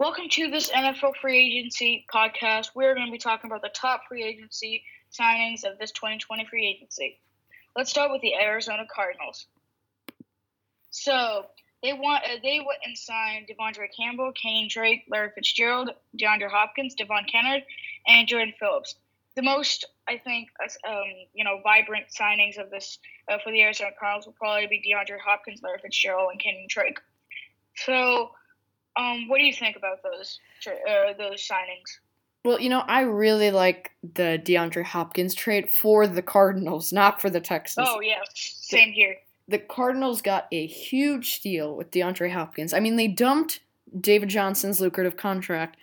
Welcome to this NFL free agency podcast. We're going to be talking about the top free agency signings of this 2020 free agency. Let's start with the Arizona Cardinals. So they want uh, they went and signed De'Vondre Campbell, Kane Drake, Larry Fitzgerald, DeAndre Hopkins, Devon Kennard, and Jordan Phillips. The most, I think, um, you know, vibrant signings of this uh, for the Arizona Cardinals will probably be DeAndre Hopkins, Larry Fitzgerald, and Kenyan Drake. So, um, what do you think about those uh, those signings? Well, you know, I really like the DeAndre Hopkins trade for the Cardinals, not for the Texans. Oh yeah, same here. The Cardinals got a huge steal with DeAndre Hopkins. I mean, they dumped David Johnson's lucrative contract,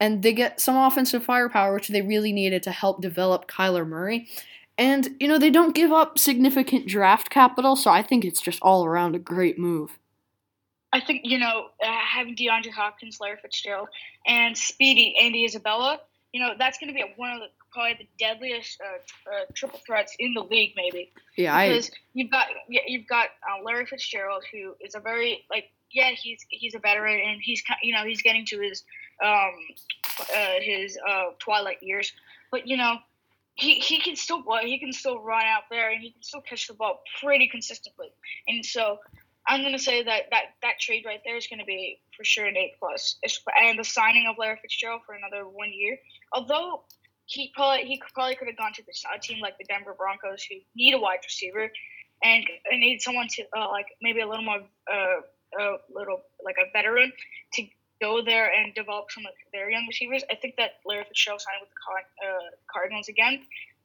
and they get some offensive firepower, which they really needed to help develop Kyler Murray. And, you know, they don't give up significant draft capital, so I think it's just all around a great move. I think you know uh, having DeAndre Hopkins, Larry Fitzgerald, and Speedy Andy Isabella, you know that's going to be one of the probably the deadliest uh, uh, triple threats in the league, maybe. Yeah, because I... you've got you've got uh, Larry Fitzgerald, who is a very like yeah he's he's a veteran and he's you know he's getting to his um uh, his uh, twilight years, but you know he, he can still he can still run out there and he can still catch the ball pretty consistently, and so I'm gonna say that that that trade right there is gonna be for sure an A plus. And the signing of Larry Fitzgerald for another one year, although he probably he probably could have gone to a team like the Denver Broncos who need a wide receiver and, and need someone to uh, like maybe a little more uh, a little like a veteran to go there and develop some of their young receivers. I think that Larry Fitzgerald signing with the uh, Cardinals again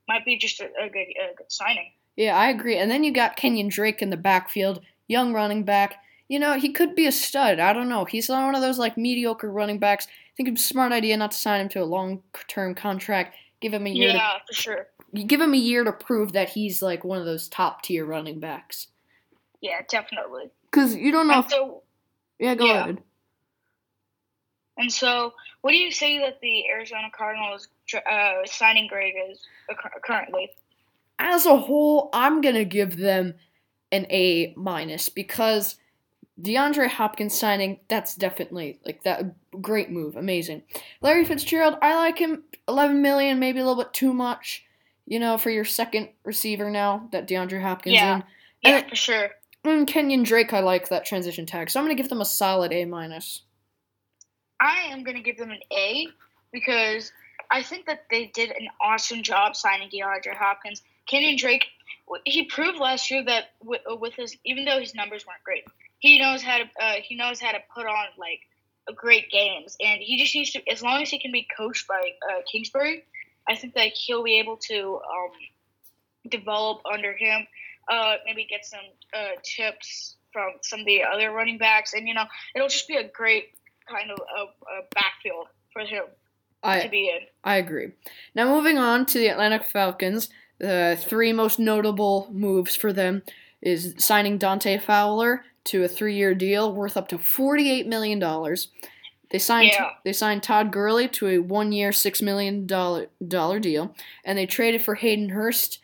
might be just a, a good a good signing. Yeah, I agree. And then you got Kenyan Drake in the backfield young running back. You know, he could be a stud. I don't know. He's not one of those like mediocre running backs. I think it's a smart idea not to sign him to a long term contract. Give him a year. Yeah, to, for sure. Give him a year to prove that he's like one of those top tier running backs. Yeah, definitely. Because you don't know. If, so, yeah, go yeah. ahead. And so, what do you say that the Arizona Cardinals uh, signing grade is currently? As a whole, I'm gonna give them an A minus because DeAndre Hopkins signing, that's definitely like that great move, amazing. Larry Fitzgerald, I like him 11 million, maybe a little bit too much, you know, for your second receiver now that DeAndre Hopkins yeah. in. Yeah, and, for sure. And Kenyan Drake, I like that transition tag, so I'm gonna give them a solid A minus. I am gonna give them an A because I think that they did an awesome job signing DeAndre Hopkins. Kenyon Drake he proved last year that with, with, his even though his numbers weren't great, he knows how to uh, he knows how to put on like great games, and he just needs to as long as he can be coached by uh, Kingsbury, I think that he'll be able to um, develop under him. Uh, maybe get some uh, tips from some of the other running backs, and you know it'll just be a great kind of a, a backfield for him I, to be in. I agree. Now moving on to the Atlanta Falcons. The three most notable moves for them is signing Dante Fowler to a three-year deal worth up to forty-eight million dollars. They signed yeah. they signed Todd Gurley to a one-year, six million dollar dollar deal, and they traded for Hayden Hurst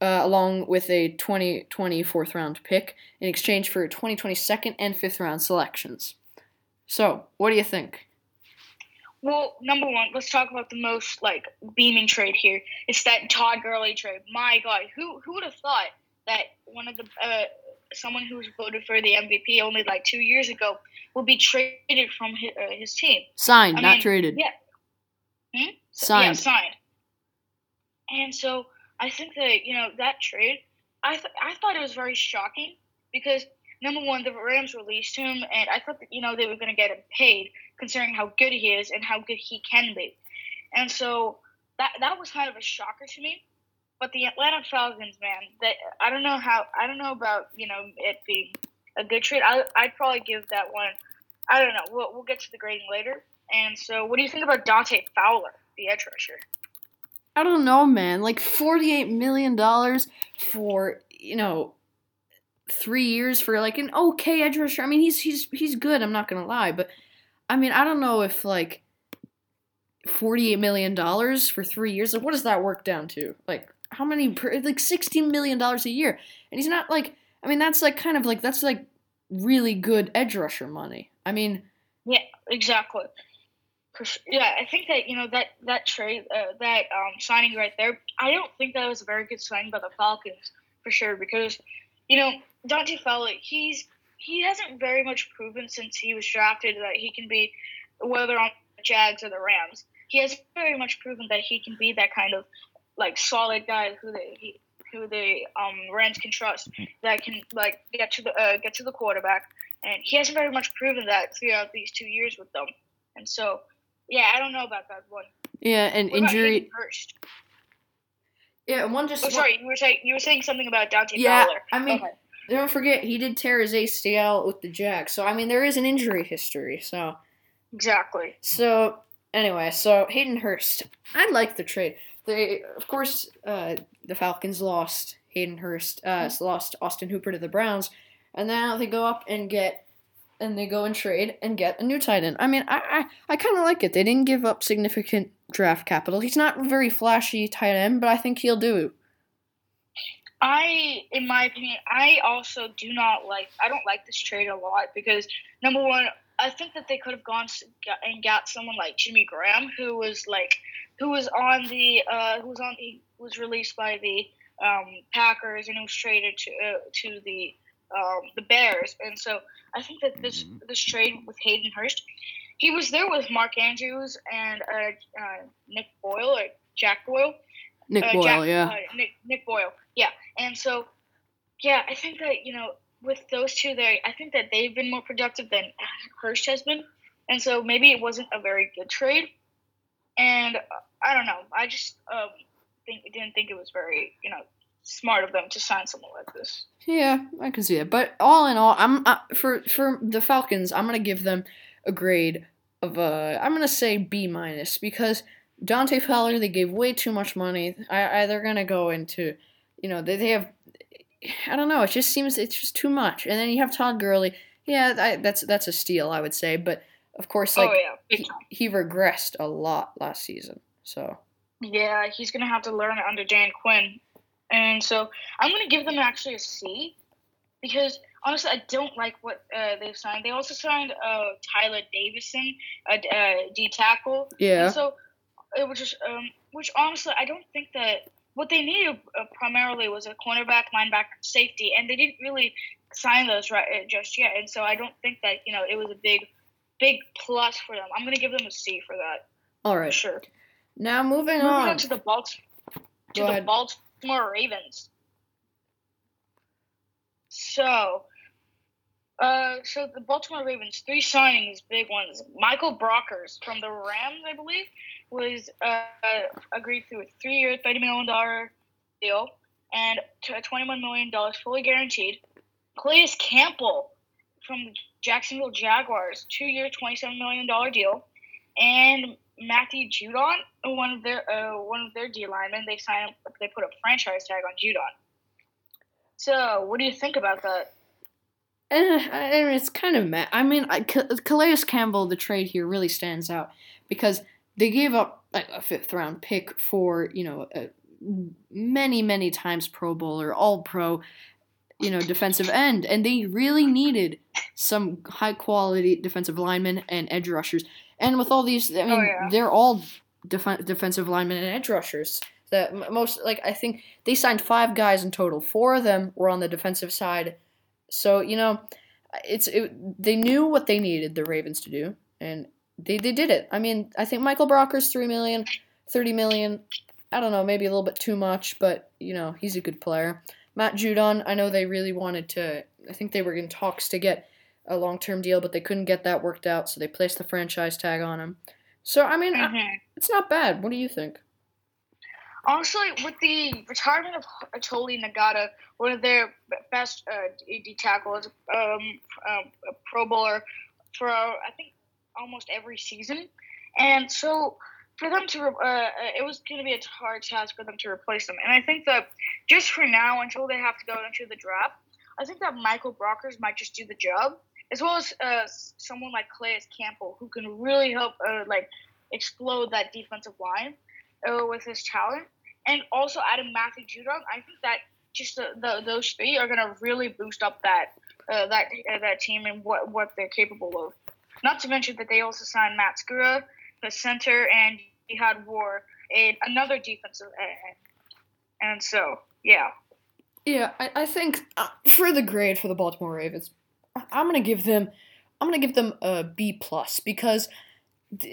uh, along with a 2020 fourth round pick in exchange for 2020 second and fifth round selections. So, what do you think? Well, number one, let's talk about the most like beaming trade here. It's that Todd Gurley trade. My God, who who would have thought that one of the uh, someone who was voted for the MVP only like two years ago would be traded from his, uh, his team? Signed, I not mean, traded. Yeah. Hmm? Signed. Yeah, signed. And so I think that you know that trade, I th- I thought it was very shocking because number one, the Rams released him, and I thought that you know they were going to get him paid, considering how good he is and how good he can be. And so that that was kind of a shocker to me. But the Atlanta Falcons, man, that I don't know how I don't know about you know it being a good trade. I I'd probably give that one. I don't know. We'll we'll get to the grading later. And so, what do you think about Dante Fowler, the edge rusher? I don't know, man. Like forty-eight million dollars for you know three years for like an okay edge rusher. I mean, he's he's he's good. I'm not gonna lie, but I mean, I don't know if like forty-eight million dollars for three years. Like, what does that work down to? Like, how many? Per, like sixteen million dollars a year, and he's not like. I mean, that's like kind of like that's like really good edge rusher money. I mean, yeah, exactly. Yeah, I think that you know that that trade, uh, that um, signing right there. I don't think that was a very good signing by the Falcons for sure because you know Dante Fowler, he's he hasn't very much proven since he was drafted that he can be whether on the Jags or the Rams. He has very much proven that he can be that kind of like solid guy who they he, who the um, Rams can trust that can like get to the uh, get to the quarterback, and he hasn't very much proven that throughout these two years with them. And so, yeah, I don't know about that one. Yeah, and What injury. Hayden Hurst? Yeah, one just. Oh, sorry, you were saying you were saying something about Dante Yeah, Fowler. I mean, Okay. Don't forget he did tear his ACL with the Jags, so I mean there is an injury history. So exactly. so anyway, so Hayden Hurst, I like the trade. They of course uh, the Falcons lost Hayden Hurst, uh, lost Austin Hooper to the Browns, and now they go up and get. And they go and trade and get a new tight end. I mean, I I, I kind of like it. They didn't give up significant draft capital. He's not very flashy tight end, but I think he'll do. I, in my opinion, I also do not like. I don't like this trade a lot because number one, I think that they could have gone and got someone like Jimmy Graham, who was like, who was on the, uh, who was on, he was released by the um, Packers and he was traded to uh, to the um, the Bears, and so I think that this this trade with Hayden Hurst, he was there with Mark Andrews and uh, uh, Nick Boyle or Jack Boyle. Nick Uh, Boyle, Jack- yeah. uh, Nick Nick Boyle, yeah. And so, yeah, I think that you know with those two there, I think that they've been more productive than Hurst has been, and so maybe it wasn't a very good trade. And uh, I don't know, I just um, think didn't think it was very you know smart of them to sign someone like this. Yeah, I can see it. But all in all, I'm uh, for for the Falcons. I'm gonna give them a grade of uh, I'm gonna say B minus because Dante Fowler they gave way too much money. I, I they're gonna go into, you know, they they have. I don't know. It just seems it's just too much. And then you have Todd Gurley. Yeah, I, that's that's a steal, I would say. But of course, like oh yeah, he, he regressed a lot last season. So Yeah, he's gonna have to learn it under Dan Quinn, and so I'm gonna give them actually a C, because honestly, I don't like what uh, they've signed. They also signed uh, Tyeler Davison, a uh, D tackle. yeah, And so it was just, um, which honestly, I don't think that what they needed uh, primarily was a cornerback, linebacker, safety, and they didn't really sign those right uh, just yet. And so I don't think that you know it was a big, big plus for them. I'm gonna give them a C for that All right, sure. Now moving Moving on on. to the Balt- to Go the ahead. Baltimore Ravens. So, uh, so the Baltimore Ravens three signings, big ones. Michael Brockers from the Rams, I believe, was uh, agreed to a three-year, thirty million dollar deal, and twenty-one million dollars fully guaranteed. Calais Campbell from the Jacksonville Jaguars, two-year, twenty-seven million dollar deal, and Matthew Judon, one of their uh, one of their D linemen, they signed they put a franchise tag on Judon. So, what do you think about that? Eh, I it's kind of meh. I mean, I, Calais Campbell, the trade here really stands out because they gave up like, a fifth round pick for you know a many many times Pro Bowler, All Pro, you know defensive end, and they really needed some high quality defensive linemen and edge rushers. And with all these, I mean, Oh, yeah. they're all def- defensive linemen and edge rushers. That most like I think they signed five guys in total. Four of them were on the defensive side. So you know, it's it, they knew what they needed the Ravens to do, and they they did it. I mean, I think Michael Brocker's three million, 30 million. I don't know, maybe a little bit too much, but you know he's a good player. Matt Judon, I know they really wanted to. I think they were in talks to get a long term deal, but they couldn't get that worked out, so they placed the franchise tag on him. So I mean, I- Mhm. it's not bad. What do you think? Honestly, with the retirement of Haloti Ngata, one of their best uh, D tackles, um, um, a Pro Bowler for uh, I think almost every season, and so for them to, uh, it was going to be a hard task for them to replace them. And I think that just for now, until they have to go into the draft, I think that Michael Brockers might just do the job, as well as uh, someone like Calais Campbell, who can really help uh, like explode that defensive line uh, with his talent, and also adding Matthew Judon. I think that just the, the, those three are gonna really boost up that uh, that uh, that team and what what they're capable of. Not to mention that they also signed Matt Skura the center, and you had War, another defensive end. And so, yeah. Yeah, I, I think uh, for the grade for the Baltimore Ravens, I'm gonna give them, I'm gonna give them a B plus because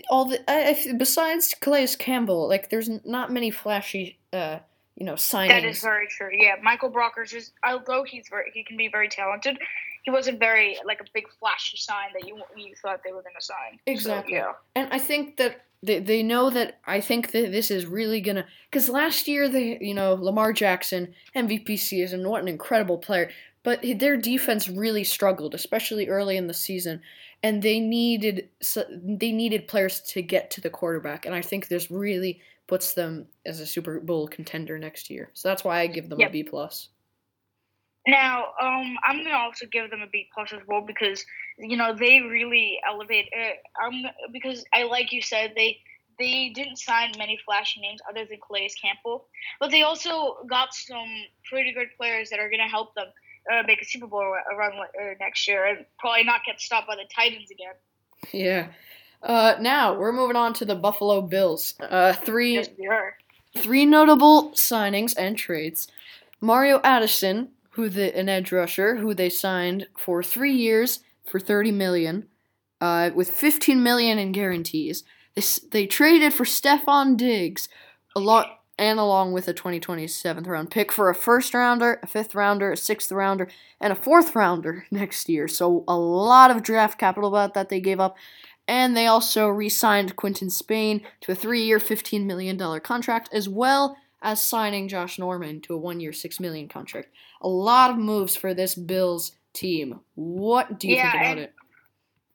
all the I, besides Calais Campbell, like there's not many flashy, uh, you know, signings. That is very true. Yeah, Michael Brockers is although he's very he can be very talented, he wasn't very like a big flashy sign that you you thought they were going to sign. Exactly. So, yeah. And I think that they, they know that I think that this is really gonna because last year they you know Lamar Jackson MVP season what an incredible player but their defense really struggled especially early in the season and they needed they needed players to get to the quarterback and I think this really puts them as a Super Bowl contender next year so that's why I give them Yep. a B plus. Now, um, I'm gonna also give them a B plus as well because you know they really elevate. Uh, um, because I like you said they they didn't sign many flashy names other than Calais Campbell, but they also got some pretty good players that are gonna help them uh, make a Super Bowl run uh, next year and probably not get stopped by the Titans again. Yeah. Uh, now we're moving on to the Buffalo Bills. Uh, three Yes. Three notable signings and trades. Mario Addison, who the an edge rusher, who they signed for three years for thirty million, uh, with fifteen million in guarantees. They, they traded for Stefon Diggs, a lot, and along with a 2020 seventh round pick for a first rounder, a fifth rounder, a sixth rounder, and a fourth rounder next year. So a lot of draft capital about that they gave up. And they also re signed Quinton Spain to a three year, $15 million contract, as well as signing Josh Norman to a one year, 6 million contract. A lot of moves for this Bills team. What do you Yeah, think about it?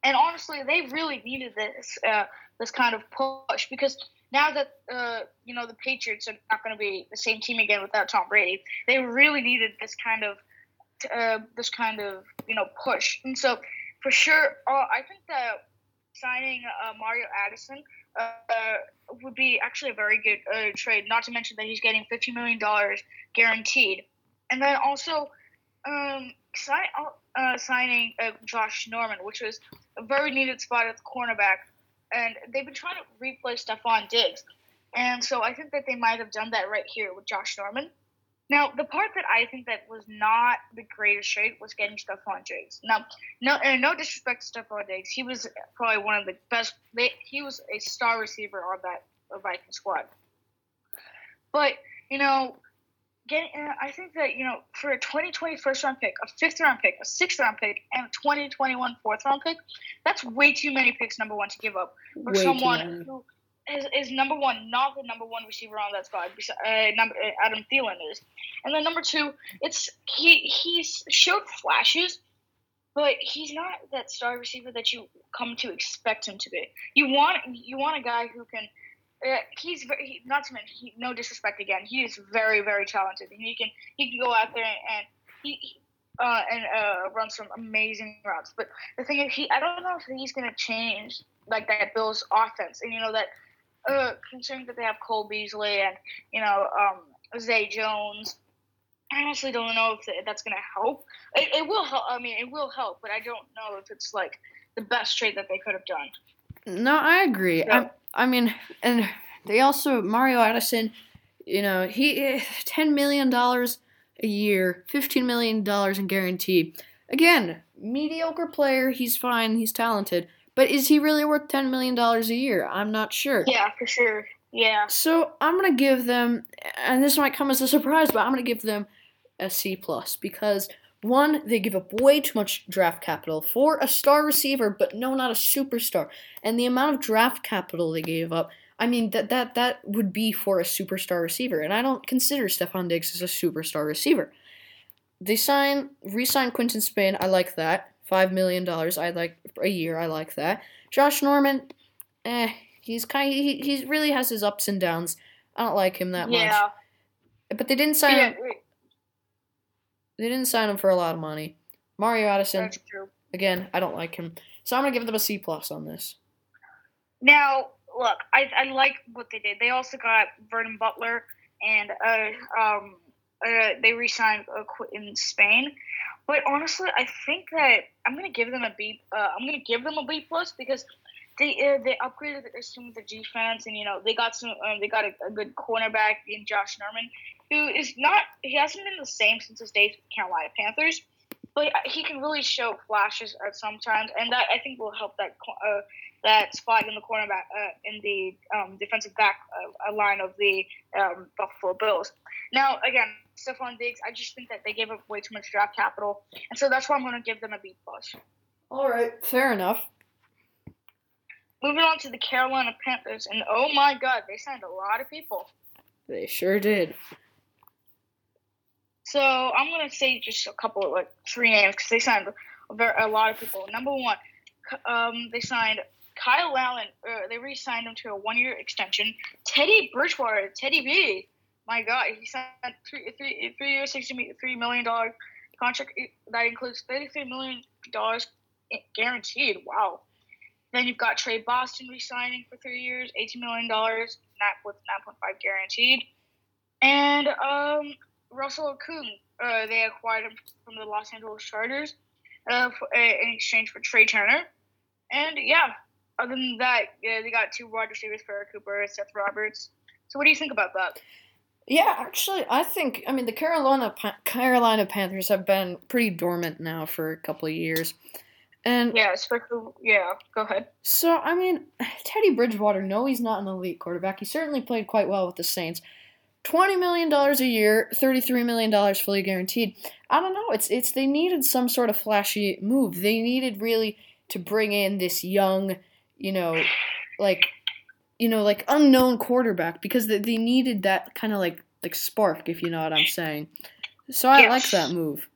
And honestly, they really needed this uh, this kind of push because now that uh, you know the Patriots are not going to be the same team again without Tom Brady, they really needed this kind of uh, this kind of you know push. And so for sure, uh, I think that signing uh, Mario Addison uh, would be actually a very good trade. Not to mention that he's getting fifty million dollars guaranteed, and then also um, sign, signing Josh Norman, which was a very needed spot at the cornerback, and they've been trying to replace Stefon Diggs, and so I think that they might have done that right here with Josh Norman. Now, the part that I think that was not the greatest trade was getting Stefon Diggs. Now, no, and no disrespect to Stefon Diggs, he was probably one of the best. They, he was a star receiver on that uh, Viking squad. But you know, getting, uh, I think that you know, for a 2020 first round pick, a fifth round pick, a sixth round pick, and a 2021 fourth round pick, that's way too many picks. Number one to give up for Way someone who is, is number one, not the number one receiver on that squad. Uh, number uh, Adam Thielen is, and then number two, it's he he's showed flashes, but he's not that star receiver that you come to expect him to be. You want you want a guy who can. Uh, he's very, he, not to mention he, no disrespect again. He is very very talented, and he can he can go out there and, and he. he uh, and uh, run some amazing routes, but the thing is, he I don't know if he's gonna change like that Bills offense, and you know that uh, considering that they have Cole Beasley and you know um, Zay Jones, I honestly don't know if that's going to help. It, it will help. I mean, it will help, but I don't know if it's like the best trade that they could have done. No, I agree. So- I, mean, and they also Mario Addison. You know, he ten million dollars a year, fifteen million dollars in guarantee. Again, mediocre player. He's fine. He's talented, but is he really worth ten million dollars a year? I'm not sure. Yeah, for sure. Yeah. So I'm gonna give them, and this might come as a surprise, but I'm gonna give them a C plus because one, they give up way too much draft capital for a star receiver, but no, not a superstar. And the amount of draft capital they gave up, I mean that that that would be for a superstar receiver, and I don't consider Stefon Diggs as a superstar receiver. They sign re-sign Quinton Spain. I like that. Five million dollars. I like a year. I like that. Josh Norman, eh, he's kind. He he really has his ups and downs. I don't like him that Yeah. much. But they didn't sign Yeah. They didn't sign him for a lot of money. Mario Addison, that's true. again, I don't like him. So I'm gonna give them a C plus on this. Now, look, I, I like what they did. They also got Vernon Butler, and uh, um, uh, they re-signed uh, Qu- in Spain. But honestly, I think that I'm gonna give them a B. Uh, I'm gonna give them a B plus because they uh, they upgraded some of the defense, and you know they got some um, they got a, a, good cornerback in Josh Norman, who is not he hasn't been the same since his days with Carolina Panthers, but he can really show flashes at sometimes, and that I think will help that uh, that spot in the cornerback uh, in the um, defensive back uh, line of the um, Buffalo Bills. Now again, Stefon Diggs, I just think that they gave up way too much draft capital, and so that's why I'm going to give them a B plus. All right, fair enough. Moving on to the Carolina Panthers, and oh my God, they signed a lot of people. They sure did. So I'm gonna say just a couple of like three names because they signed a, very, a lot of people. Number one, um, they signed Kyle Allen. Uh, they re-signed him to a one-year extension. Teddy Bridgewater, Teddy B. My God, he signed three, three, three years, sixty-three million dollar contract that includes thirty-three million dollars guaranteed. Wow. Then you've got Tre Boston re-signing for three years, eighteen million dollars, not with nine point five guaranteed, and um, Russell Okung, uh, they acquired him from the Los Angeles Chargers uh, for, uh, in exchange for Trai Turner, and yeah, other than that, yeah, they got two wide receivers, Pharoh Cooper, Seth Roberts. So what do you think about that? Yeah, actually, I think I mean the Carolina Carolina Panthers have been pretty dormant now for a couple of years. And yeah, especially yeah. Go ahead. So I mean, Teddy Bridgewater. No, he's not an elite quarterback. He certainly played quite well with the Saints. Twenty million dollars a year, thirty-three million dollars fully guaranteed. I don't know. It's it's they needed some sort of flashy move. They needed really to bring in this young, you know, like, you know, like unknown quarterback because they, they needed that kind of like like spark, if you know what I'm saying. So I yes. like that move.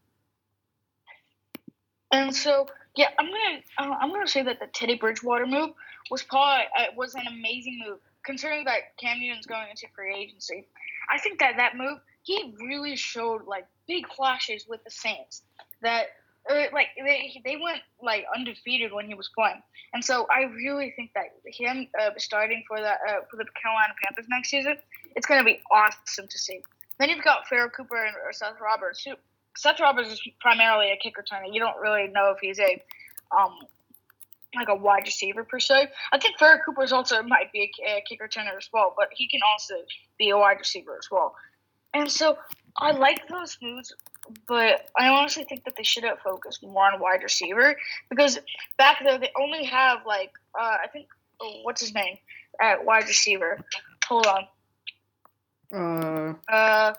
And so yeah, I'm gonna uh, I'm gonna say that the Teddy Bridgewater move was probably uh, was an amazing move considering that Cam Newton's going into free agency. I think that that move he really showed like big flashes with the Saints that uh, like they they went like undefeated when he was playing, and so I really think that him uh, starting for the uh, for the Carolina Panthers next season, it's gonna be awesome to see. Then you've got Pharoh Cooper and Seth Roberts, who Seth Roberts is primarily a kick returner. You don't really know if he's a um like a wide receiver per se. I think Pharoh Cooper is also might be a, a kick returner as well, but he can also be a wide receiver as well. And so I like those moves, but I honestly think that they should have focused more on wide receiver because back there they only have like uh, I think oh, what's his name at wide receiver. Hold on. Uh. Uh.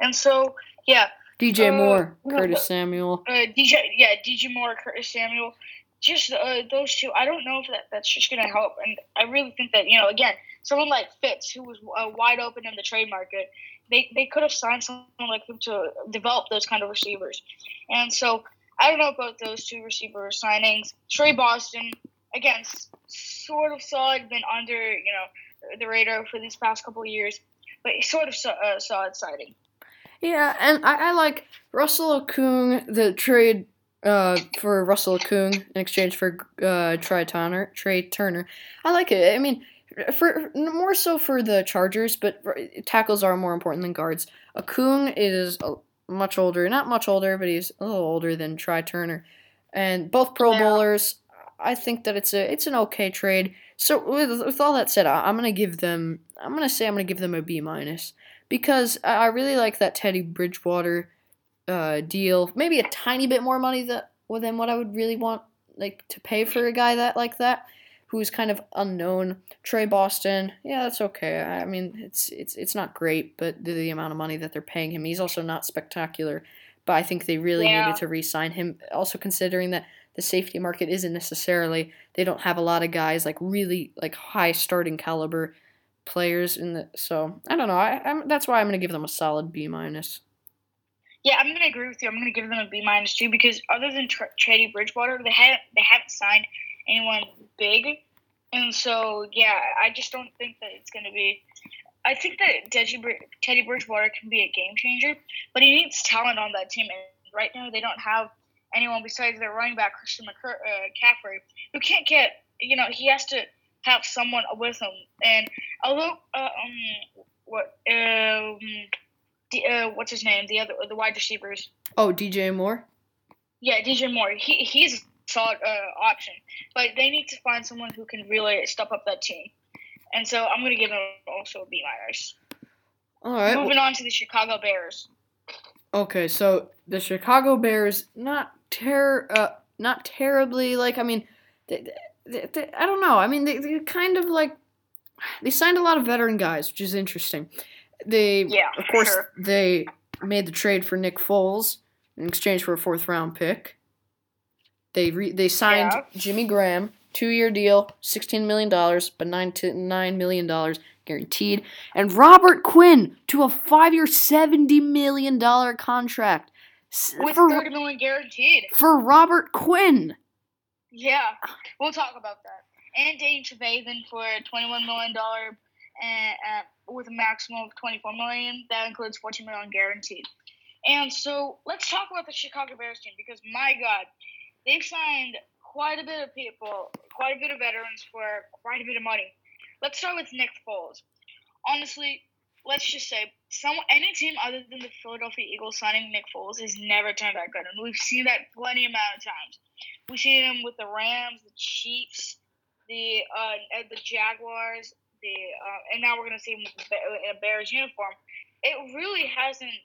And so, yeah. DJ uh, Moore, Curtis Samuel. Uh, DJ, yeah, DJ Moore, Curtis Samuel. Just uh, those two. I don't know if that, that's just going to help. And I really think that, you know, again, someone like Fitz, who was uh, wide open in the trade market, they, they could have signed someone like him to develop those kind of receivers. And so I don't know about those two receiver signings. Tre Boston, again, sort of solid, been under, you know, the radar for these past couple of years, but sort of uh, solid signing. Yeah, and I, I like Russell Okung, the trade uh, for Russell Okung in exchange for uh, Trai Turner. Trai Turner. I like it. I mean, for more so for the Chargers, but tackles are more important than guards. Okung is much older, not much older, but he's a little older than Trai Turner, and both Pro yeah. Bowlers. I think that it's a it's an okay trade. So with, with all that said, I, am gonna give them. I'm gonna say I'm gonna give them a B minus because I really like that Teddy Bridgewater uh, deal. Maybe a tiny bit more money that than what I would really want like to pay for a guy that like that who's kind of unknown. Tre Boston, yeah, that's okay. I mean, it's it's it's not great, but the, the amount of money that they're paying him, he's also not spectacular. But I think they really yeah. needed to re-sign him. Also considering that the safety market isn't necessarily they don't have a lot of guys like really like high starting caliber players in the. So I don't know. I, I'm, that's why I'm going to give them a solid B minus. Yeah, I'm going to agree with you. I'm going to give them a B minus too because other than Teddy Bridgewater, they haven't they haven't signed anyone big, and so yeah, I just don't think that it's going to be. I think that Teddy Bridgewater can be a game changer, but he needs talent on that team. And right now, they don't have anyone besides their running back Christian McCaffrey, uh, who can't get. You know, he has to have someone with him. And although, uh, um, what, um, the, uh, what's his name? The other, the wide receivers. Oh, DJ Moore. Yeah, DJ Moore. He he's solid uh, option. But they need to find someone who can really step up that team. And so I'm going to give them also a B minus. All right. Moving on to the Chicago Bears. Okay, so the Chicago Bears not ter uh, not terribly like I mean, they, they, they, I don't know. I mean, they they kind of like they signed a lot of veteran guys, which is interesting. They Yeah, of course sure. they made the trade for Nick Foles in exchange for a fourth round pick. They re- they signed Yeah. Jimmy Graham, two year deal, sixteen million dollars, but nine to nine million dollars guaranteed, and Robert Quinn to a five year, seventy million dollar contract With for thirty million guaranteed. for Robert Quinn. Yeah, we'll talk about that. And Dane Trevathan for twenty-one million dollar, and uh, with a maximum of twenty-four million. That includes fourteen million guaranteed. And so let's talk about the Chicago Bears team because my God, they've signed quite a bit of people, quite a bit of veterans for quite a bit of money. Let's start with Nick Foles. Honestly, let's just say some any team other than the Philadelphia Eagles signing Nick Foles has never turned out good, and we've seen that plenty amount of times. We've seen him with the Rams, the Chiefs, the uh, the Jaguars, the uh, and now we're gonna see him in a Bears uniform. It really hasn't,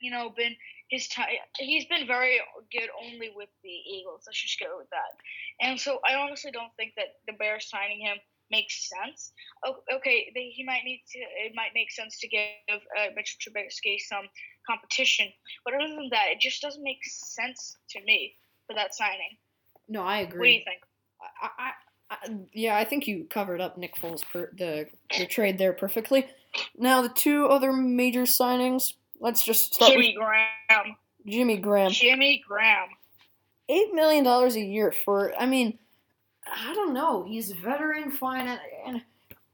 you know, been his time. He's been very good only with the Eagles. Let's just go with that. And so I honestly don't think that the Bears signing him makes sense. Okay, they, he might need to. It might make sense to give uh, Mitchell Trubisky some competition, but other than that, it just doesn't make sense to me for that signing. No, I agree. What do you think? I, I, I, yeah, I think you covered up Nick Foles per the the trade there perfectly. Now the two other major signings. Let's just start Jimmy Graham. Jimmy Graham. Jimmy Graham. Eight million dollars a year for. I mean, I don't know. He's a veteran, fine, and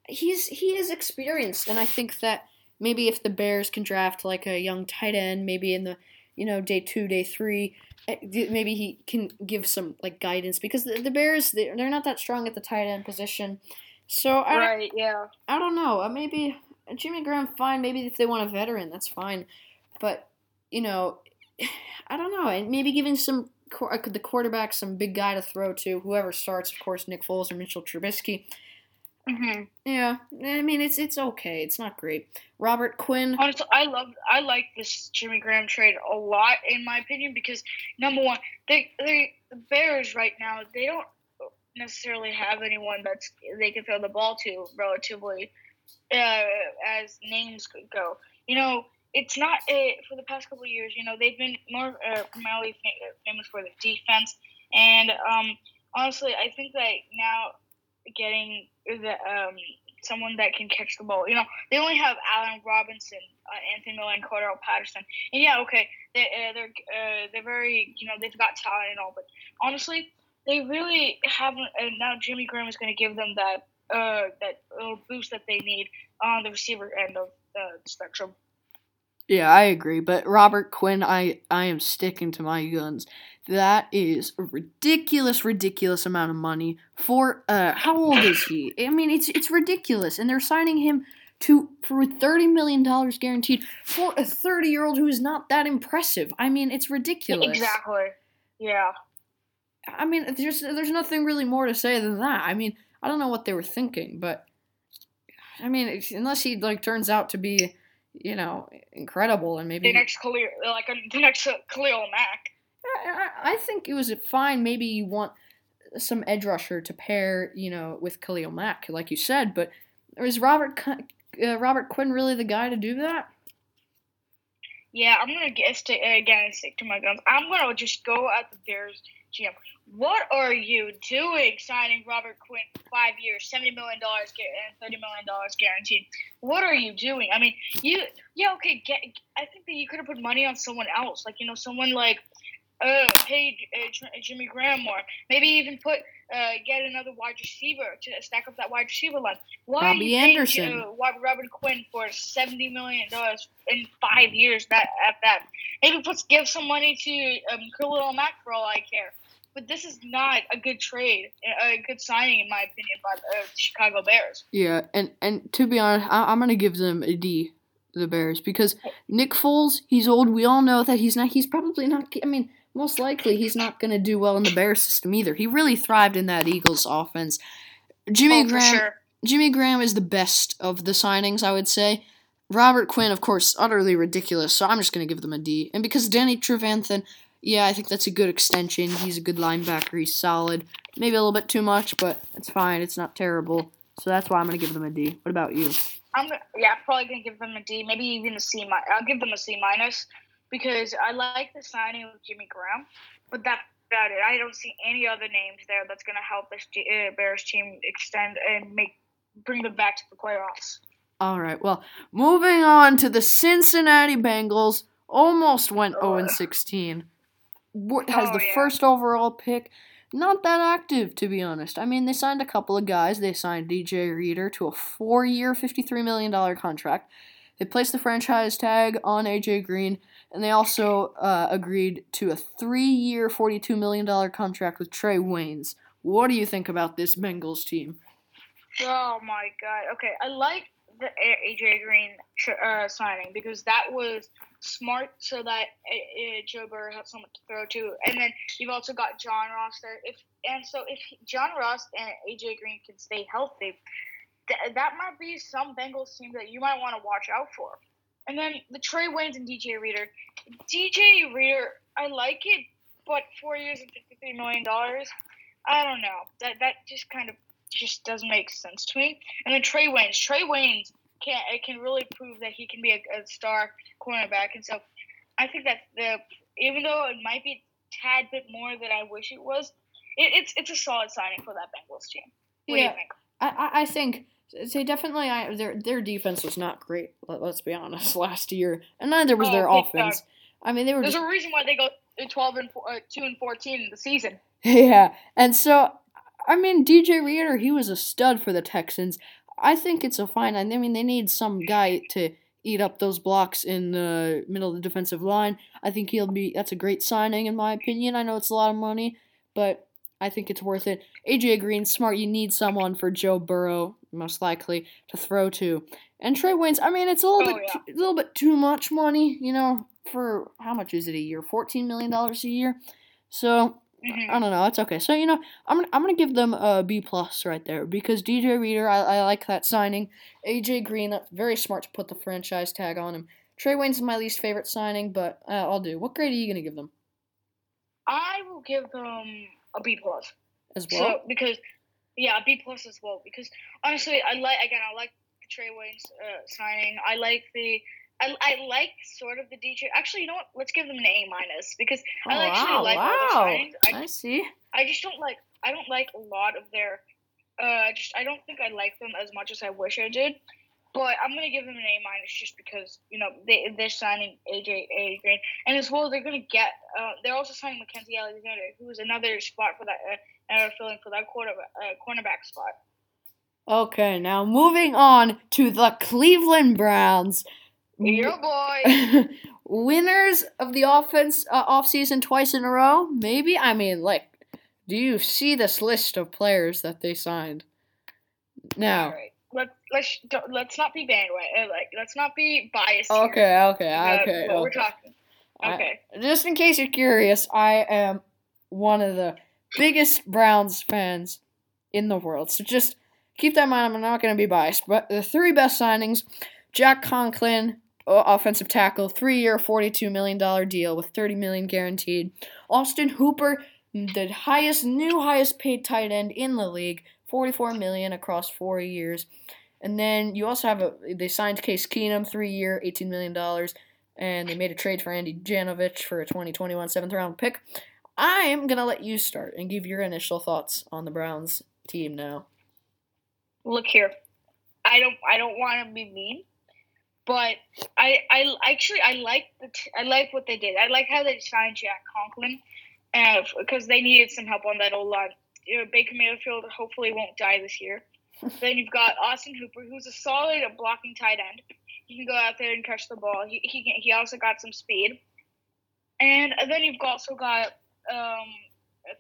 he's he is experienced, and I think that maybe if the Bears can draft like a young tight end, maybe in the you know day two, day three, eh, maybe he can give some like guidance because the, the Bears they they're not that strong at the tight end position. So I don't- Right. Yeah. I don't know. Uh, maybe Jimmy Graham, fine. Maybe if they want a veteran, that's fine. But you know, I don't know. And maybe giving some qu- uh, the quarterback some big guy to throw to, whoever starts, of course, Nick Foles or Mitchell Trubisky. Hmm Yeah, I mean it's it's okay. It's not great. Robert Quinn. Honestly, I love I like this Jimmy Graham trade a lot in my opinion because number one, they they the Bears right now they don't necessarily have anyone that's they can throw the ball to relatively uh, as names could go. You know, it's not a, for the past couple of years. You know, they've been more uh, primarily famous for the defense, and um, honestly, I think that now getting the um, someone that can catch the ball. You know, they only have Allen Robinson, uh, Anthony Miller, and Cordarrelle Patterson. And yeah, okay, they, uh, they're uh, they're very you know they've got talent and all, but honestly, they really haven't. And now Jimmy Graham is going to give them that uh, that uh, boost that they need on the receiver end of the spectrum. Yeah, I agree. But Robert Quinn, I I am sticking to my guns. That is a ridiculous, ridiculous amount of money for uh how old is he? I mean, it's it's ridiculous, and they're signing him to for thirty million dollars guaranteed for a thirty year old who is not that impressive. I mean, it's ridiculous. Exactly. Yeah. I mean, there's there's nothing really more to say than that. I mean, I don't know what they were thinking, but I mean, unless he like turns out to be, you know, incredible and maybe The next Khalil, like the next Khalil Mack. I, think it was fine. Maybe you want some edge rusher to pair, you know, with Khalil Mack, like you said. But is Robert uh, Robert Quinn really the guy to do that? Yeah, I'm gonna guess to again stick to my guns. I'm gonna just go at the Bears GM. What are you doing signing Robert Quinn five years, seventy million dollars and thirty million dollars guaranteed? What are you doing? I mean, you yeah okay. Get, I think that you could have put money on someone else, like you know someone like uh paid uh, Jimmy Graham more. Maybe even put uh get another wide receiver to stack up that wide receiver line. Why Robbie Anderson. Uh, Robert Quinn for seventy million dollars in five years? That at that maybe put give some money to um, Khalil Mack for all I care. But this is not a good trade, a good signing in my opinion by the uh, Chicago Bears. Yeah, and and to be honest, I, I'm gonna give them a D, the Bears, because Nick Foles, he's old. We all know that he's not. He's probably not. I mean, most likely he's not going to do well in the Bears system either. He really thrived in that Eagles offense. Jimmy oh, Graham. Sure. Jimmy Graham is the best of the signings, I would say. Robert Quinn, of course, utterly ridiculous, so I'm just going to give them a D. And because Danny Trevathan, yeah, I think that's a good extension. He's a good linebacker. He's solid. Maybe a little bit too much, but it's fine. It's not terrible. So that's why I'm going to give them a D. What about you? I'm yeah, probably gonna give them a D, maybe even a C. I'll give them a C minus because I like the signing of Jimmy Graham, but that's about it. I don't see any other names there that's gonna help this G- uh, Bears team extend and make bring them back to the playoffs. All right. Well, moving on to the Cincinnati Bengals. Almost went Oh. 0 16. What has Oh, the yeah. first overall pick? Not that active, to be honest. I mean, they signed a couple of guys. They signed DJ Reader to a four-year, $53 million contract. They placed the franchise tag on AJ Green, and they also uh, agreed to a three-year, $42 million contract with Trae Waynes. What do you think about this Bengals team? Oh my god. Okay, I like the AJ Green uh, signing because that was smart, so that uh, Joe Burrow had someone to throw to, and then you've also got John Ross there. If and so if John Ross and AJ Green can stay healthy, th- that might be some Bengals team that you might want to watch out for. And then the Trae Waynes and DJ Reader. DJ Reader, I like it, but four years and fifty three million dollars. I don't know. That that just kind of just doesn't make sense to me. And then Trae Waynes. Trae Waynes can it can really prove that he can be a, a star cornerback, and so I think that the even though it might be a tad bit more than I wish it was, it, it's it's a solid signing for that Bengals team. What do Yeah. you think? I, I- I think they definitely I, their their defense was not great. Let, us be honest. Last year, and neither was Oh, their offense. I mean, they were There's just a reason why they go twelve and four, uh, two and fourteen in the season. yeah. And so, I mean, DJ Reader, he was a stud for the Texans. I think it's a fine. I mean, they need some guy to eat up those blocks in the middle of the defensive line. I think he'll be. That's a great signing, in my opinion. I know it's a lot of money, but I think it's worth it. AJ Green, smart. You need someone for Joe Burrow, most likely, to throw to. And Trae Waynes. I mean, it's a little Oh, bit, yeah. too, a little bit too much money, you know. For how much is it a year? Fourteen million dollars a year. So Mhm. I don't know. It's okay. So you know, I'm gonna, I'm gonna give them a B plus right there because DJ Reader, I, I like that signing. AJ Green, that's very smart to put the franchise tag on him. Trae Wayne's my least favorite signing, but uh, I'll do. What grade are you gonna give them I will give them a B plus. as well? So because yeah, a B plus as well. Because honestly, I like again, I like the Trae Waynes uh, signing. I like the. I, I like sort of the DJ. Actually, you know what? Let's give them an A minus because I oh, actually wow, like all the wow. signings. I, I see. I just don't like. I don't like a lot of their. Uh, just I don't think I like them as much as I wish I did. But I'm gonna give them an A minus just because you know they they're signing AJ A Green and as well they're gonna get. Uh, they're also signing Mackensie Alexander, who is another spot for that. Uh, filling for that quarterback uh, cornerback spot. Okay, now moving on to the Cleveland Browns. Your boy. Winners of the offense uh, offseason twice in a row? Maybe? I mean, like, do you see this list of players that they signed? Now, right. Let let's let's not be bandwagon. Uh, like let's not be biased. okay, okay, about okay. What we're okay. talking. I- Okay. just in case you're curious, I am one of the biggest Browns fans in the world. So just keep that in mind. I'm not going to be biased. But the three best signings Jack Conklin, offensive tackle, three year, $42 million deal with 30 million guaranteed. Austin Hooper, the highest, new highest paid tight end in the league, 44 million across four years. And then you also have a, they signed Case Keenum, three year, $18 million and they made a trade for Andy Janovich for a 2021 seventh round pick. I am gonna let you start and give your initial thoughts on the Browns team now. Look here. I don't I don't want to be mean, but I I actually I like the t- I like what they did. I like how they signed Jack Conklin, uh, because they needed some help on that old line. You know, Baker Mayfield hopefully won't die this year. Then you've got Austin Hooper, who's a solid blocking tight end. He can go out there and catch the ball. He he can, he also got some speed, and then you've also got um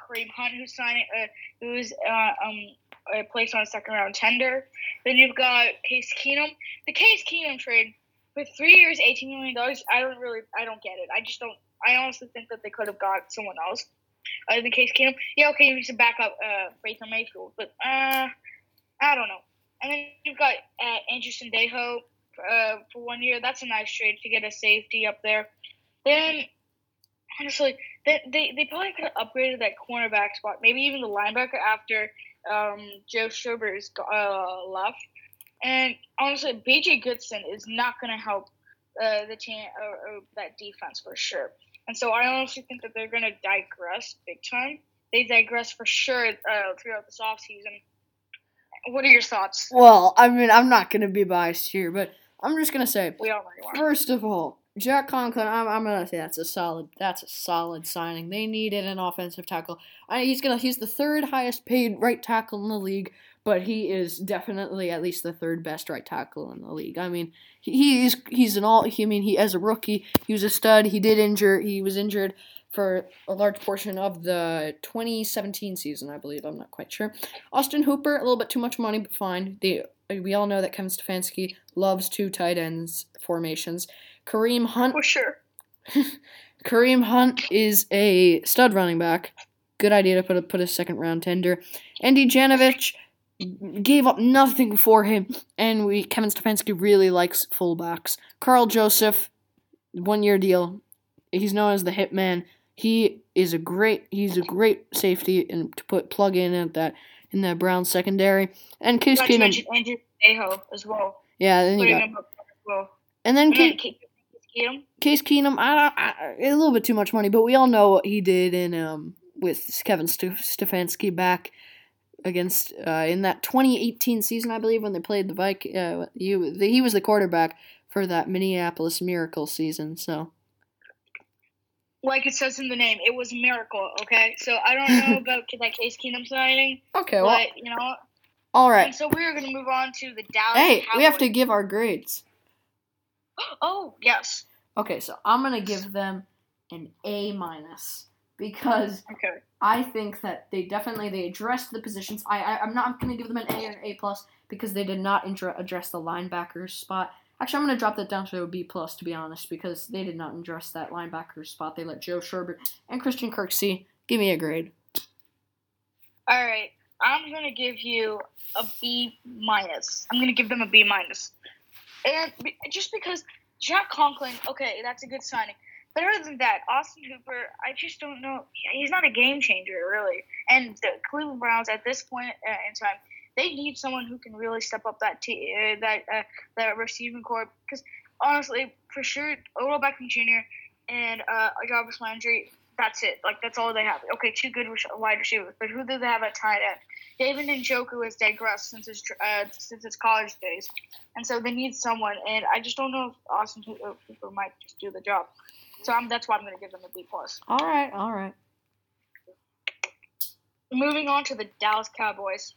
Kareem Hunt, who's signing, uh, who's uh, um placed on a second round tender. Then you've got Case Keenum. The Case Keenum trade for three years, eighteen million dollars. I don't really, I don't get it. I just don't. I honestly think that they could have got someone else. other than case Keenum, yeah, okay, he's a backup uh, Baker Mayfield, but uh, I don't know. And then you've got uh, Andrew Sendejo uh, for one year. That's a nice trade to get a safety up there. Then, honestly, they, they, they probably could have upgraded that cornerback spot, maybe even the linebacker after um, Joe Schobert's uh, left. And honestly, BJ Goodson is not going to help uh, the team or, or, that defense for sure. And so I honestly think that they're going to digress big time. They digress for sure uh, throughout this offseason. What are your thoughts? Well, I mean, I'm not going to be biased here, but I'm just going to say, we all first of all, Jack Conklin, I'm, I'm gonna say that's a solid that's a solid signing. They needed an offensive tackle. I, he's gonna he's the third highest paid right tackle in the league, but he is definitely at least the third best right tackle in the league. I mean, he, he's he's an all. He, I mean, he as a rookie, he was a stud. He did injure. He was injured for a large portion of the 2017 season, I believe. I'm not quite sure. Austin Hooper, a little bit too much money, but fine. They, uh, we all know that Kevin Stefanski loves two tight ends formations. Kareem Hunt. For sure. Kareem Hunt is a stud running back. Good idea to put a, put a second round tender. Andy Janovich gave up nothing for him, and we Kevin Stefanski really likes fullbacks. Karl Joseph, one year deal. He's known as the hitman. He is a great he's a great safety and to put plug in at that in that Brown secondary. And Case Keenum. Andrew Aho as well. Yeah, then you got. Well. And then Case, Keenum. Case Keenum, I, I, a little bit too much money, but we all know what he did in um with Kevin Stefanski back against uh, in that 2018 season, I believe, when they played the Viking. Uh, he, the, he was the quarterback for that Minneapolis Miracle season. So, like it says in the name, it was a miracle. Okay, so I don't know about that Case Keenum signing. Okay, well, but, you know. All right. And so we're going to move on to the Dallas. Hey, Cowboys. we have to give our grades. Oh yes. Okay, so I'm gonna give them an A minus because okay. I think that they definitely they addressed the positions. I, I am not gonna give them an A or an A plus because they did not intra- address the linebacker spot. Actually, I'm gonna drop that down to a B plus to be honest because they did not address that linebacker spot. They let Joe Schobert and Christian Kirksey give me a grade. All right, I'm gonna give you a B minus. I'm gonna give them a B. And just because Jack Conklin, okay, that's a good signing. But other than that, Austin Hooper, I just don't know. He's not a game changer, really. And the Cleveland Browns, at this point uh, in time, they need someone who can really step up that t- uh, that uh, that receiving corps. Because honestly, for sure, Odell Beckham Jr. and uh, Jarvis Landry, that's it. Like that's all they have. Okay, two good wide receivers, but who do they have at tight end? David and Njoku has digressed since his uh, since his college days, and so they need someone. And I just don't know if Austin Hooper might just do the job. So I'm, that's why I'm going to give them a B plus. All right, all right. Moving on to the Dallas Cowboys.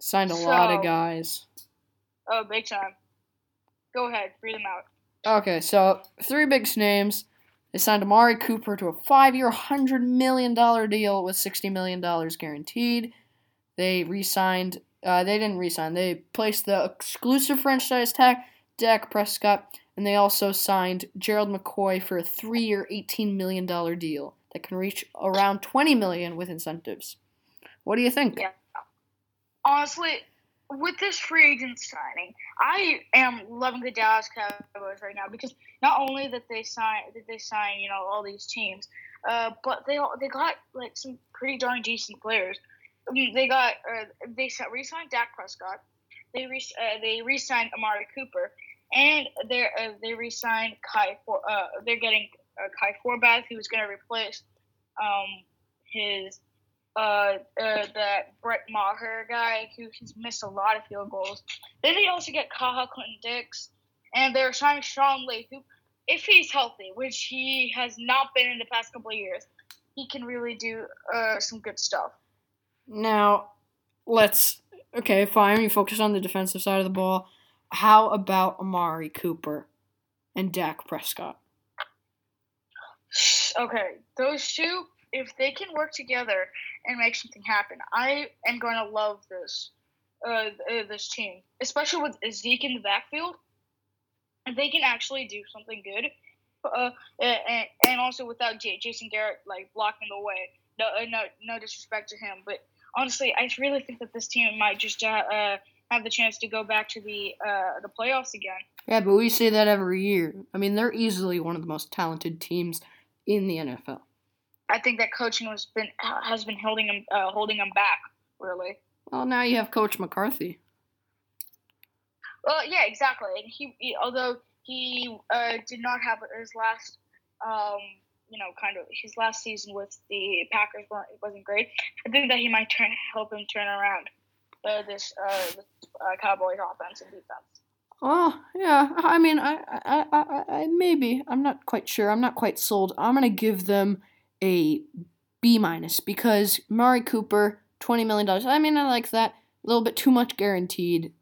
Signed a so, lot of guys. Oh, big time. Go ahead, read them out. Okay, so three big names. They signed Amari Cooper to a five-year, hundred million dollar deal with sixty million dollars guaranteed. They re-signed. Uh, they didn't re-sign. They placed the exclusive franchise tag Dak Prescott, and they also signed Gerald McCoy for a three-year, eighteen million dollar deal that can reach around 20 million with incentives. What do you think? Yeah. Honestly, with this free agent signing, I am loving the Dallas Cowboys right now because not only that they sign that they sign you know all these teams, uh, but they they got like some pretty darn decent players. They got uh, they re-signed Dak Prescott, they re uh, they re-signed Amari Cooper, and they uh, they re-signed Kai for uh, they're getting uh, Kai Forbath who's going to replace um his uh, uh, that Brett Maher guy who has missed a lot of field goals. Then they also get Ha Ha Clinton Dix, and they're signing Sean Lee, who, if he's healthy, which he has not been in the past couple of years, he can really do uh, some good stuff. Now, let's okay, fine. You focus on the defensive side of the ball. How about Amari Cooper and Dak Prescott? Okay, those two if they can work together and make something happen, I am going to love this uh, uh, this team, especially with Zeke in the backfield. They can actually do something good, uh, and, and also without J- Jason Garrett like blocking the way. No, uh, no, no disrespect to him, but honestly, I really think that this team might just uh, uh, have the chance to go back to the uh, the playoffs again. Yeah, but we say that every year. I mean, they're easily one of the most talented teams in the NFL. I think that coaching has been has been holding them uh, holding them back. Really. Well, now you have Coach McCarthy. Well, yeah, exactly. And he, he although he uh, did not have his last, um, you know, kind of his last season with the Packers wasn't great. I think that he might turn help him turn around uh, this uh, uh, Cowboys offense and defense. Oh yeah, I mean, I, I, I, I, maybe I'm not quite sure. I'm not quite sold. I'm gonna give them a B minus because Mari Cooper, twenty million dollars. I mean, I like that. A little bit too much guaranteed.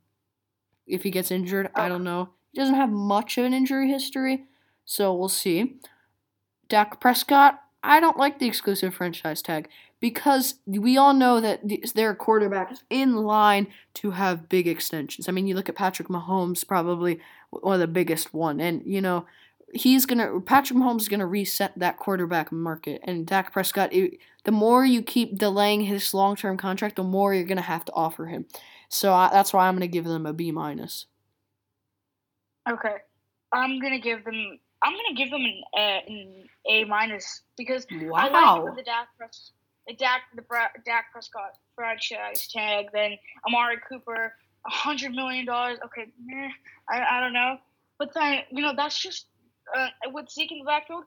If he gets injured, I don't know. He doesn't have much of an injury history, so we'll see. Dak Prescott, I don't like the exclusive franchise tag because we all know that their quarterback is in line to have big extensions. I mean, you look at Patrick Mahomes, probably one of the biggest one, and you know he's gonna Patrick Mahomes is gonna reset that quarterback market, and Dak Prescott. It, the more you keep delaying his long term contract, the more you're gonna have to offer him. So I, that's why I'm gonna give them a B minus. Okay, I'm gonna give them. I'm gonna give them an, uh, an A minus because wow. I like the Dak Prescott Dak the Dak Prescott franchise tag, then Amari Cooper, a hundred million dollars. Okay, meh, I I don't know, but then you know that's just uh, with Zeke in the backfield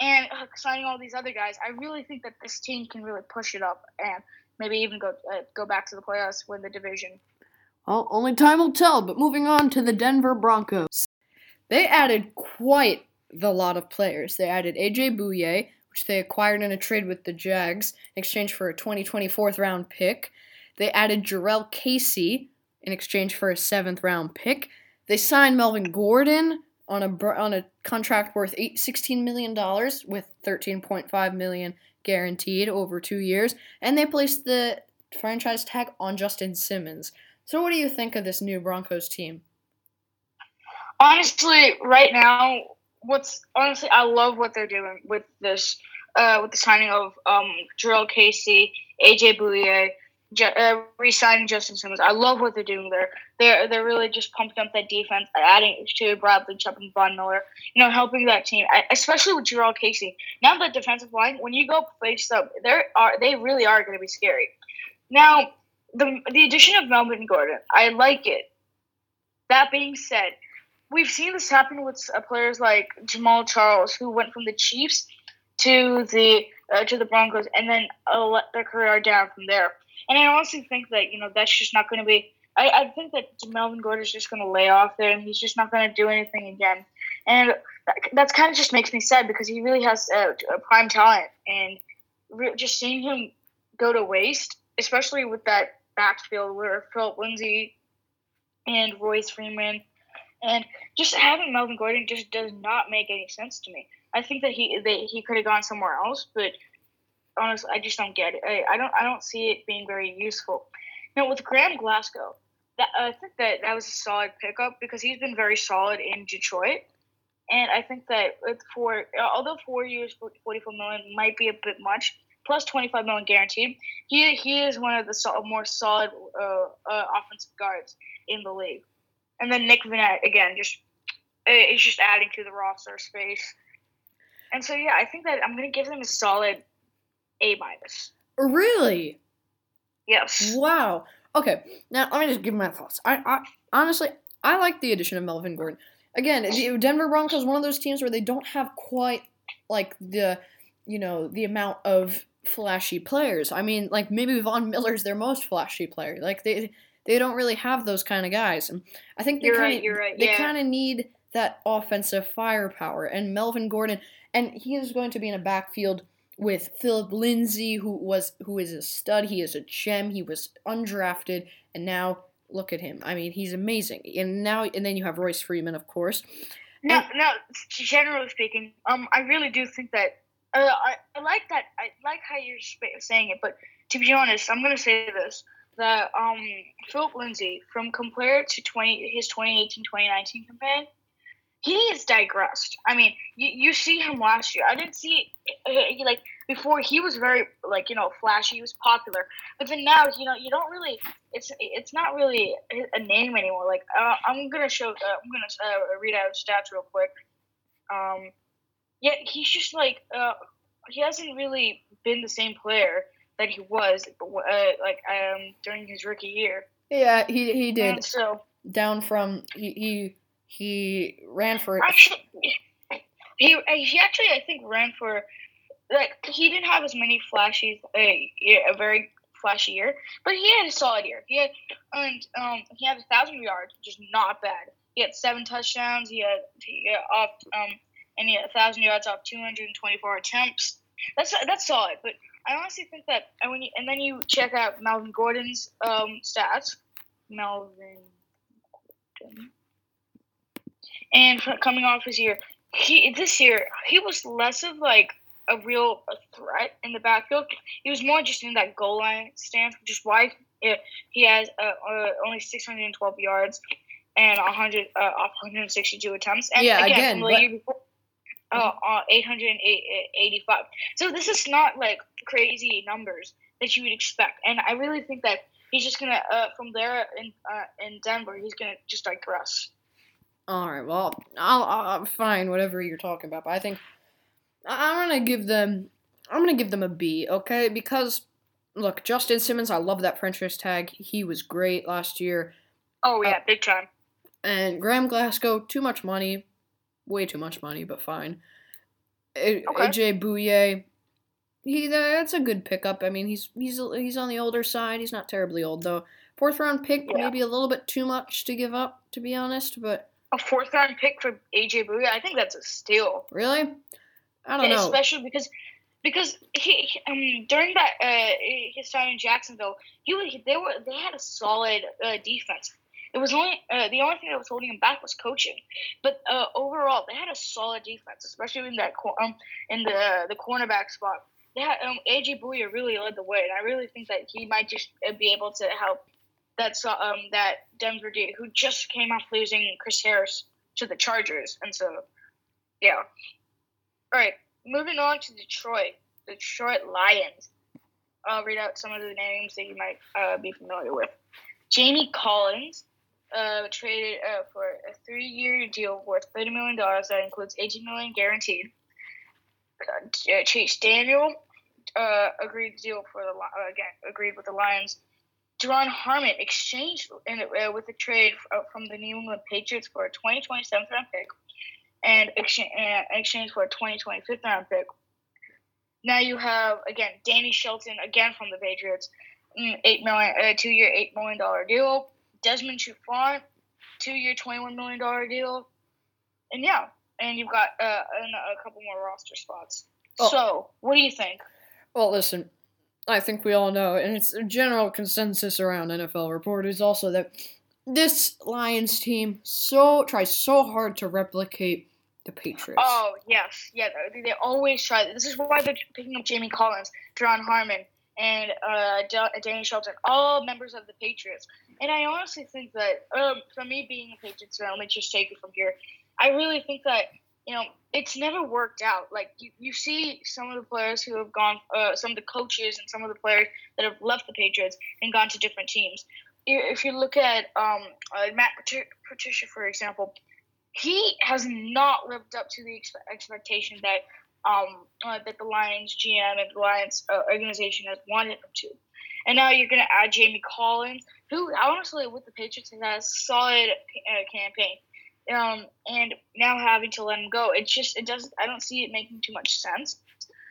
and uh, signing all these other guys. I really think that this team can really push it up and maybe even go uh, go back to the playoffs, win the division. Well, only time will tell. But moving on to the Denver Broncos, they added quite the lot of players. They added AJ Bouye, which they acquired in a trade with the Jags in exchange for a 2024 round pick. They added Jurrell Casey in exchange for a seventh round pick. They signed Melvin Gordon on a on a contract worth eight, $16 million with 13.5 million guaranteed over 2 years and they placed the franchise tag on Justin Simmons. So what do you think of this new Broncos team? Honestly, right now what's honestly, I love what they're doing with this, uh, with the signing of um, Jurrell Casey, AJ Bouye, uh, re-signing Justin Simmons. I love what they're doing there. They're they're really just pumping up that defense, adding to Bradley Chubb and Von Miller. You know, helping that team, especially with Jurrell Casey. Now the defensive line, when you go face up, they are they really are going to be scary. Now, the the addition of Melvin Gordon, I like it. That being said, we've seen this happen with uh, players like Jamaal Charles, who went from the Chiefs to the uh, to the Broncos, and then uh, let their career down from there. And I honestly think that you know that's just not going to be. I, I think that Melvin Gordon is just going to lay off there, and he's just not going to do anything again. And that, that's kind of just makes me sad because he really has a, a prime talent, and re- just seeing him go to waste, especially with that backfield where Philip Lindsay and Royce Freeman and just having Melvin Gordon just does not make any sense to me. I think that he that he could have gone somewhere else, but honestly, I just don't get it. I, I don't I don't see it being very useful. Now with Graham Glasgow, that I think that that was a solid pickup because he's been very solid in Detroit, and I think that for although four years, forty four million might be a bit much, plus twenty five million guaranteed, he he is one of the more solid uh, uh, offensive guards in the league. And then Nick Vannett again, just it's just adding to the roster space. And so yeah, I think that I'm gonna give them a solid A minus. Really? Yes. Wow. Okay. Now let me just give my thoughts. I, I honestly I like the addition of Melvin Gordon. Again, the Denver Broncos one of those teams where they don't have quite like the you know the amount of flashy players. I mean, like maybe Von Miller's their most flashy player. Like they they don't really have those kind of guys. And I think they kind of right, right. they yeah. kind of need that offensive firepower. And Melvin Gordon, and he is going to be in a backfield with Philip Lindsay, who was who is a stud. He is a gem. He was undrafted, and now look at him. I mean, he's amazing. And now, and then you have Royce Freeman, of course. No, and, no. Generally speaking, um, I really do think that. Uh, I, I like that. I like how you're saying it, but to be honest, I'm gonna say this that um, Philip Lindsay from compared to 20 his 2018-2019 campaign, he has digressed. I mean, you, you see him last year. I didn't see he, like before. He was very like you know flashy. He was popular, but then now you know you don't really. It's it's not really a name anymore. Like uh, I'm gonna show. Uh, I'm gonna uh, read out stats real quick. Um, yeah, he's just like uh, he hasn't really been the same player that he was uh, like um during his rookie year. Yeah, he he did. And so Down from he he he ran for actually, he he actually I think ran for like he didn't have as many flashes a a very flashy year, but he had a solid year. He had and um he had a thousand yards, which is not bad. He had seven touchdowns. He had he got off um and he had a thousand yards off two hundred and twenty four attempts. That's that's solid, but I honestly think that and when you and then you check out Melvin Gordon's um stats, Melvin Gordon, and coming off his year, he this year he was less of like a real threat in the backfield. He was more just in that goal line stance, which is why he has uh, uh, only 612 yards and 100 uh, off 162 attempts. And Yeah, again, again, but- year before, uh, uh, 885. So this is not like crazy numbers that you would expect, and I really think that he's just gonna uh, from there in uh, in Denver, he's gonna just digress. All right, well, I'll, I'll fine whatever you're talking about, but I think I- I'm gonna give them I'm gonna give them a B, okay? Because look, Justin Simmons, I love that franchise tag. He was great last year, Oh uh, yeah, big time. and Graham Glasgow, too much money, way too much money, but fine. A- Okay. AJ Bouye, he that's a good pickup. I mean, he's he's he's on the older side. He's not terribly old though. Fourth round pick, Yeah. maybe a little bit too much to give up, to be honest. But A fourth round pick for AJ Bouye, I think that's a steal. really, I don't Yeah, know. Especially because because he, um during that uh his time in Jacksonville, he was they were they had a solid uh, defense. It was only uh, the only thing that was holding him back was coaching, but uh, overall they had a solid defense, especially in that cor- um in the the cornerback spot. They had um AJ Bouye really led the way, and I really think that he might just be able to help that so- um that Denver D who just came off losing Chris Harris to the Chargers, and so yeah. All right, moving on to Detroit, Detroit Lions. I'll read out some of the names that you might uh, be familiar with. Jamie Collins uh, traded uh, for a three-year deal worth thirty million dollars that includes eighteen million guaranteed. Uh, Chase Daniel uh, agreed deal for the uh, again agreed with the Lions. Duron Harmon exchanged in, uh, with a trade uh, from the New England Patriots for a 2020 seventh round pick and exchange, uh, exchange for a 2020 fifth round pick. Now you have again Danny Shelton again from the Patriots, mm, eight million, uh, two year eight million dollar deal. Desmond Trufant, two year twenty one million dollar deal, and yeah, and you've got uh, a couple more roster spots. Oh. So what do you think? Well, listen, I think we all know, and it's a general consensus around NFL reporters also that this Lions team so tries so hard to replicate the Patriots. Oh yes, yeah. They, always try. This is why they're picking up Jamie Collins, Duron Harmon, and uh, Da- Danny Shelton, all members of the Patriots. And I honestly think that, um, for me being a Patriots fan, let me just take it from here. I really think that you know it's never worked out. Like you, you see some of the players who have gone, uh, some of the coaches and some of the players that have left the Patriots and gone to different teams. If you look at um, uh, Matt Pat- Patricia, for example, he has not lived up to the expe- expectation that um uh, that the Lions GM and the Lions uh, organization has wanted him to. And now you're going to add Jamie Collins, who honestly with the Patriots has had a solid uh, campaign. Um, and now having to let him go, it just it doesn't. I don't see it making too much sense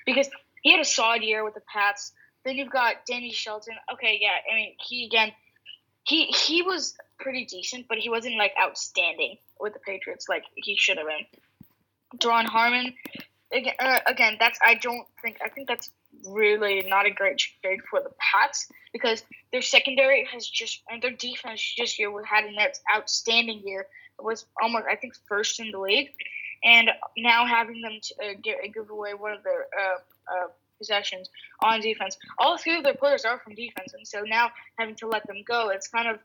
because he had a solid year with the Pats. Then you've got Danny Shelton. Okay, yeah, I mean he again, he he was pretty decent, but he wasn't like outstanding with the Patriots like he should have been. Duron Harmon, again, uh, again, that's I don't think I think that's really not a great trade for the Pats because their secondary has just and their defense this year had an out- outstanding year. Was almost I think first in the league, and now having them to, uh, give, give away one of their uh, uh, possessions on defense. All three of their players are from defense, and so now having to let them go, it's kind of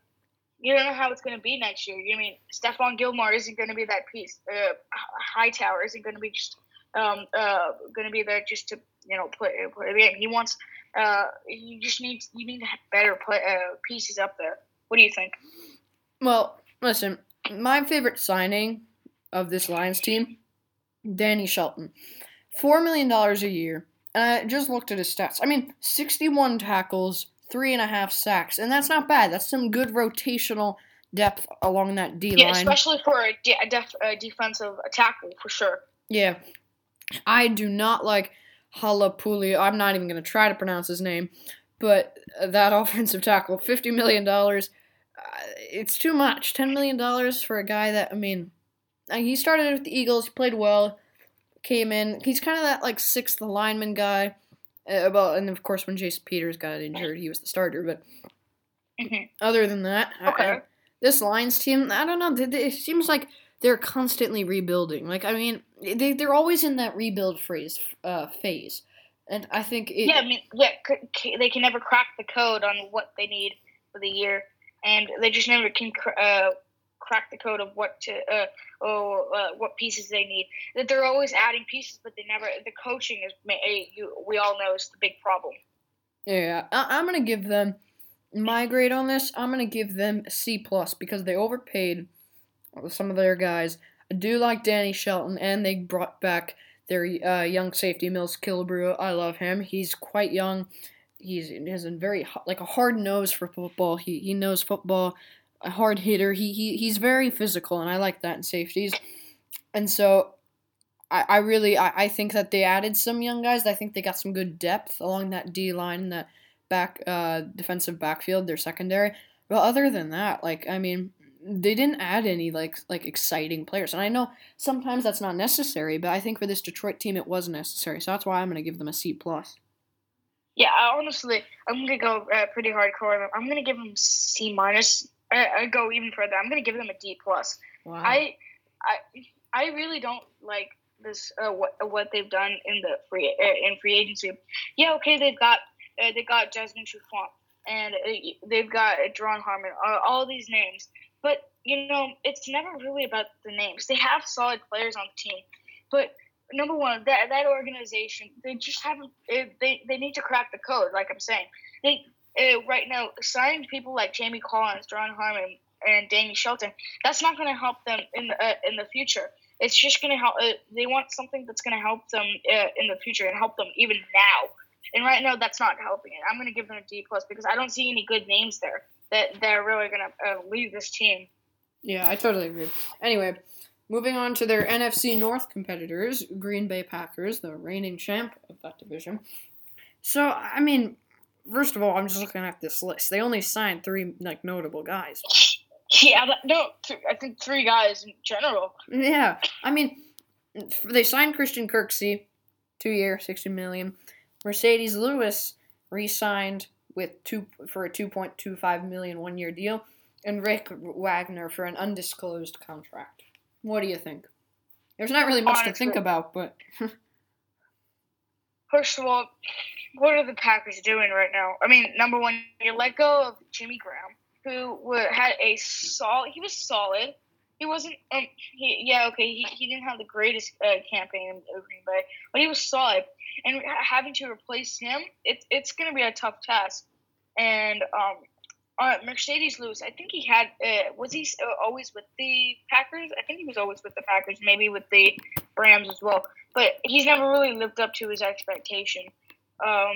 you don't know how it's going to be next year. You mean Stephon Gilmore isn't going to be that piece. Uh, Hightower isn't going to be just um, uh, going to be there just to you know play play the game. He wants. Uh, you just need you need to have better play, uh, pieces up there. What do you think? Well, listen, my favorite signing of this Lions team, Danny Shelton, four million dollars a year. And I just looked at his stats. I mean, sixty-one tackles, three and a half sacks, and that's not bad. That's some good rotational depth along that D line. Yeah, especially for a, de- a, def- a defensive tackle for sure. Yeah, I do not like Halapuli. I'm not even going to try to pronounce his name, but that offensive tackle, fifty million dollars, it's too much. Ten million dollars for a guy that I mean, uh, he started with the Eagles, he played well, came in. He's kind of that like sixth lineman guy. Uh, well, and of course, when Jason Peters got injured, he was the starter. But Mhm. other than that, Okay. I- this Lions team, I don't know. It seems like they're constantly rebuilding. Like, I mean, they they're always in that rebuild phase. Uh, phase, and I think it, yeah, I mean, yeah, they can never crack the code on what they need for the year, and they just never can cr- uh, crack the code of what to uh, oh, uh, what pieces they need. That they're always adding pieces, but they never. The coaching is you, we all know is the big problem. Yeah, I, I'm gonna give them my grade on this. I'm gonna give them C plus because they overpaid some of their guys. I do like Danny Shelton, and they brought back their uh, young safety Miles Killebrew. I love him. He's quite young. He's he has a very like a hard nose for football. He he knows football. A hard hitter. He he he's very physical, and I like that in safeties. And so I, I really I, I think that they added some young guys. I think they got some good depth along that D line, that back uh, defensive backfield, their secondary. But other than that, like I mean, they didn't add any like like exciting players. And I know sometimes that's not necessary, but I think for this Detroit team it was necessary. So that's why I'm gonna give them a C plus. Yeah, I honestly, I'm gonna go uh, pretty hardcore. I'm gonna give them C minus. I, I go even further. I'm gonna give them a D plus. Wow. I, I, I really don't like this. Uh, what what they've done in the free uh, in free agency. Yeah, okay, they've got uh, they got Desmond Trufant and uh, they've got uh, Duron Harmon. Uh, all these names, but you know, it's never really about the names. They have solid players on the team, but number one, that that organization, they just haven't. uh, They they need to crack the code. Like I'm saying, they uh, right now signing people like Jamie Collins, Duron Harmon, and Danny Shelton. That's not going to help them in the uh, in the future. It's just going to help. Uh, they want something that's going to help them in the future and help them even now. And right now, that's not helping it. I'm going to give them a D plus because I don't see any good names there that they're really going to lead this team. Yeah, I totally agree. Anyway, moving on to their NFC North competitors, Green Bay Packers, the reigning champ of that division. So, I mean, first of all, I'm just looking at this list. They only signed three like notable guys. Yeah, no, th- I think three guys in general. Yeah, I mean, they signed Christian Kirksey, two year, sixty million. Marcedes Lewis re-signed with two for a two point two five million one year deal, and Rick Wagner for an undisclosed contract. What do you think? There's not really much to think about, but First of all, what are the Packers doing right now? I mean, number one, you let go of Jimmy Graham, who had a solid. He was solid. He wasn't. Um, he, yeah, okay. He, he didn't have the greatest uh, campaign in Green Bay, but he was solid. And having to replace him, it's it's going to be a tough task. And um, uh, Marcedes Lewis, I think he had. Uh, was he uh, always with the Packers? I think he was always with the Packers, maybe with the Rams as well. But he's never really lived up to his expectation. Um,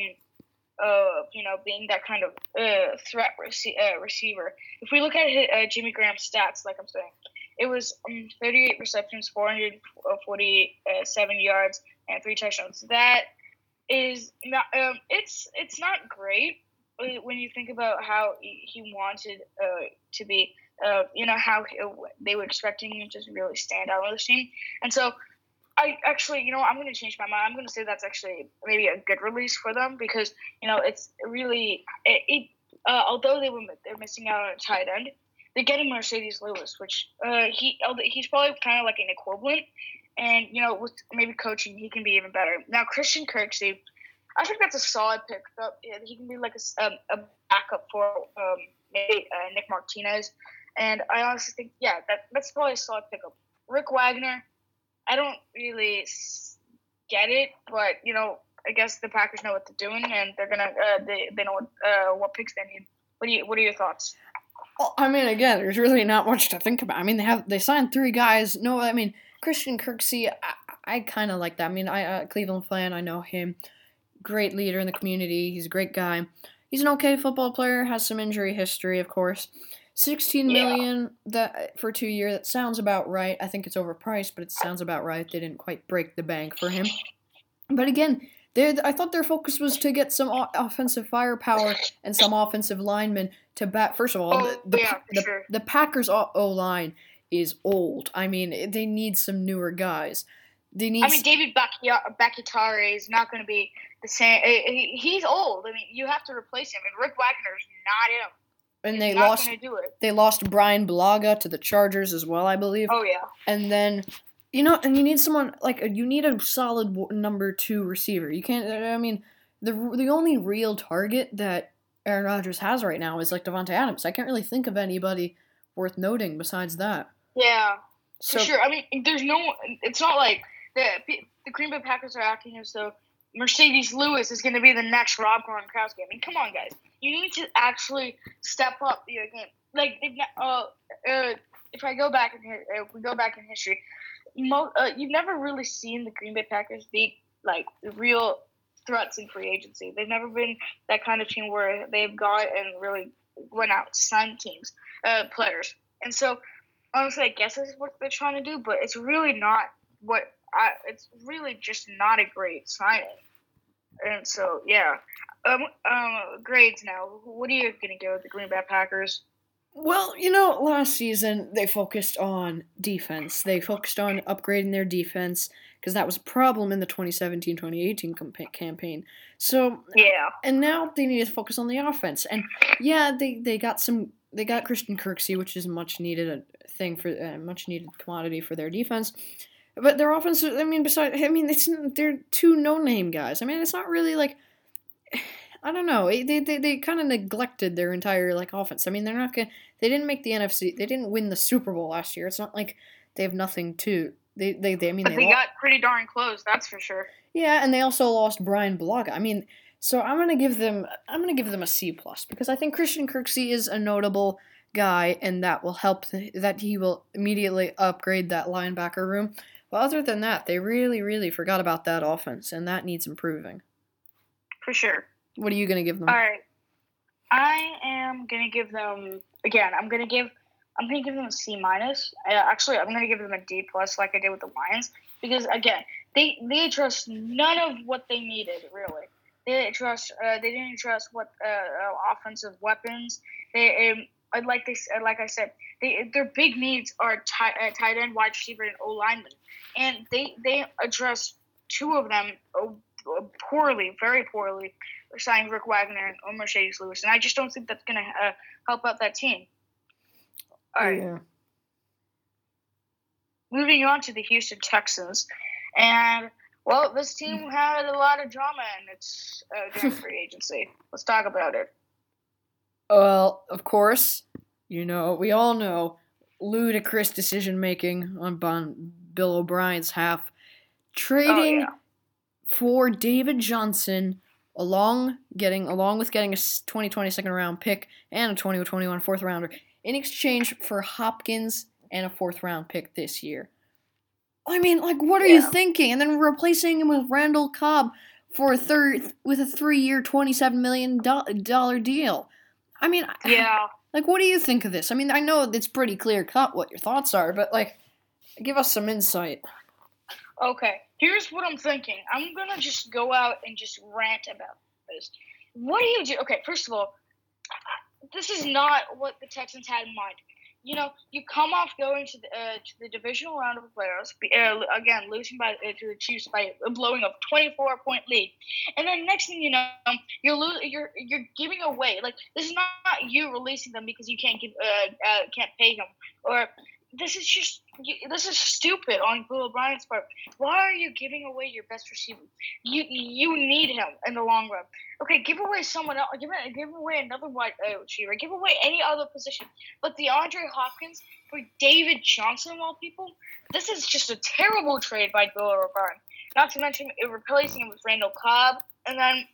uh, you know, being that kind of uh, threat rece- uh, receiver. If we look at his, uh, Jimmy Graham's stats, like I'm saying, it was um, 38 receptions, 447 yards, and three touchdowns. That is not. Um, it's it's not great uh, when you think about how he wanted uh, to be. Uh, you know how he, they were expecting him to really stand out on the team, and so I actually, you know, I'm going to change my mind. I'm going to say that's actually maybe a good release for them because you know it's really it. it uh, although they were they're missing out on a tight end, they're getting Marcedes Lewis, which uh, he he's probably kind of like an equivalent, and you know with maybe coaching he can be even better. Now Christian Kirksey, I think that's a solid pick. Up. He can be like a, a backup for um, maybe uh, Nick Martinez. And I honestly think, yeah, that that's probably a solid pickup. Rick Wagner, I don't really get it, but you know, I guess the Packers know what they're doing, and they're gonna uh, they they know what uh, what picks they need. What do you What are your thoughts? Well, I mean, again, there's really not much to think about. I mean, they have they signed three guys. No, I mean Christian Kirksey. I, I kind of like that. I mean, I uh, Cleveland fan. I know him. Great leader in the community. He's a great guy. He's an okay football player. Has some injury history, of course. Sixteen Yeah. million that for two year. That sounds about right. I think it's overpriced, but it sounds about right. They didn't quite break the bank for him. But again, they I thought their focus was to get some o- offensive firepower and some offensive linemen to bat. First of all, Oh, the, the, yeah, the, sure. the Packers O line is old. I mean, they need some newer guys. They need. I mean, David Bakhtiari is not going to be the same. eh, He's old. I mean, you have to replace him, and Rick Wagner's not him. and He's they not lost. going to do it. They lost Bryan Bulaga to the Chargers as well, I believe. Oh yeah. And then, you know, and you need someone like you need a solid number two receiver. You can't. I mean, the the only real target that Aaron Rodgers has right now is like Davante Adams. I can't really think of anybody worth noting besides that. Yeah. So For sure. I mean, there's no. It's not like the the Green Bay Packers are acting as though Marcedes Lewis is going to be the next Rob Gronkowski. I mean, come on, guys. You need to actually step up your game. Like, uh, uh, if I go back in here, if we go back in history, mo- uh, you've never really seen the Green Bay Packers be like real threats in free agency. They've never been that kind of team where they've got and really went out signed teams, uh, players. And so honestly, I guess this is what they're trying to do, but it's really not what I. It's really just not a great signing. And so, yeah. Um, um, grades now. What are you gonna go with the Green Bay Packers? Well, you know, last season they focused on defense. They focused on upgrading their defense because that was a problem in the 2017-2018 campa- campaign. So, Yeah. and now they need to focus on the offense. And yeah, they they got some they got Christian Kirksey, which is a much needed a thing for a much needed commodity for their defense. But their offense, I mean, besides, I mean, it's they're two no name guys. I mean, it's not really like I don't know. They they, they kind of neglected their entire like offense. I mean, they're not gonna. They didn't make the NFC. They didn't win the Super Bowl last year. It's not like they have nothing to. They they, they I mean But they, they got pretty darn close, that's for sure. yeah, and they also lost Bryan Bulaga. I mean, so I'm gonna give them I'm gonna give them a C plus because I think Christian Kirksey is a notable guy, and that will help th- that he will immediately upgrade that linebacker room. But other than that, they really really forgot about that offense, and that needs improving. For sure. What are you gonna give them? All right. I am gonna give them again. I'm gonna give. I'm gonna give them a C minus. Uh, actually, I'm gonna give them a D plus, like I did with the Lions, because again, they they addressed none of what they needed really. They didn't trust. Uh, they didn't trust what uh, uh, offensive weapons. They um, like they uh, like I said, they their big needs are tight, uh, tight end, wide receiver, and O lineman, and they they address two of them uh, poorly, very poorly signing Rick Wagner and Marcedes Lewis, and I just don't think that's going to uh, help out that team. All right, Yeah. moving on to the Houston Texans, and well, this team had a lot of drama in its uh, during free agency. Let's talk about it. Well, of course, you know we all know ludicrous decision making on Bon Bill O'Brien's half, trading Oh, yeah. for David Johnson along getting along with getting a 2020 second round pick and a 2021 fourth rounder in exchange for Hopkins and a fourth round pick this year. I mean, like what are you thinking? And then replacing him with Randall Cobb for a third with a 3-year 27 million dollar deal. I mean, Yeah. like what do you think of this? I mean, I know it's pretty clear cut what your thoughts are, but like give us some insight. Okay, here's what I'm thinking. I'm gonna just go out and just rant about this. What do you do? Okay, first of all, this is not what the Texans had in mind. You know, you come off going to the uh, to the divisional round of the playoffs, uh, again losing by uh, to the Chiefs by blowing a 24 point lead, and then next thing you know, you're lo- you're you're giving away. Like this is not you releasing them because you can't give uh, uh can't pay them. Or this is just this is stupid on Bill O'Brien's part. Why are you giving away your best receiver? You you need him in the long run. Okay, give away someone else. Give give away another wide uh, receiver. Give away any other position. But DeAndre Hopkins for David Johnson, of all people, this is just a terrible trade by Bill O'Brien. Not to mention replacing him with Randall Cobb, and then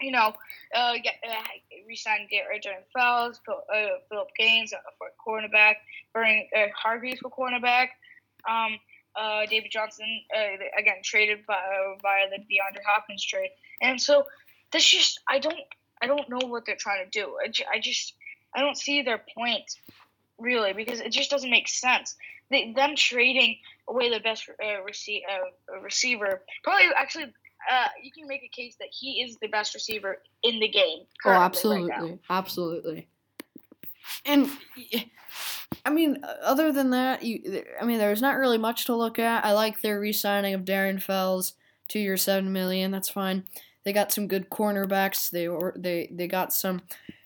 you know, uh, get, uh, re-signed Darren Fells, uh, Philip Gaines for cornerback, Vernon uh, Hargreaves for cornerback, um, uh, David Johnson uh, again traded by uh, via the DeAndre Hopkins trade, and so this just I don't I don't know what they're trying to do. I, I just I don't see their point really because it just doesn't make sense. They, them trading away the best uh, rece- uh, receiver, probably actually uh, you can make a case that he is the best receiver in the game. Oh, absolutely, right absolutely. And I mean, other than that, you, I mean, there's not really much to look at. I like their re-signing of Darren Fells, two year, seven million. That's fine. They got some good cornerbacks. They or they they got some,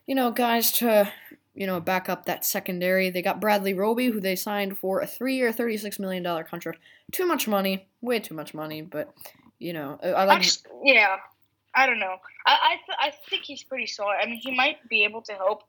you know, guys to you know back up that secondary. They got Bradley Roby, who they signed for a three year, thirty six million dollar contract. Too much money, way too much money, but you know, I like. Actually, yeah, I don't know. I I, th- I think he's pretty solid. I mean, he might be able to help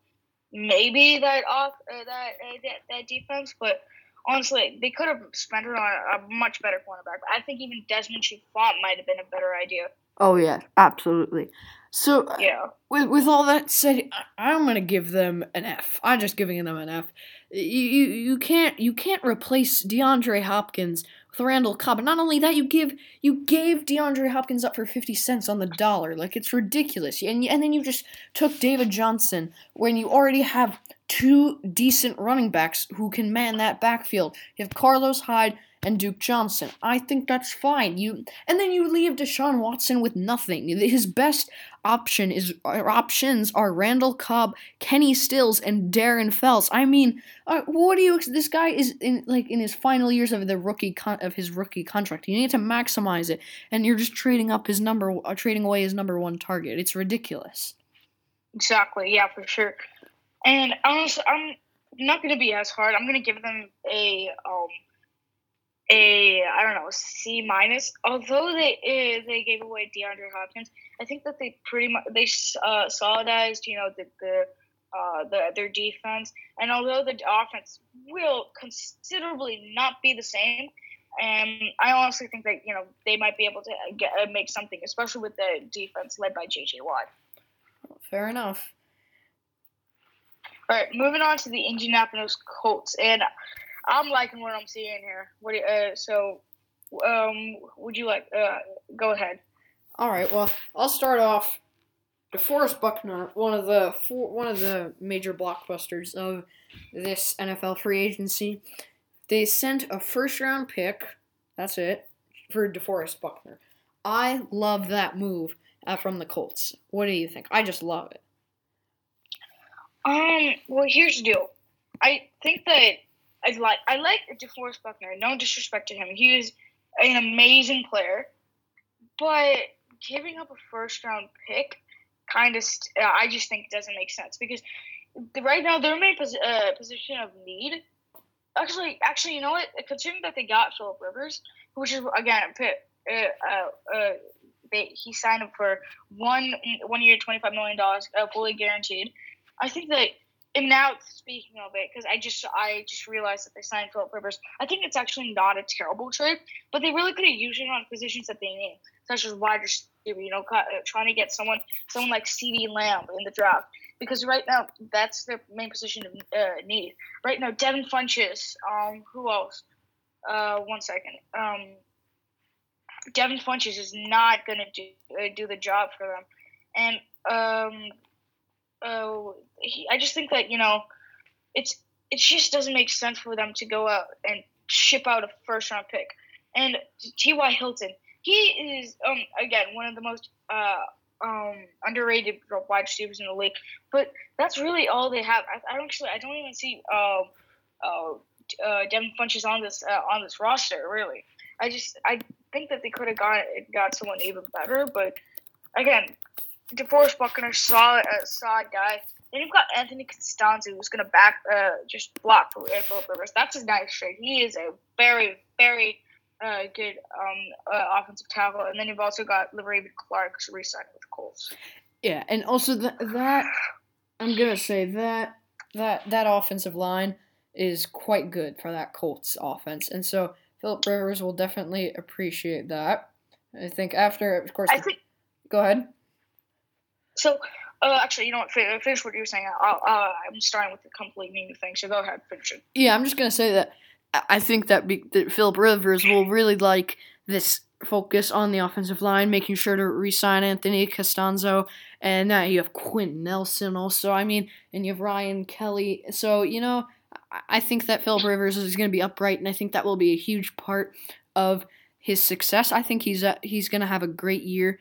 maybe that off uh, that, uh, that that defense, but honestly, they could have spent it on a, a much better cornerback. I think even Desmond Trufant might have been a better idea. Oh yeah, absolutely. So uh, yeah, with with all that said, I'm gonna give them an F. I'm just giving them an F. You you, you can't you can't replace DeAndre Hopkins with Randall Cobb. And not only that, you give you gave DeAndre Hopkins up for fifty cents on the dollar. Like it's ridiculous. And and then you just took David Johnson when you already have two decent running backs who can man that backfield. You have Carlos Hyde and Duke Johnson. I think that's fine. You and then you leave Deshaun Watson with nothing. His best option is options are Randall Cobb, Kenny Stills, and Darren Fells. I mean, uh, what do you? This guy is in like in his final years of the rookie con- of his rookie contract. You need to maximize it, and you're just trading up his number, uh, trading away his number one target. It's ridiculous. Exactly. Yeah, for sure. And honestly, I'm not going to be as hard. I'm going to give them a um a I don't know C minus. Although they uh, they gave away DeAndre Hopkins, I think that they pretty much they uh, solidized you know the the, uh, the their defense. And although the offense will considerably not be the same, and I honestly think that you know they might be able to get, uh, make something, especially with the defense led by J.J. Watt. Fair enough. All right, moving on to the Indianapolis Colts, and I'm liking what I'm seeing here. What do you, uh, so, um, would you like uh, go ahead? All right. Well, I'll start off. DeForest Buckner, one of the four, one of the major blockbusters of this NFL free agency, they sent a first round pick. That's it for DeForest Buckner. I love that move uh, from the Colts. What do you think? I just love it. Um. Well, here's the deal. I think that I like I like DeForest Buckner. No disrespect to him, he is an amazing player, but giving up a first round pick kind of st- uh, I just think doesn't make sense because right now their main pos- uh, position of need. Actually, actually, you know what? Considering that they got Philip Rivers, which is again uh, uh, uh, they, he signed up for one one year, twenty five million dollars, uh, fully guaranteed. I think that and now speaking of it, because I just I just realized that they signed Philip Rivers. I think it's actually not a terrible trade, but they really could have used it on positions that they need, such as wide receiver. You know, uh, trying to get someone someone like CeeDee Lamb in the draft, because right now that's their main position of uh, need. Right now, Devin Funchess. Um, who else? Uh, one second. Um, Devin Funchess is not gonna do uh, do the job for them, and um, uh, he, I just think that you know, it's it just doesn't make sense for them to go out and ship out a first round pick. And T.Y. Hilton, he is um again one of the most uh um underrated wide receivers in the league. But that's really all they have. I, I don't actually I don't even see uh uh, uh Devin Funchess on this uh, on this roster really. I just I think that they could have got got someone even better, but again, DeForest Buckner, solid, uh, a guy. Then you've got Anthony Castonzo, who's going to back, uh, just block for uh, Philip Rivers. That's a nice trade. He is a very, very uh, good um, uh, offensive tackle. And then you've also got Le'Raven Clark, who's re-signed with the Colts. Yeah, and also th- that I'm gonna say that that that offensive line is quite good for that Colts offense, and so Philip Rivers will definitely appreciate that. I think after, of course. I think. Go ahead. So, uh, actually, you know what? Finish what you were saying. Uh, I'm starting with a complete new thing. So go ahead, finish it. Yeah, I'm just gonna say that I think that, be, that Philip Rivers will really like this focus on the offensive line, making sure to re-sign Anthony Castonzo, and now you have Quenton Nelson also. I mean, and you have Ryan Kelly. So you know, I think that Philip Rivers is going to be upright, and I think that will be a huge part of his success. I think he's he's going to have a great year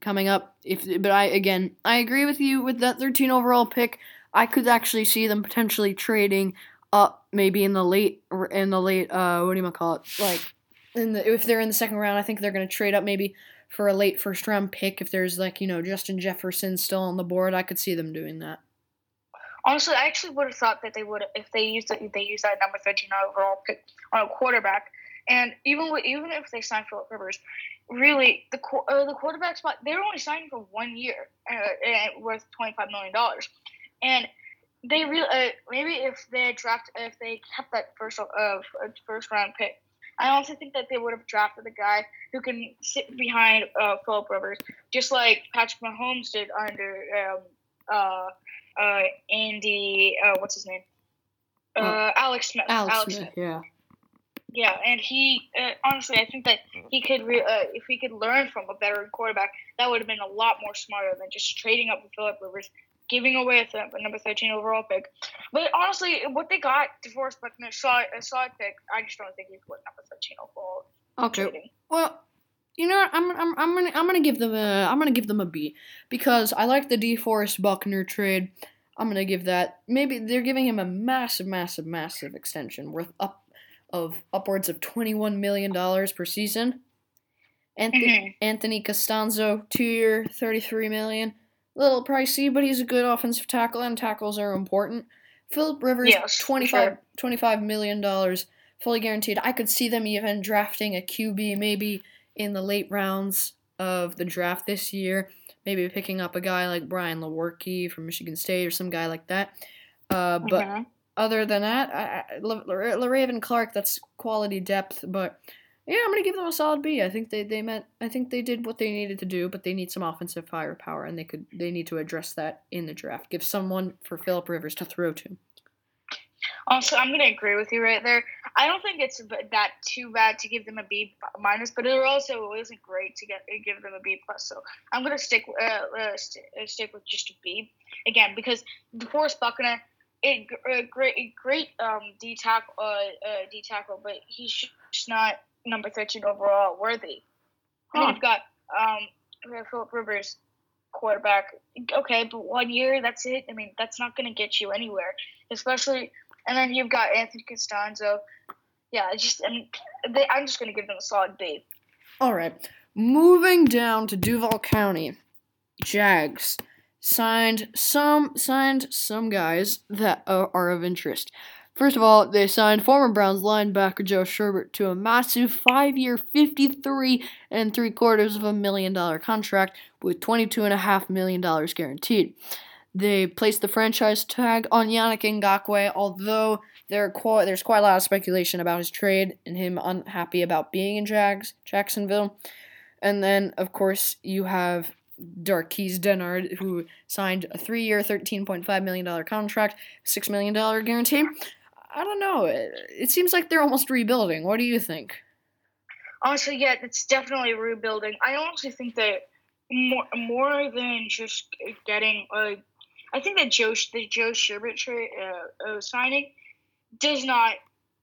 coming up. If but I again, I agree with you with that 13 overall pick. I could actually see them potentially trading up maybe in the late in the late uh what do you call it like in the if they're in the second round I think they're going to trade up maybe for a late first round pick if there's like you know Justin Jefferson still on the board I could see them doing that. Honestly, I actually would have thought that they would if they used it, they used that number thirteen overall pick on a quarterback, and even with, even if they signed Philip Rivers, really the uh, the quarterback spot they were only signing for one year uh, worth twenty five million dollars, and they really uh, maybe if they drafted if they kept that first uh, first round pick, I also think that they would have drafted a guy who can sit behind uh, Philip Rivers, just like Patrick Mahomes did under um, uh, uh, Andy. Uh, what's his name? Uh, oh. Alex Smith. Alex, Alex Smith, Smith. Yeah. Yeah, and he uh, honestly, I think that he could, re- uh, if he could learn from a veteran quarterback, that would have been a lot more smarter than just trading up with Philip Rivers giving away a, th- a number 13 overall pick. But honestly, what they got, DeForest Buckner, saw a solid pick. I just don't think he's worth number 13 overall. Okay. Trading. Well, you know? I'm, I'm, I'm gonna I'm gonna give them a I'm gonna give them a B because I like the DeForest Buckner trade. I'm gonna give that maybe they're giving him a massive, massive, massive extension worth up of upwards of 21 million dollars per season. Anthony, mm-hmm. Anthony Costanzo, two year, 33 million. little pricey, but he's a good offensive tackle, and tackles are important. Philip Rivers, yes, 25, sure. $25 million fully guaranteed. I could see them even drafting a QB maybe in the late rounds of the draft this year. Maybe picking up a guy like Brian Lewerke from Michigan State or some guy like that. Uh, but mm-hmm. Other than that, I, I, Clark, that's quality depth, but yeah, I'm gonna give them a solid B. I think they, they meant I think they did what they needed to do, but they need some offensive firepower, and they could they need to address that in the draft. Give someone for Philip Rivers to throw to. Also, I'm gonna agree with you right there. I don't think it's that too bad to give them a B minus, but it also wasn't great to get give them a B plus. So I'm gonna stick uh, uh, st- uh, stick with just a B again because DeForest Buckner, it, uh, great great um, D tackle uh, uh, D tackle, but he's just not number 13 overall worthy. Huh. And you've got um, Philip Rivers, quarterback. Okay, but one year, that's it. I mean, that's not going to get you anywhere, especially. And then you've got Anthony Castonzo. Yeah, just I mean, they, I'm just going to give them a solid B. All right, moving down to Duval County, Jags signed some signed some guys that are, are of interest. First of all, they signed former Browns linebacker Joe Schobert to a massive five-year, fifty-three and three quarters of a million dollar contract with twenty-two and a half million dollars guaranteed. They placed the franchise tag on Yannick Ngakoue, although there quite, there's quite a lot of speculation about his trade and him unhappy about being in Jags Jacksonville. And then, of course, you have Darqueze Dennard, who signed a three-year, $13.5 million contract, $6 million guarantee. I don't know. It, it seems like they're almost rebuilding. What do you think? Honestly, yeah, it's definitely rebuilding. I honestly think that more more than just getting a, I think that Joe the Joe Schobert trade uh, uh, signing does not,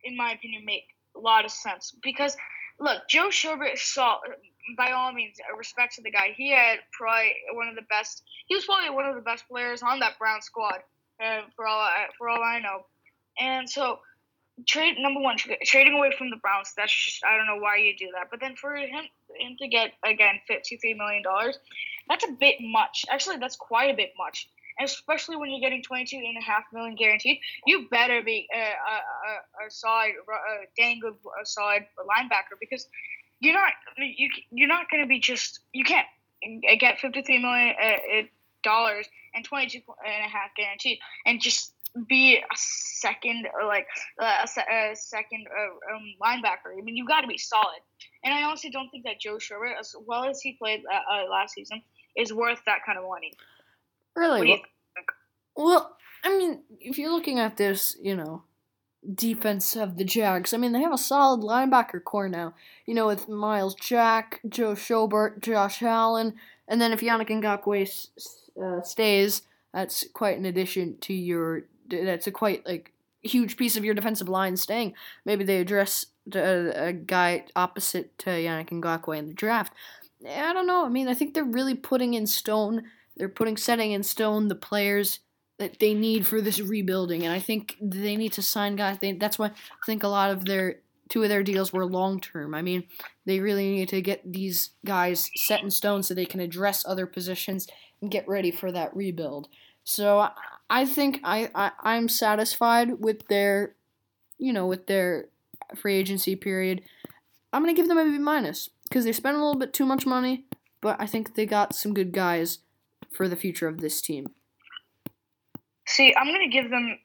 in my opinion, make a lot of sense because look, Joe Schobert saw by all means respect to the guy. He had probably one of the best. He was probably one of the best players on that Brown squad. Uh, for all I, for all I know, and so trade number one, trading away from the Browns. That's just I don't know why you do that. But then for him him to get again fifty three million dollars, that's a bit much. Actually, that's quite a bit much. Especially when you're getting 22 and a half million guaranteed, you better be a, a, a, solid, a dang good, a solid linebacker because you're not you you're not going to be just you can't get 53 million uh, dollars and 22 and a half guaranteed and just be a second or like a, a second uh, um, linebacker. I mean, you've got to be solid. And I honestly don't think that Joe Schobert, as well as he played uh, uh, last season, is worth that kind of money. Really? Well, well, I mean, if you're looking at this, you know, defense of the Jags, I mean, they have a solid linebacker core now. You know, with Myles Jack, Joe Schobert, Josh Allen, and then if Yannick Ngakoue uh, stays, that's quite an addition to your that's a quite like huge piece of your defensive line staying. Maybe they address a, a guy opposite to Yannick Ngakoue in the draft. I don't know. I mean, I think they're really putting in stone. They're putting setting in stone the players that they need for this rebuilding, and I think they need to sign guys. They, that's why I think a lot of their two of their deals were long term. I mean, they really need to get these guys set in stone so they can address other positions and get ready for that rebuild. So I think I, I I'm satisfied with their, you know, with their free agency period. I'm gonna give them a B minus because they spent a little bit too much money, but I think they got some good guys for the future of this team. See, I'm gonna give them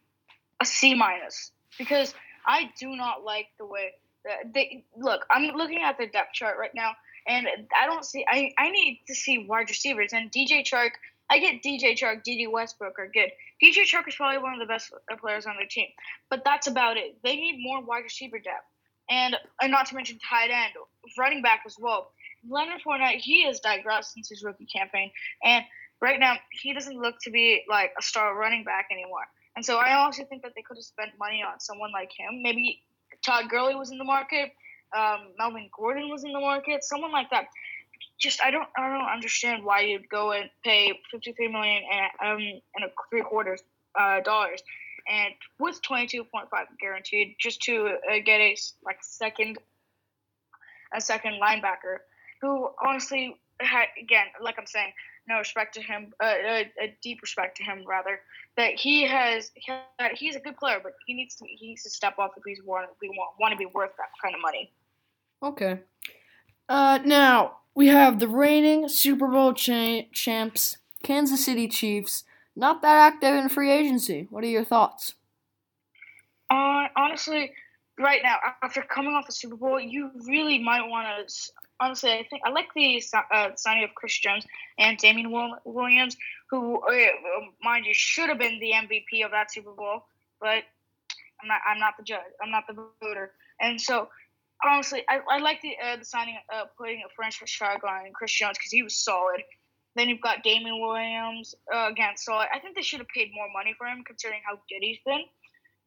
a C minus because I do not like the way that they look. I'm looking at the depth chart right now, and I don't see. I I need to see wide receivers and DJ Chark I get DJ Chark, Dede Westbrook are good. DJ Chark is probably one of the best players on their team, but that's about it. They need more wide receiver depth, and and not to mention tight end, running back as well. Leonard Fournette, he has digressed since his rookie campaign, and right now he doesn't look to be like a star running back anymore. And so I also think that they could have spent money on someone like him. Maybe Todd Gurley was in the market. Um, Melvin Gordon was in the market. Someone like that just I don't I don't understand why you'd go and pay fifty three million and um and a three quarters uh, dollars and with twenty two point five guaranteed just to uh, get a like second a second linebacker who honestly had again like I'm saying no respect to him uh, a, a, deep respect to him rather that he has that he's a good player but he needs to he needs to step up if he's want we want, want to be worth that kind of money. Okay. Uh, now we have the reigning Super Bowl cha- champs, Kansas City Chiefs, not that active in free agency. What are your thoughts? Uh, honestly, right now, after coming off the Super Bowl, you really might want to. Honestly, I think I like the uh, signing of Chris Jones and Damien Williams, who, uh, mind you, should have been the MVP of that Super Bowl, but I'm not. I'm not the judge. I'm not the voter, and so honestly, I, I like the uh, the signing, uh, putting a franchise tag on Chris Jones because he was solid. Then you've got Damien Williams uh, again, solid. I think they should have paid more money for him considering how good he's been.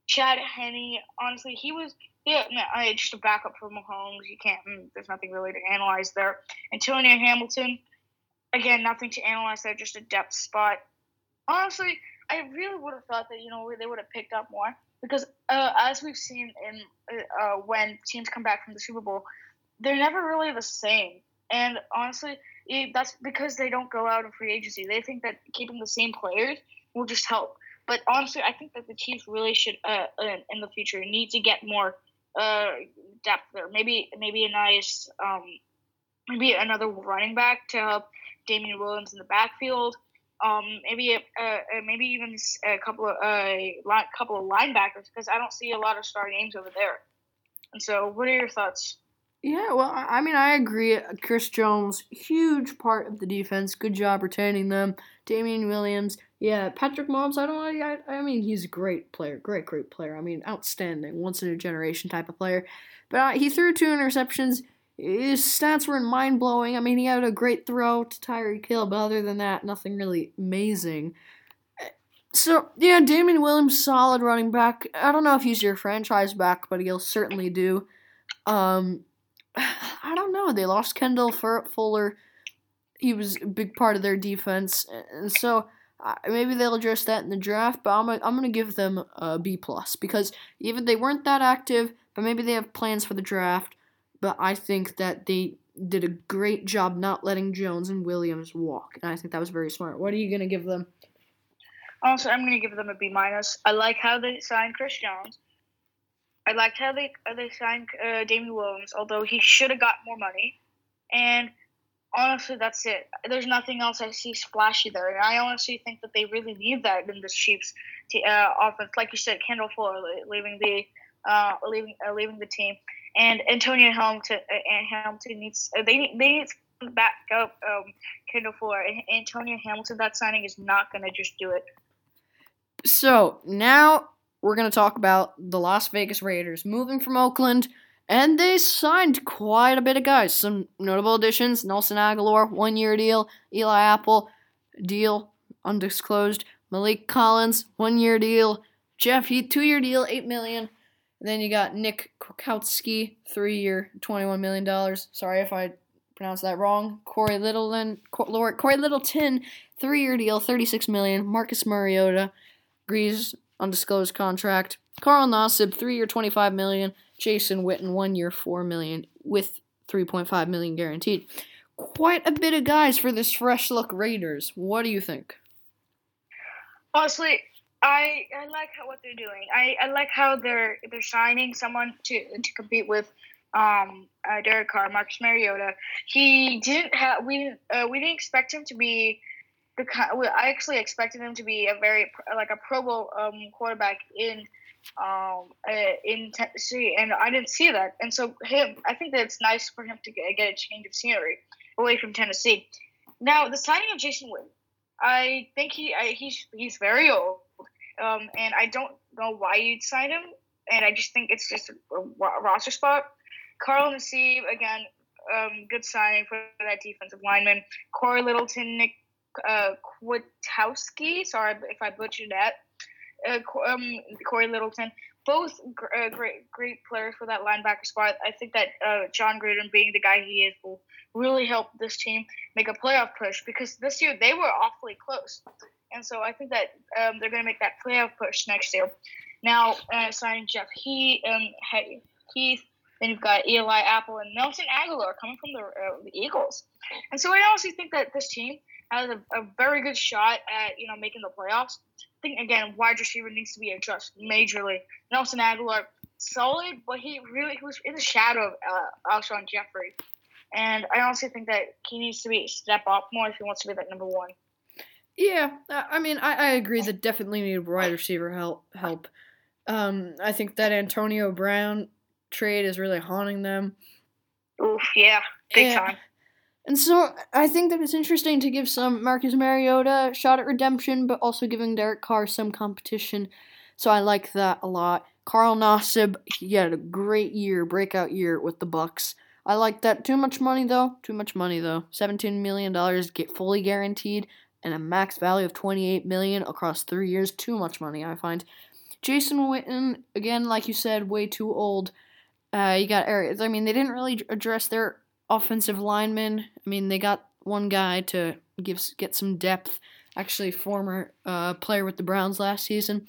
Chad Henne, honestly, he was yeah, no, I, just a backup for Mahomes. You can't. Mm, there's nothing really to analyze there. Antonio Hamilton, again, nothing to analyze there. Just a depth spot. Honestly, I really would have thought that you know they would have picked up more because uh, as we've seen in uh, when teams come back from the Super Bowl, they're never really the same. And honestly, it, that's because they don't go out in free agency. They think that keeping the same players will just help. But honestly, I think that the Chiefs really should, uh, in the future, need to get more uh, depth there. Maybe maybe a nice, um, maybe another running back to help Damien Williams in the backfield um, maybe a, a, maybe even a couple of a uh, couple of linebackers because I don't see a lot of star names over there. And so, what are your thoughts? Yeah, well, I mean, I agree. Chris Jones, huge part of the defense. Good job retaining them. Damien Williams, yeah. Patrick Mahomes, I don't. I, I mean, he's a great player, great, great player. I mean, outstanding, once in a generation type of player. But uh, he threw two interceptions his stats were mind blowing. I mean, he had a great throw to Tyreek Hill, but other than that, nothing really amazing. So, yeah, Damien Williams, solid running back. I don't know if he's your franchise back, but he'll certainly do. Um, I don't know. They lost Kendall Fuller. He was a big part of their defense, and so uh, maybe they'll address that in the draft. But I'm I'm gonna give them a B plus because even they weren't that active, but maybe they have plans for the draft but I think that they did a great job not letting Jones and Williams walk, and I think that was very smart. What are you gonna give them? Also, I'm going to give them a B minus. I like how they signed Chris Jones. I liked how they they signed uh, Damien Williams, although he should have got more money. And honestly, that's it. There's nothing else I see splashy there, and I honestly think that they really need that in this Chiefs t- uh, offense. Like you said, Kendall Fuller leaving the uh, leaving uh, leaving the team, and Antonio Hamilton uh, Hamilton needs uh, they need they need to back up um, Kendall Fuller. And Antonio Hamilton, that signing is not going to just do it. So now we're going to talk about the Las Vegas Raiders moving from Oakland and they signed quite a bit of guys. Some notable additions Nelson Agholor, one year deal. Eli Apple, deal undisclosed. Maliek Collins, one year deal. Jeff Heath, two year deal, 8 million. And then you got Nick Kwiatkowski, three year, $21 million. Sorry if I pronounced that wrong. Cory Littleton, Cory Littleton, three year deal, 36 million. Marcus Mariota, agrees, undisclosed contract. Carl Nassib, three year, $25 million. Jason Witten one year, four million with 3.5 million guaranteed. Quite a bit of guys for this fresh look Raiders. What do you think? Honestly, I I like how, what they're doing. I, I like how they're they're signing someone to to compete with um uh, Derek Carr, Marcus Mariota. He didn't have we didn't uh, we didn't expect him to be the I actually expected him to be a very like a Pro Bowl um, quarterback in um, uh, in Tennessee, and I didn't see that. And so him, I think that it's nice for him to get, get a change of scenery away from Tennessee. Now, the signing of Jason Witten, I think he I, he's he's very old, um, and I don't know why you'd sign him. And I just think it's just a, a roster spot. Carl Nassib again, um, good signing for that defensive lineman. Cory Littleton, Nick uh, Kwiatkowski. Sorry if I butchered that uh, um, Cory Littleton, both uh, great great players for that linebacker spot. I think that uh, Jon Gruden, being the guy he is, will really help this team make a playoff push because this year they were awfully close, and so I think that um, they're going to make that playoff push next year. Now uh, signing Jeff Heath, um, Heath, then you've got Eli Apple and Nelson Agholor coming from the, uh, the Eagles, and so I honestly think that this team has a, a very good shot at you know making the playoffs think again, wide receiver needs to be addressed majorly. Nelson Agholor, solid, but he really he was in the shadow of uh, Alshon Jeffery, and I honestly think that he needs to be step up more if he wants to be that number one. Yeah, I mean, I, I agree that definitely need wide receiver help. Help. Um, I think that Antonio Brown trade is really haunting them. Oof, yeah, big and, time. And so I think that it's interesting to give some Marcus Mariota a shot at redemption, but also giving Derek Carr some competition. So I like that a lot. Carl Nassib, he had a great year, breakout year with the Bucs. I like that. Too much money though. Too much money though. Seventeen million dollars get fully guaranteed, and a max value of twenty-eight million across three years. Too much money, I find. Jason Witten, again, like you said, way too old. Uh, you got areas. I mean, they didn't really address their offensive linemen. I mean, they got one guy to give get some depth. Actually, former uh, player with the Browns last season,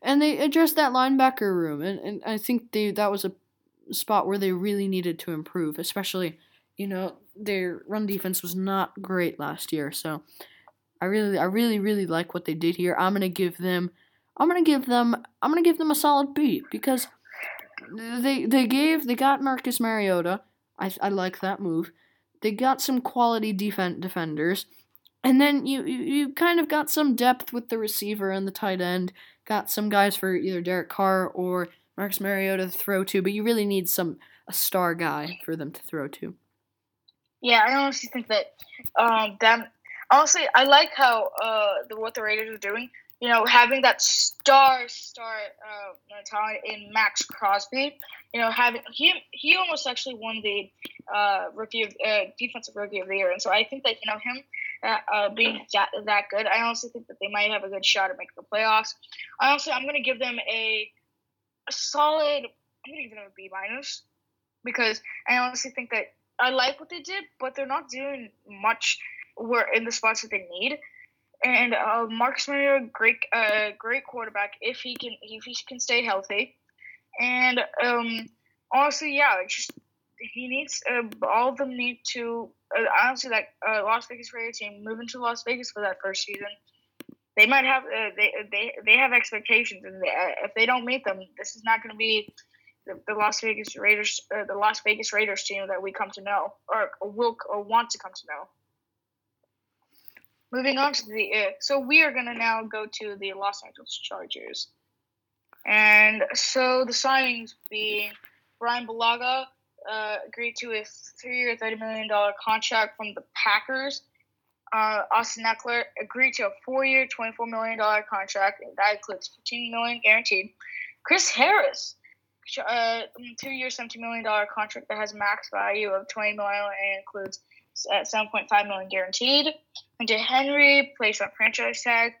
and they addressed that linebacker room, and, and I think they that was a spot where they really needed to improve, especially you know their run defense was not great last year. So I really, I really, really like what they did here. I'm gonna give them, I'm gonna give them, I'm gonna give them a solid B because they they gave they got Marcus Mariota I, I like that move. They got some quality defense defenders. And then you, you, you kind of got some depth with the receiver and the tight end. Got some guys for either Derek Carr or Marcus Mariota to throw to, but you really need some a star guy for them to throw to. Yeah, I honestly think that um, them. Honestly, I like how uh, the what the Raiders are doing you know, having that star star uh, talent in Maxx Crosby, you know, having he he almost actually won the uh, rookie of, uh, defensive rookie of the year, and so I think that you know him uh, uh, being that, that good, I honestly think that they might have a good shot at making the playoffs. I honestly, I'm going to give them a, a solid. I'm going to give them a B minus because I honestly think that I like what they did, but they're not doing much. Where in the spots that they need. And uh, Marcus Mariota, great, uh, great quarterback if he can if he can stay healthy. And um, honestly, yeah, just he needs uh, all of them need to uh, honestly that uh, Las Vegas Raiders team moving to Las Vegas for that first season. they might have uh, they they they have expectations, and they, uh, if they don't meet them, this is not going to be the, the, Las Vegas Raiders, uh, the Las Vegas Raiders team that we come to know, or, will or want to come to know. Moving on to the uh, so we are to now go to the Los Angeles Chargers, and so the signings being Bryan Bulaga uh, agreed to a three-year, thirty million dollar contract from the Packers uh, Austin Ekeler agreed to a four-year, $24 million contract, and that includes 15 million guaranteed. Chris Harris, uh, two-year, $17 million contract that has max value of $20 million and includes uh, 7.5 million guaranteed. Hunter Henry placed on franchise tag.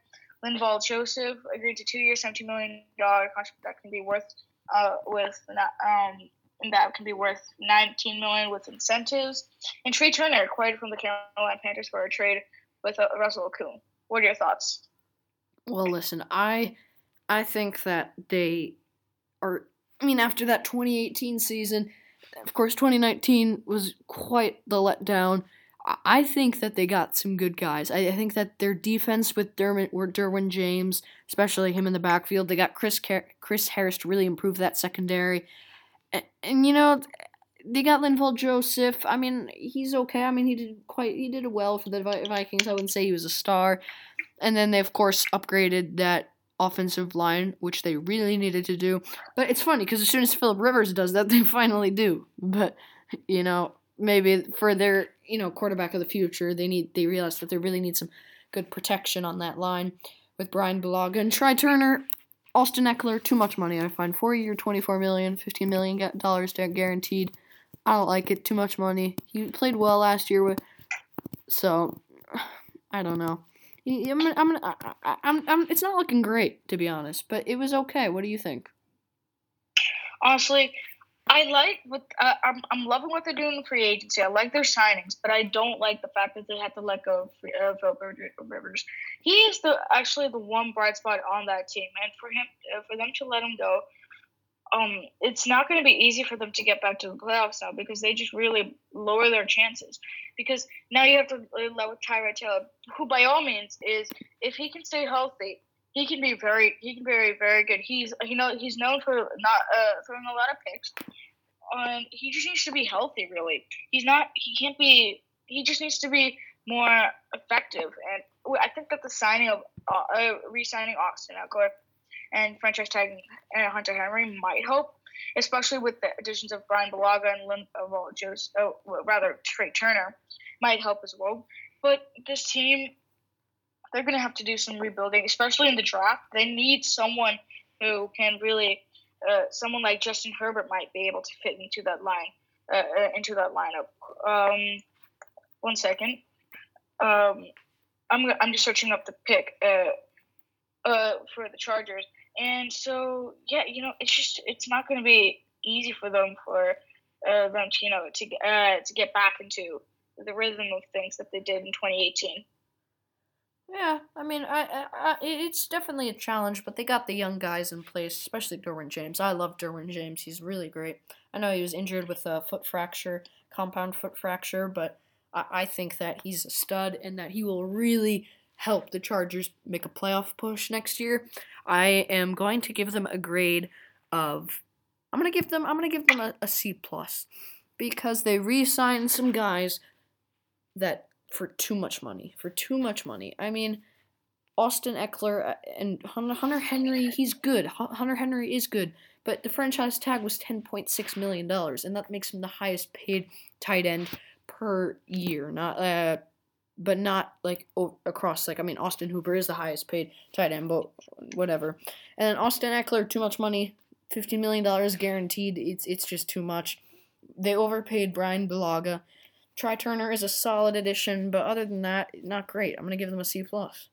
Linval Joseph agreed to two-year, $17 million contract that can be worth uh, with um, that can be worth 19 million with incentives. And Trai Turner acquired from the Carolina Panthers for a trade with uh, Russell Okung. What are your thoughts? Well, listen, I I think that they are. I mean, after that 2018 season, of course, 2019 was quite the letdown. I think that they got some good guys. I think that their defense with Derwin, Derwin James, especially him in the backfield, they got Chris Chris Harris to really improve that secondary. And, and you know, they got Linval Joseph. I mean, he's okay. I mean, he did quite he did well for the Vikings. I wouldn't say he was a star. And then they of course upgraded that offensive line, which they really needed to do. But it's funny because as soon as Philip Rivers does that, they finally do. But you know, maybe for their you know quarterback of the future, they need they realize that they really need some good protection on that line with Brian Bulaga and Trai Turner. Austin Eckler, too much money, I find. Four year, $24 million, $15 million guaranteed. I don't like it. Too much money. He played well last year with, so I don't know. I'm, I'm, I'm, I'm, it's not looking great to be honest, but it was okay. What do you think? Honestly, I like what uh, I'm. I'm loving what they're doing in free agency. I like their signings, but I don't like the fact that they had to let go of uh, Phil Rivers. He is the actually the one bright spot on that team, and for him, uh, for them to let him go, um, it's not going to be easy for them to get back to the playoffs now because they just really lower their chances. Because now you have to let with Tyrod Taylor, who by all means is, if he can stay healthy, he can be very he can be very very good. He's you know he's known for not uh, throwing a lot of picks. Um, he just needs to be healthy. Really, he's not. He can't be. He just needs to be more effective. And I think that the signing of uh, uh re-signing Austin Ekeler and franchise tagging uh, Hunter Henry might help, especially with the additions of Bryan Bulaga and Lynn, uh, well, Joe's, oh, rather Trai Turner, might help as well. But this team they're going to have to do some rebuilding, especially in the draft. They need someone who can really, uh, someone like Justin Herbert might be able to fit into that line, uh, uh into that lineup. Um, one second. Um, I'm I'm just searching up the pick uh, uh, for the Chargers, and so yeah, you know, it's just it's not going to be easy for them for uh, them to you know to uh, to get back into the rhythm of things that they did in 2018. Yeah, I mean, I, I, I, it's definitely a challenge, but they got the young guys in place, especially Derwin James. I love Derwin James; he's really great. I know he was injured with a foot fracture, compound foot fracture, but I, I think that he's a stud and that he will really help the Chargers make a playoff push next year. I am going to give them a grade of, I'm gonna give them, I'm gonna give them a, a C plus, because they re-signed some guys that for too much money. For too much money. I mean, Austin Ekeler uh, and Hunter Henry, he's good. Hunter Henry is good, but the franchise tag was $10.6 million, and that makes him the highest paid tight end per year. Not, uh, but not like across. Like I mean, Austin Hooper is the highest paid tight end, but whatever. And then Austin Ekeler, too much money, $15 million guaranteed. It's it's just too much. They overpaid Bryan Bulaga. Trai Turner is a solid addition, but other than that, not great. I'm gonna give them a C plus.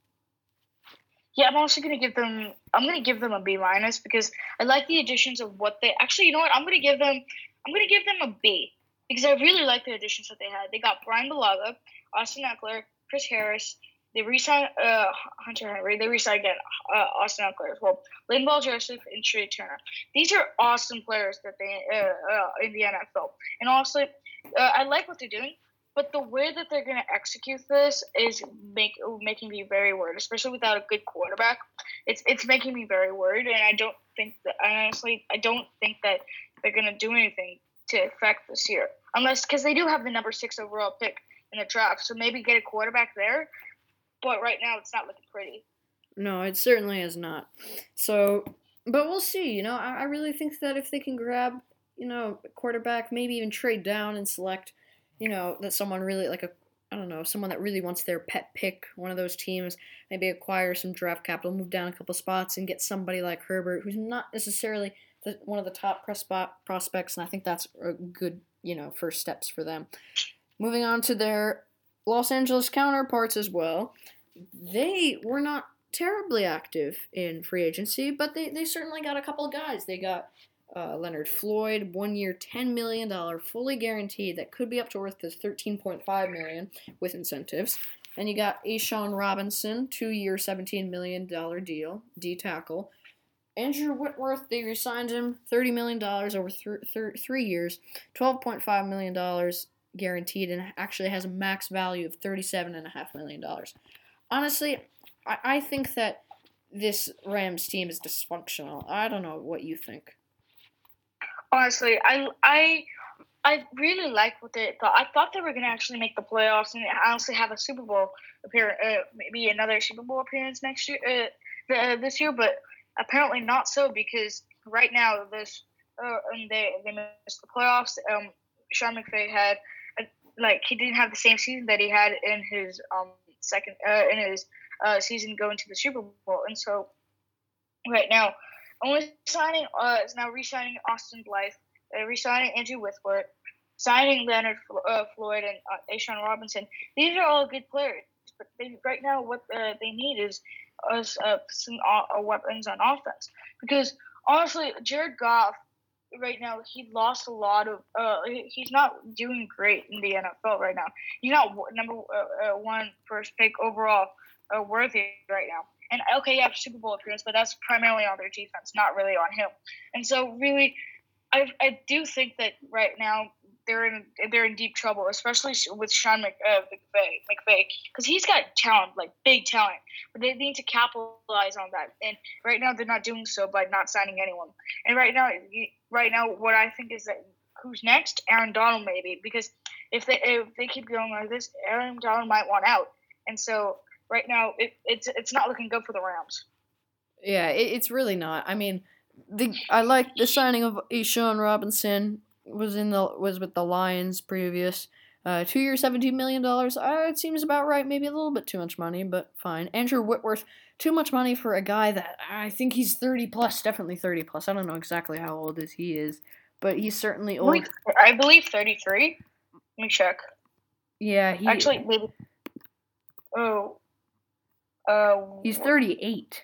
Yeah, I'm also gonna give them. I'm gonna give them a B minus because I like the additions of what they. Actually, you know what? I'm gonna give them. I'm gonna give them a B because I really like the additions that they had. They got Bryan Bulaga, Austin Ekeler, Chris Harris. They re-signed uh, Hunter Henry. They re-signed again uh, Austin Ekeler as well. Linval Joseph and Trai Turner. These are awesome players that they uh, uh in the NFL. And also, uh, I like what they're doing. but the way that they're going to execute this is make making me very worried, especially without a good quarterback. It's it's making me very worried, and I don't think that honestly I don't think that they're going to do anything to affect this year, unless because they do have the number six overall pick in the draft, so maybe get a quarterback there. But right now, it's not looking pretty. No, it certainly is not. So, but we'll see. You know, I, I really think that if they can grab, you know, a quarterback, maybe even trade down and select, you know, that someone really like a, I don't know, someone that really wants their pet pick, one of those teams, maybe acquire some draft capital, move down a couple spots, and get somebody like Herbert, who's not necessarily the, one of the top prospects, and I think that's a good, you know, first steps for them. Moving on to their Los Angeles counterparts as well, they were not terribly active in free agency, but they, they certainly got a couple of guys. They got uh, Leonard Floyd, one year, $10 million, fully guaranteed, that could be up to worth the 13.5 million with incentives. And you got A'Shawn Robinson, two year, $17 million deal, D tackle. Andrew Whitworth, they resigned him $30 million over th- th- three years, $12.5 million guaranteed, and actually has a max value of $37.5 million. Honestly, I, I think that this Rams team is dysfunctional. I don't know what you think. Honestly, I I I really like what they thought. I thought they were going to actually make the playoffs and honestly have a Super Bowl appearance, uh, maybe another Super Bowl appearance next year, uh, uh, this year. But apparently not so because right now this uh, and they they missed the playoffs. Um, Sean McVay had like he didn't have the same season that he had in his um second uh, in his uh, season going to the Super Bowl. And so right now, only signing uh, is now re-signing Austin Blythe, uh, re-signing Andrew Whitworth, signing Leonard uh, Floyd and uh, A'Shawn Robinson. These are all good players, but they, right now what uh, they need is us uh, some uh, weapons on offense. Because honestly, Jared Goff right now he lost a lot of. Uh, he's not doing great in the NFL right now. He's not number uh, uh, one first pick overall uh, worthy right now. And okay, yeah, Super Bowl appearance, but that's primarily on their defense, not really on him. And so, really, I, I do think that right now they're in they're in deep trouble, especially with Sean Mc, uh, McVay, McVay, because he's got talent, like big talent, but they need to capitalize on that. And right now, they're not doing so by not signing anyone. And right now, right now, what I think is that who's next? Aaron Donald, maybe, because if they if they keep going like this, Aaron Donald might want out. And so right now it, it's it's not looking good for the Rams. Yeah, it, it's really not. I mean, the I like the signing of A'Shawn Robinson was in the was with the Lions previous. Uh, two years, seventeen million dollars. Uh, it seems about right. Maybe a little bit too much money, but fine. Andrew Whitworth, too much money for a guy that I think he's thirty plus, definitely thirty plus. I don't know exactly how old is he is, but he's certainly old. I believe thirty three. Let me check. Yeah, he actually maybe. Oh, uh, He's 38.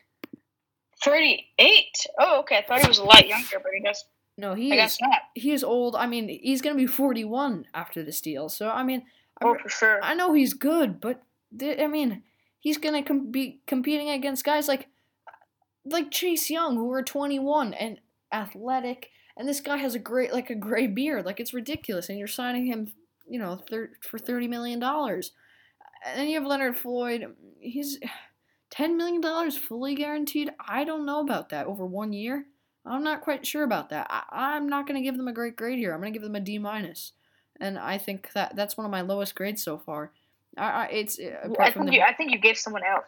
38? Oh, okay. I thought he was a lot younger, but I guess. No, he I is he is old. I mean, he's gonna be 41 after this deal. So I mean, oh I, for sure. I know he's good, but th- I mean, he's gonna com- be competing against guys like like Chase Young, who are 21 and athletic, and this guy has a great like a gray beard. Like it's ridiculous, and you're signing him, you know, thir- for 30 million dollars. And then you have Leonard Floyd. He's $10 million fully guaranteed? I don't know about that over one year. I'm not quite sure about that. I, am not going to give them a great grade here. I'm going to give them a D minus, and I think that that's one of my lowest grades so far. I, I it's uh, I think, the, you, I think you gave someone else.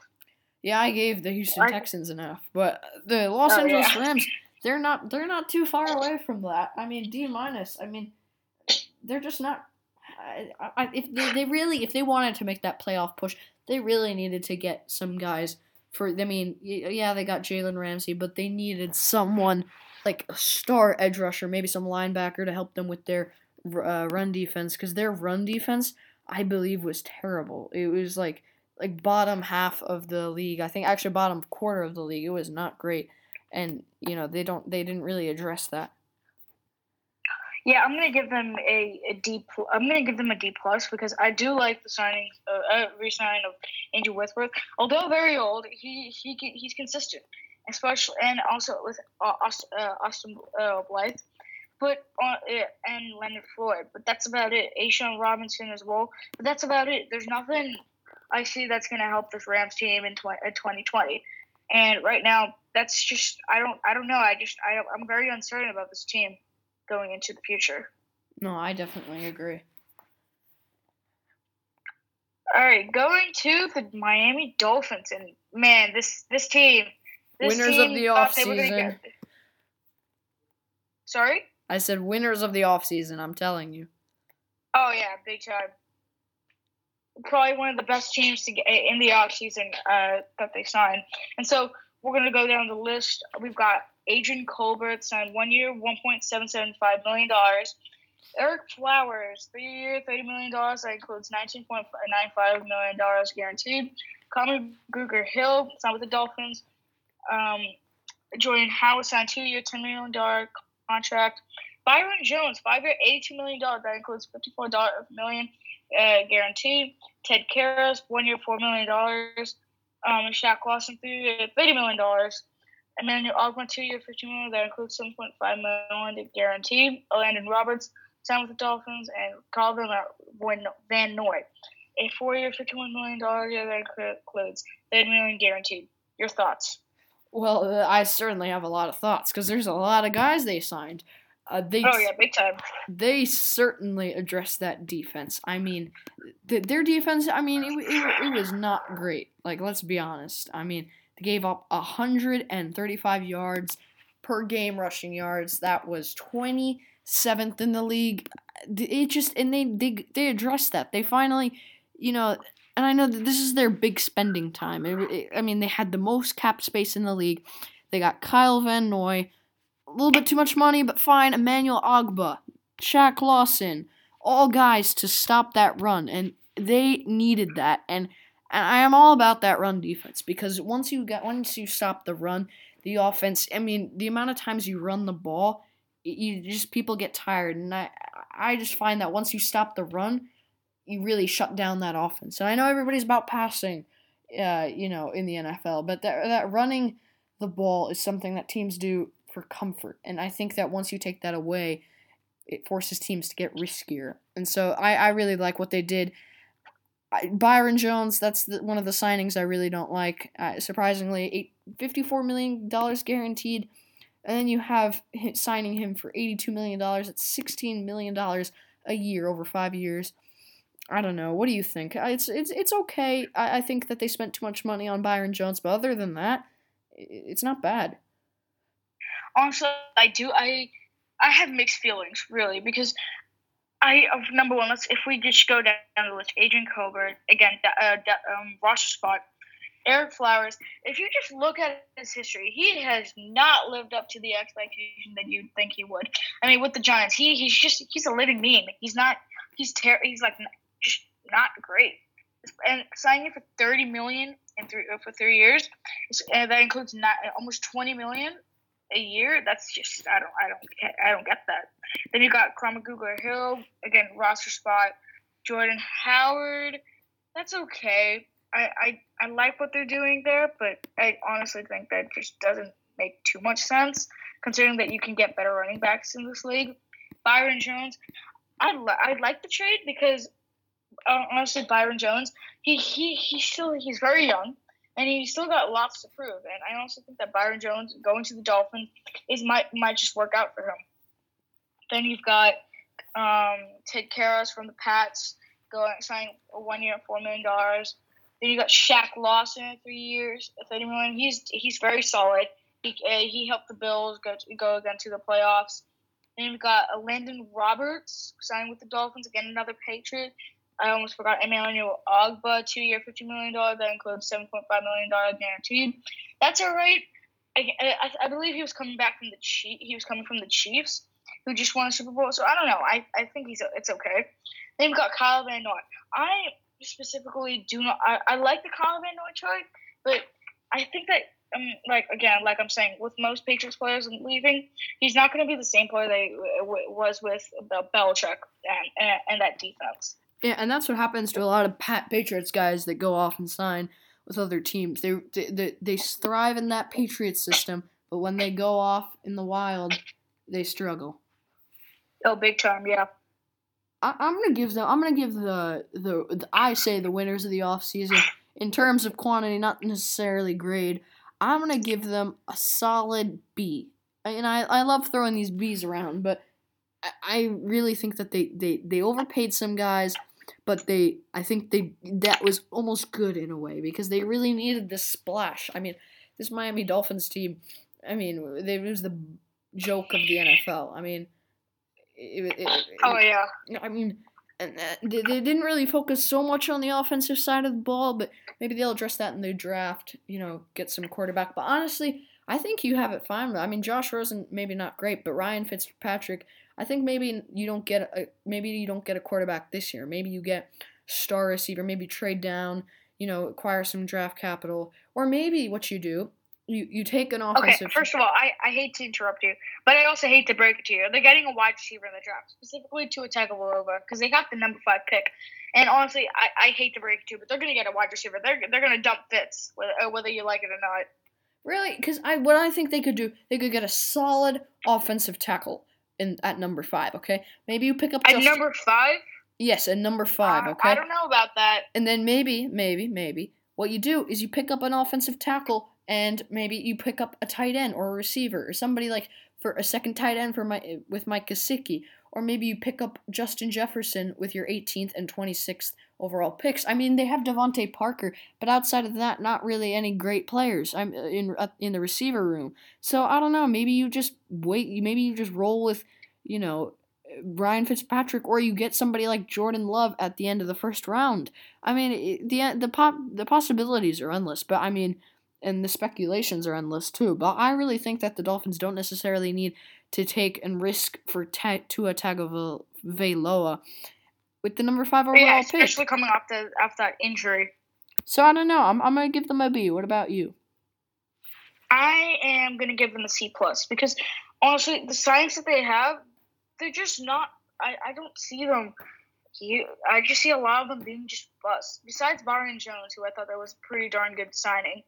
Yeah, I gave the Houston I, Texans enough, but the Los oh, Angeles yeah. Rams, they're not they're not too far away from that. I mean, D minus. I mean, they're just not. I, I, if they, they really if they wanted to make that playoff push, they really needed to get some guys for. I mean, yeah, they got Jalen Ramsey, but they needed someone like a star edge rusher, maybe some linebacker to help them with their uh, run defense because their run defense, I believe, was terrible. It was like like bottom half of the league. I think actually bottom quarter of the league. It was not great, and you know they don't they didn't really address that. Yeah, I'm gonna give them a, a D. Pl- I'm gonna give them a D plus because I do like the signing, uh, uh re-signing of Andrew Whitworth. Although very old, he he he's consistent, especially and also with uh, Austin, uh, Austin uh, Blythe. But on uh, and Leonard Floyd, but that's about it. A'Shawn Robinson as well, but that's about it. There's nothing I see that's to help this Rams team in 2020. And right now, that's just I don't I don't know. I just I I'm very uncertain about this team going into the future. No, I definitely agree. All right, going to the Miami Dolphins, and man, this this team, this winners team of the offseason. Sorry. I said winners of the offseason, I'm telling you. Oh yeah, big time. Probably one of the best teams to get in the offseason uh, that they signed. And so we're gonna go down the list. We've got Adrian Colbert signed one year, one point seven seven five million dollars. Ereck Flowers, three year, thirty million dollars. That includes nineteen point nine five million dollars guaranteed. Conor Grugier-Hill signed with the Dolphins. Um, Jordan Howard signed two year, ten million dollar contract. Byron Jones, five year, eighty-two million dollars. That includes fifty-four million uh, guaranteed. Ted Karras, one year, four million dollars. Um, Shaq Lawson, three year, thirty million dollars. Emmanuel Ogbah, two year, fifty million. That includes seven point five million guaranteed. Landon Roberts signed with the Dolphins, and Calvin Van Noy, a four year, fifty one million dollar deal that includes thirty million guaranteed. Your thoughts? Well, uh, I certainly have a lot of thoughts because there's a lot of guys they signed. Uh, they oh yeah, big time. They certainly addressed that defense. I mean, th- their defense. I mean, it, it, it was not great. Like, let's be honest. I mean, gave up 135 yards per game rushing yards. That was 27th in the league. It just and they they they addressed that. They finally, you know, and I know that this is their big spending time. It, it, I mean, they had the most cap space in the league. They got Kyle Van Noy, a little bit too much money, but fine. Emmanuel Ogbah, Shaq Lawson, all guys to stop that run, and they needed that. And, and I am all about that run defense because once you get once you stop the run, the offense. I mean, the amount of times you run the ball, you just people get tired, and I I just find that once you stop the run you really shut down that offense. And I know everybody's about passing, uh, you know, in the NFL, but that that running the ball is something that teams do for comfort. And I think that once you take that away, it forces teams to get riskier. And so I, I really like what they did. Byron Jones, that's the, one of the signings I really don't like. Uh, surprisingly, eight, $54 million guaranteed. And then you have signing him for $82 million. That's $16 million a year over five years. I don't know. What do you think? It's it's it's okay. I, I think that they spent too much money on Byron Jones, but other than that, it's not bad. Honestly, I do. I I have mixed feelings really because I of number one. Let's if we just go down the list. Adrian Colbert again. Uh, um, roster spot. Ereck Flowers. If you just look at his history, he has not lived up to the expectation that you'd think he would. I mean, with the Giants, he he's just he's a living meme. He's not. He's ter- He's like just not great. And signing for thirty million in three uh, for three years, and that includes not almost twenty million a year. That's just I don't I don't I don't get that. Then you got Conor Grugier-Hill again roster spot. Jordan Howard, that's okay. I, I I like what they're doing there, but I honestly think that just doesn't make too much sense considering that you can get better running backs in this league. Byron Jones, I li- I like the trade because honestly Byron Jones, he he he still he's very young and he's still got lots to prove. And I also think that Byron Jones going to the Dolphins is might might just work out for him. Then you've got um, Ted Karras from the Pats going signing a one year, four million dollars. Then you got Shaq Lawson, three years, thirty million. He's he's very solid. He, uh, he helped the Bills go to, go again to the playoffs. Then you've got Landon Roberts signing with the Dolphins again, another Patriot. I almost forgot Emmanuel Ogbah, two year, $50 million. That includes $7.5 million guaranteed. That's all right. I, I, I, believe he was coming back from the Chief. He was coming from the Chiefs, who just won a Super Bowl. So I don't know. I, I think he's it's okay. Then we've got Kyle Van Noy. I specifically do not. I, I like the Kyle Van Noy trade, but I think that um, like again, like I'm saying, with most Patriots players leaving, he's not going to be the same player they w- was with the Belichick and, and, and that defense. Yeah, and that's what happens to a lot of Pat Patriots guys that go off and sign with other teams. They they they thrive in that Patriots system, but when they go off in the wild, they struggle. Oh, big time, yeah. I, I'm gonna give them. I'm gonna give the, the the I say the winners of the offseason in terms of quantity, not necessarily grade. I'm gonna give them a solid B. And I, I love throwing these B's around, but I, I really think that they, they, they overpaid some guys, but they I think they that was almost good in a way because they really needed this splash. I mean, this Miami Dolphins team, I mean, they was the joke of the NFL. I mean, it, it, Oh yeah. I mean, and uh, they, they didn't really focus so much on the offensive side of the ball, but maybe they'll address that in the draft. You know, get some quarterback. But honestly, I think you have it fine. I mean, Josh Rosen maybe not great, but Ryan Fitzpatrick. I think maybe you don't get a maybe you don't get a quarterback this year. Maybe you get star receiver. Maybe trade down. You know, acquire some draft capital, or maybe what you do you you take an offensive. Okay, first of all, I, I hate to interrupt you, but I also hate to break it to you. They're getting a wide receiver in the draft, specifically to attack Tagovailoa, because they got the number five pick. And honestly, I, I hate to break it to you, but they're going to get a wide receiver. They're, they're going to dump Fitz, whether, uh, whether you like it or not. Really? Because I what I think they could do, they could get a solid offensive tackle in at number five. Okay, maybe you pick up At Justin- number five, yes, at number five. uh, Okay, I don't know about that. and then maybe, maybe, maybe what you do is you pick up an offensive tackle and maybe you pick up a tight end or a receiver or somebody like for a second tight end for my with Mike Gesicki, or maybe you pick up Justin Jefferson with your 18th and 26th overall picks. I mean, they have DeVante Parker, but outside of that, not really any great players. I'm uh, in in the receiver room. So I don't know. Maybe you just wait. Maybe you just roll with, you know, Ryan Fitzpatrick, or you get somebody like Jordan Love at the end of the first round. I mean, the the pop the possibilities are endless, but I mean, and the speculations are endless too. But I really think that the Dolphins don't necessarily need to take and risk for ta- Tua Tagovailoa with the number five overall yeah, pick. especially coming off the off that injury. So I don't know. I'm I'm gonna give them a B. What about you? I am gonna give them a C plus because honestly, the signs that they have, they're just not. I, I don't see them. I just see a lot of them being just bust. Besides Byron Jones, who I thought that was a pretty darn good signing.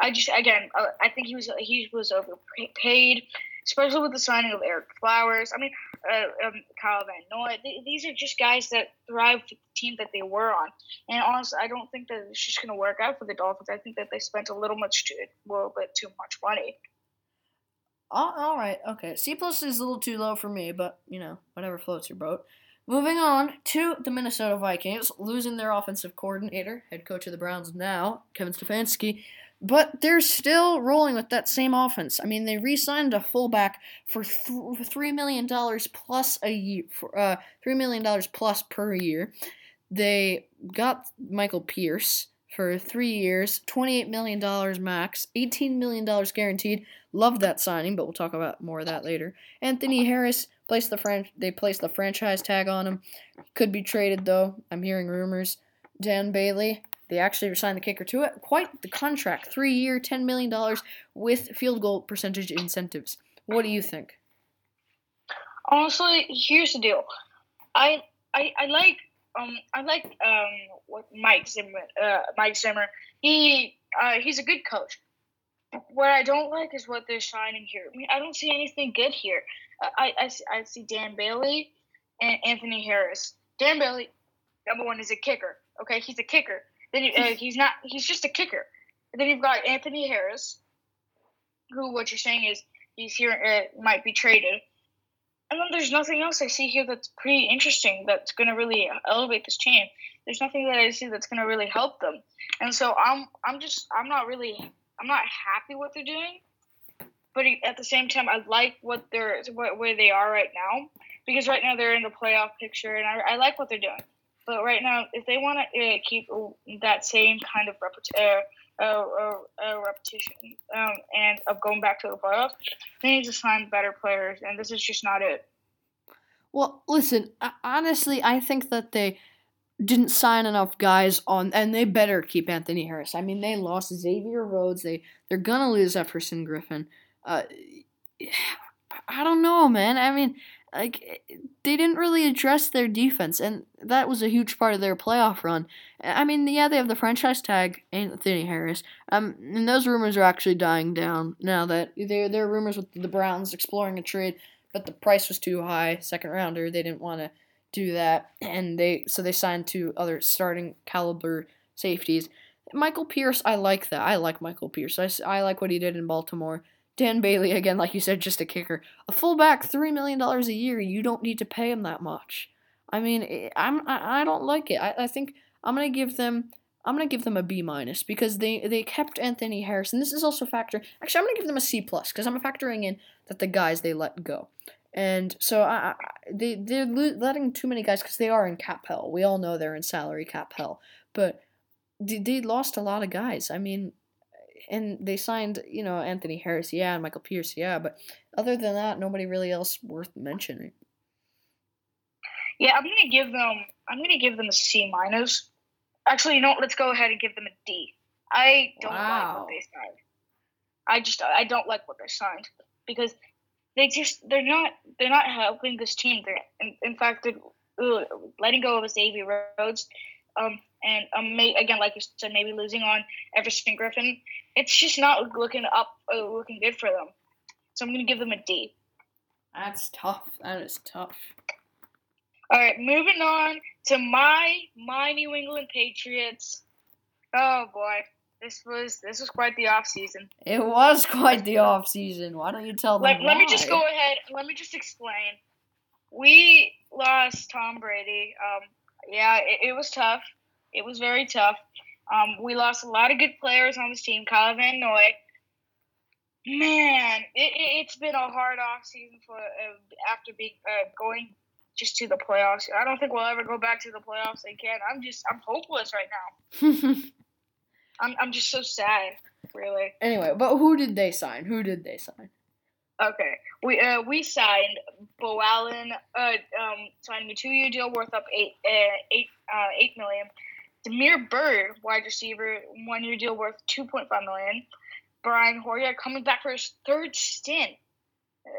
I just again, uh, I think he was he was overpaid, especially with the signing of Ereck Flowers. I mean, uh, um, Kyle Van Noy. Th- these are just guys that thrive for the team that they were on. And honestly, I don't think that it's just going to work out for the Dolphins. I think that they spent a little much, too, a little bit too much money. All, all right, okay. C plus is a little too low for me, but you know, whatever floats your boat. Moving on to the Minnesota Vikings, losing their offensive coordinator, head coach of the Browns now, Kevin Stefanski, but they're still rolling with that same offense. I mean, they re-signed a fullback for th- three million dollars plus a year, for, uh, three million dollars plus per year. They got Michael Pierce for three years, twenty-eight million dollars max, eighteen million dollars guaranteed. Love that signing, but we'll talk about more of that later. Anthony Harris placed the fran- they placed the franchise tag on him. Could be traded though. I'm hearing rumors. Dan Bailey, they actually signed the kicker to it. Quite the contract, three year, ten million dollars with field goal percentage incentives. What do you think? Honestly, here's the deal. I I, I like um I like um what Mike Zimmer uh Mike Zimmer. He uh he's a good coach. What I don't like is what they're signing here. I mean, I don't see anything good here. I I, see- I see Dan Bailey and Anthony Harris. Dan Bailey, number one, is a kicker. Okay, he's a kicker. Then you- uh, he's not. He's just a kicker. And then you've got Anthony Harris, who what you're saying is he's here uh, might be traded. And then there's nothing else I see here that's pretty interesting that's going to really elevate this team. There's nothing that I see that's going to really help them. And so I'm I'm just I'm not really I'm not happy what they're doing. But at the same time, I like what they're where they are right now because right now they're in the playoff picture, and I, I like what they're doing. But right now, if they want to uh, keep that same kind of repeti- uh, uh, repetition um, and of going back to the playoffs, they need to sign better players, and this is just not it. Well, listen, honestly, I think that they didn't sign enough guys on, and they better keep Anthony Harris. I mean, they lost Xavier Rhodes. They they're gonna lose Jefferson Griffen. Uh, I don't know, man. I mean, like they didn't really address their defense, and that was a huge part of their playoff run. I mean, yeah, they have the franchise tag Anthony Harris. Um, and those rumors are actually dying down now that there there are rumors with the Browns exploring a trade but the price was too high. Second rounder, they didn't want to do that, and they so they signed two other starting caliber safeties. Michael Pierce, I like that. I like Michael Pierce. I, I like what he did in Baltimore. Dan Bailey, again, like you said, just a kicker. A fullback, $3 million a year, you don't need to pay him that much. I mean, eh, I'm, I, don't like it. I, I think I'm going to give them. I'm gonna give them a B minus because they they kept Anthony Harrison. This is also factor. Actually, I'm gonna give them a C plus because I'm factoring in that the guys they let go, and so I, I they they're letting too many guys because they are in cap hell. We all know they're in salary cap hell, but they, they lost a lot of guys. I mean, and they signed, you know, Anthony Harris, yeah, and Michael Pierce, yeah, but other than that, nobody really else worth mentioning. Yeah, I'm gonna give them. I'm gonna give them a C minus. Actually, you know, let's go ahead and give them a D. I don't wow. like what they signed. I just I don't like what they signed because they just they're not they're not helping this team. They're in, in fact they're letting go of Xavier Rhodes. Um, and um, may, again, like you said, maybe losing on Everson Griffen. It's just not looking up, uh, looking good for them. So I'm going to give them a D. That's tough. That is tough. All right, moving on to my my New England Patriots. Oh boy, this was this was quite the off season. It was quite the off season. Why don't you tell them? Let, let me just go ahead. Let me just explain. We lost Tom Brady. Um, yeah, it, it was tough. It was very tough. Um, we lost a lot of good players on this team. Kyle Van Noy. Man, it, has it, been a hard off season for uh, after being uh, going just to the playoffs. I don't think we'll ever go back to the playoffs again. I'm just I'm hopeless right now. I'm I'm just so sad, really. Anyway, but who did they sign? Who did they sign? Okay, we uh, we signed Beau Allen, uh, um, signing a two-year deal worth up eight uh, eight uh, eight million. Damiere Byrd, wide receiver, one year deal worth 2.5 million. Brian Hoyer coming back for his third stint.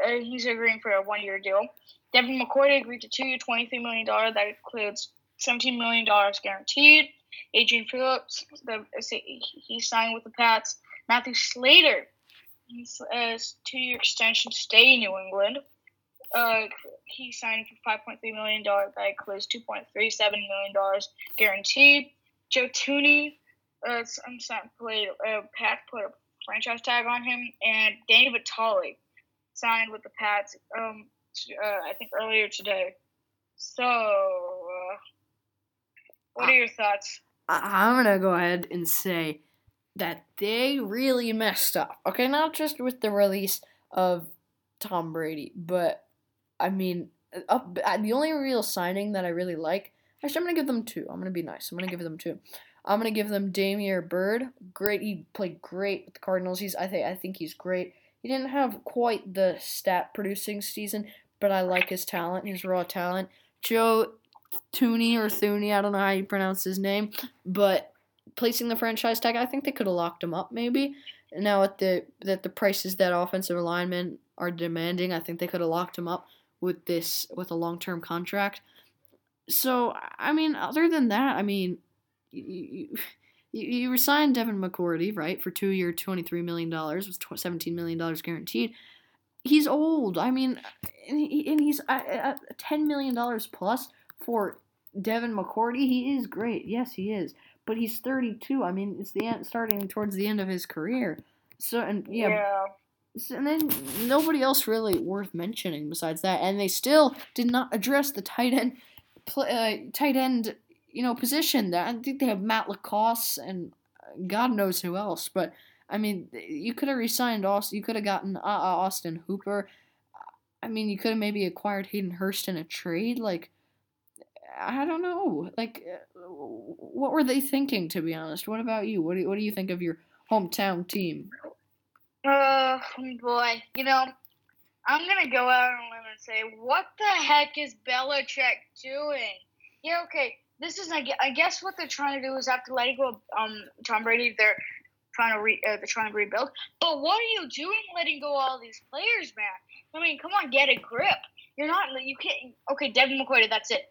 Uh, he's agreeing for a one year deal. Devin McCourty agreed to two year, $23 million. That includes $17 million guaranteed. Adrian Phillips, the, he signed with the Pats. Matthew Slater, his uh, two year extension to stay in New England. Uh, he signed for $5.3 million. That includes $2.37 million guaranteed. Joe Tooney, uh, I'm sorry, played, uh, Pat put a franchise tag on him. And Danny Vitale signed with the Pats, um, uh, I think earlier today. So, uh, what are your thoughts? I'm going to go ahead and say that they really messed up. Okay, not just with the release of Tom Brady, but I mean, up, uh, the only real signing that I really like. Actually, I'm gonna give them two. I'm gonna be nice. I'm gonna give them two. I'm gonna give them Damiere Byrd. Great, he played great with the Cardinals. He's I think I think he's great. He didn't have quite the stat producing season, but I like his talent, his raw talent. Joe Tooney or Thuney, I don't know how you pronounce his name, but placing the franchise tag, I think they could have locked him up maybe. Now at the that the prices that offensive linemen are demanding, I think they could have locked him up with this with a long term contract. So I mean, other than that, I mean, you you, you resigned Devin McCourty right for two year, twenty three million dollars with seventeen million dollars guaranteed. He's old. I mean, and, he, and he's at ten million dollars plus for Devin McCourty. He is great. Yes, he is. But he's thirty two. I mean, it's the end, starting towards the end of his career. So and yeah. yeah and then nobody else really worth mentioning besides that, and they still did not address the tight end, uh, tight end, you know, position. That I think they have Matt LaCosse and God knows who else, but I mean, you could have resigned Austin. You could have gotten uh, Austin Hooper. I mean, you could have maybe acquired Hayden Hurst in a trade. Like, I don't know. Like, uh, what were they thinking? To be honest, what about you? What do you, what do you think of your hometown team? Oh boy, you know, I'm gonna go out on a limb and say, what the heck is Belichick doing? Yeah, okay, this is I guess what they're trying to do is after letting go of um Tom Brady, they're trying to re, uh, they're trying to rebuild. But what are you doing, letting go all these players, man? I mean, come on, get a grip. You're not you can't. Okay, Devin McCourty, that's it.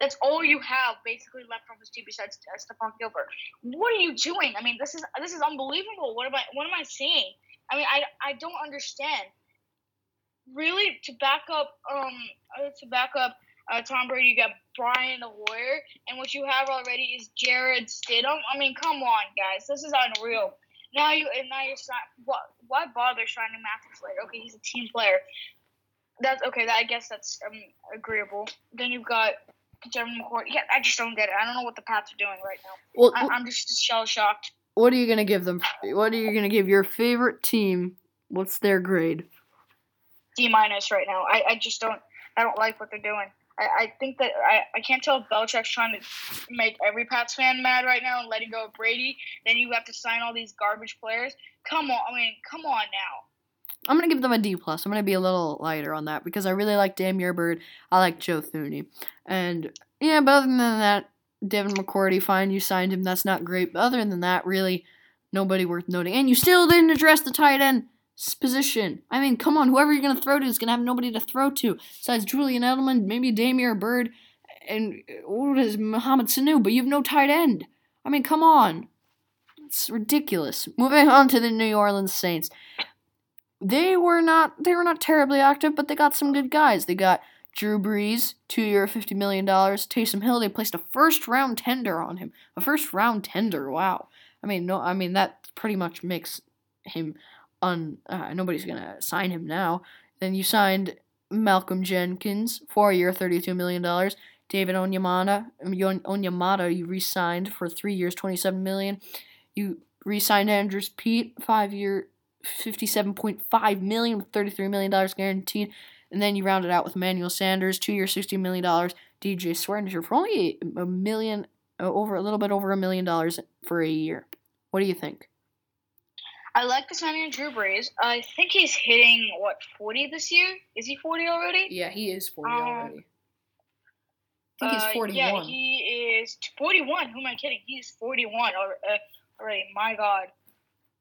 That's all you have basically left from his team besides uh, Stephon Gilbert. What are you doing? I mean, this is this is unbelievable. What am I what am I seeing? I mean, I I don't understand. really to back up um uh, to back up uh, Tom Brady, you got Brian Hoyer, and what you have already is Jarrett Stidham. I mean, come on, guys, this is unreal. Now you and now you're sign, what? Why bother signing Matthew Slater? Okay, he's a team player. That's okay. That, I guess that's um, agreeable. Then you've got Devin McCourt. Yeah, I just don't get it. I don't know what the Pats are doing right now. Well, I, I'm just shell shocked. What are you gonna give them? What are you gonna give your favorite team? What's their grade? D minus right now. I, I just don't I don't like what they're doing. I, I think that I, I can't tell if Belichick's trying to make every Pats fan mad right now and letting go of Brady. Then you have to sign all these garbage players. Come on, I mean, come on now. I'm gonna give them a D plus. I'm gonna be a little lighter on that because I really like Damiere Byrd. I like Joe Thuney, and yeah. But other than that, Devin McCourty, fine, you signed him. That's not great. But other than that, really, nobody worth noting. And you still didn't address the tight end position. I mean, come on, whoever you're gonna throw to is gonna have nobody to throw to besides Julian Edelman, maybe Damiere Byrd, and uh, what is Mohamed Sanu. But you have no tight end. I mean, come on. It's ridiculous. Moving on to the New Orleans Saints they were not they were not terribly active, but they got some good guys. They got Drew Brees, two year, fifty million dollars. Taysom Hill, they placed a first round tender on him. A first round tender. Wow. I mean, no, I mean that pretty much makes him un. Uh, nobody's gonna sign him now. Then you signed Malcolm Jenkins, four year, thirty two million dollars. David Onyemata, Onyemata, you re-signed for three years, 27 million. You re-signed Andrus Peat, five year, fifty-seven point five million with thirty-three million dollars guaranteed, and then you round it out with Emmanuel Sanders, two year, sixty million dollars. DJ Swearinger for only a million, uh, over a little bit over a million dollars for a year. What do you think? I like the signing of Drew Brees. I think he's hitting what forty this year. Is he forty already? Yeah, he is forty Um, already. I think he's Uh, forty-one. Yeah, he is forty-one. Who am I kidding? He's forty-one uh, already. My God,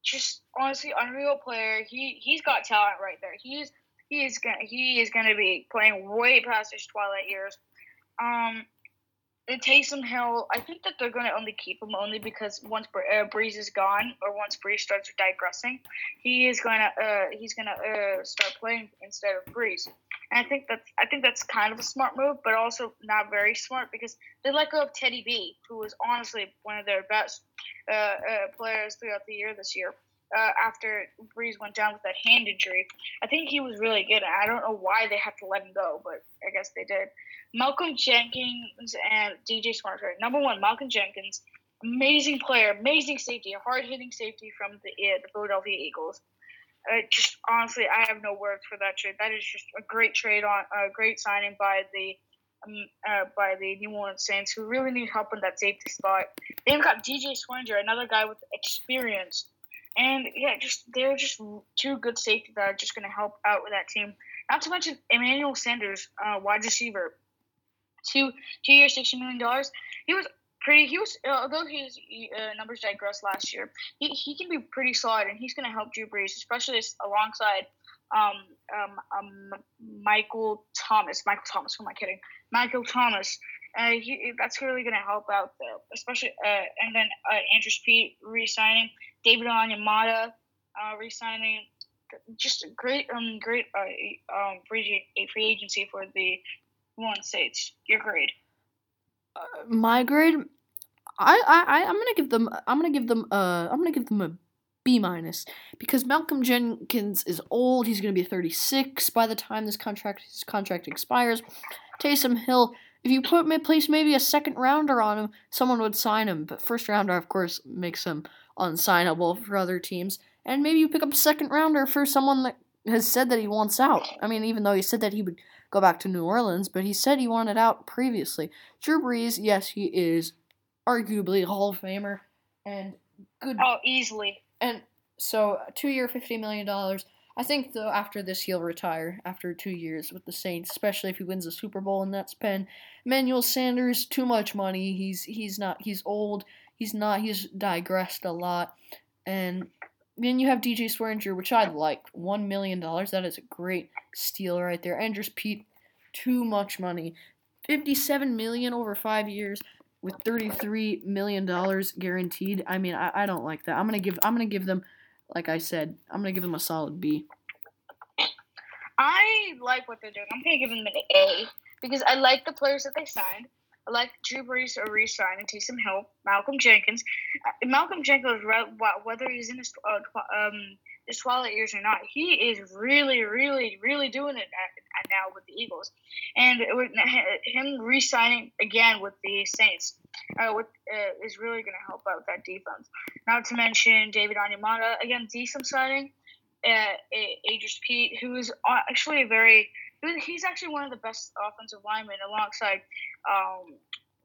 just honestly, unreal player. He he's got talent right there. He's he is gonna he is gonna be playing way past his twilight years. Um, and Taysom Hill, I think that they're gonna only keep him only because once uh, Brees is gone or once Brees starts digressing, he is gonna uh he's gonna uh start playing instead of Brees. And I think that's I think that's kind of a smart move, but also not very smart because they let go of Teddy B, who was honestly one of their best uh, uh, players throughout the year this year. Uh, after Brees went down with that hand injury, I think he was really good. I don't know why they had to let him go, but I guess they did. Malcolm Jenkins and DJ Smarter. Number one, Malcolm Jenkins, amazing player, amazing safety, a hard hitting safety from the uh, the Philadelphia Eagles. Uh, just honestly, I have no words for that trade. That is just a great trade on a great signing by the um, uh, by the New Orleans Saints, who really need help in that safety spot. They've got DJ Swinger, another guy with experience, and yeah, just they're just two good safety that are just going to help out with that team. Not to mention Emmanuel Sanders, uh, wide receiver, two two years, sixty million dollars. He was pretty. He was although his uh, numbers digressed last year, he, he can be pretty solid, and he's going to help Drew Brees, especially alongside um, um, um, Michael Thomas. Michael Thomas. Who am I kidding? Michael Thomas. Uh, he, that's really going to help out though, especially uh, and then uh, Andrus Peat re-signing, David Onyemata uh, re-signing, just a great um great uh, um free free agency for the New States. Your grade. Uh, my grade, I, I, I'm gonna give them. I'm gonna give them. Uh, I'm gonna give them a B minus because Malcolm Jenkins is old. He's gonna be 36 by the time this contract his contract expires. Taysom Hill, if you put place maybe a second rounder on him, someone would sign him. But first rounder, of course, makes him unsignable for other teams. And maybe you pick up a second rounder for someone that has said that he wants out. I mean, even though he said that he would go back to New Orleans, but he said he wanted out previously. Drew Brees, yes, he is arguably a Hall of Famer and good. Oh, easily. And so, two year, fifty million dollars. I think though after this he'll retire after two years with the Saints, especially if he wins the Super Bowl and that's pen. Emmanuel Sanders, too much money. He's he's not. He's old. He's not. He's digressed a lot. And then you have DJ Swearinger, which I'd like. One million dollars. That is a great steal right there. Andrus Peat, too much money. Fifty-seven million over five years with thirty-three million dollars guaranteed. I mean, I, I don't like that. I'm gonna give I'm gonna give them, like I said, I'm gonna give them a solid B. I like what they're doing. I'm gonna give them an A because I like the players that they signed. Like Drew Brees are re-signing Taysom Hill, Malcolm Jenkins. Uh, Malcolm Jenkins, whether he's in his uh, um his twilight years or not, he is really, really, really doing it at, at now with the Eagles, and with him re-signing again with the Saints, uh, with, uh, is really going to help out that defense. Not to mention David Onyemata, again decent signing. Uh, Peat, who is actually a very he's actually one of the best offensive linemen alongside um,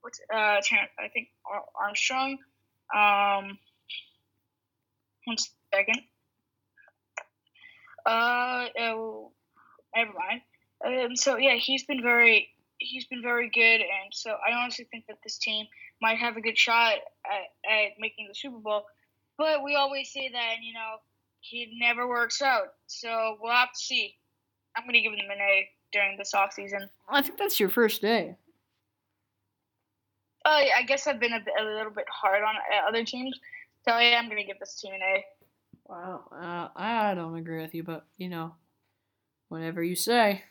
what's uh, I think Armstrong. Um, one second. Uh, oh, never mind. Um, so yeah, he's been very he's been very good, and so I honestly think that this team might have a good shot at, at making the Super Bowl. But we always say that, you know, he never works out. So we'll have to see. I'm gonna give them an A during this off season. I think that's your first day. Oh, yeah, I guess I've been a, bit, a little bit hard on uh, other teams, so yeah, I'm gonna give this team an A. Wow, uh, I don't agree with you, but you know, whatever you say.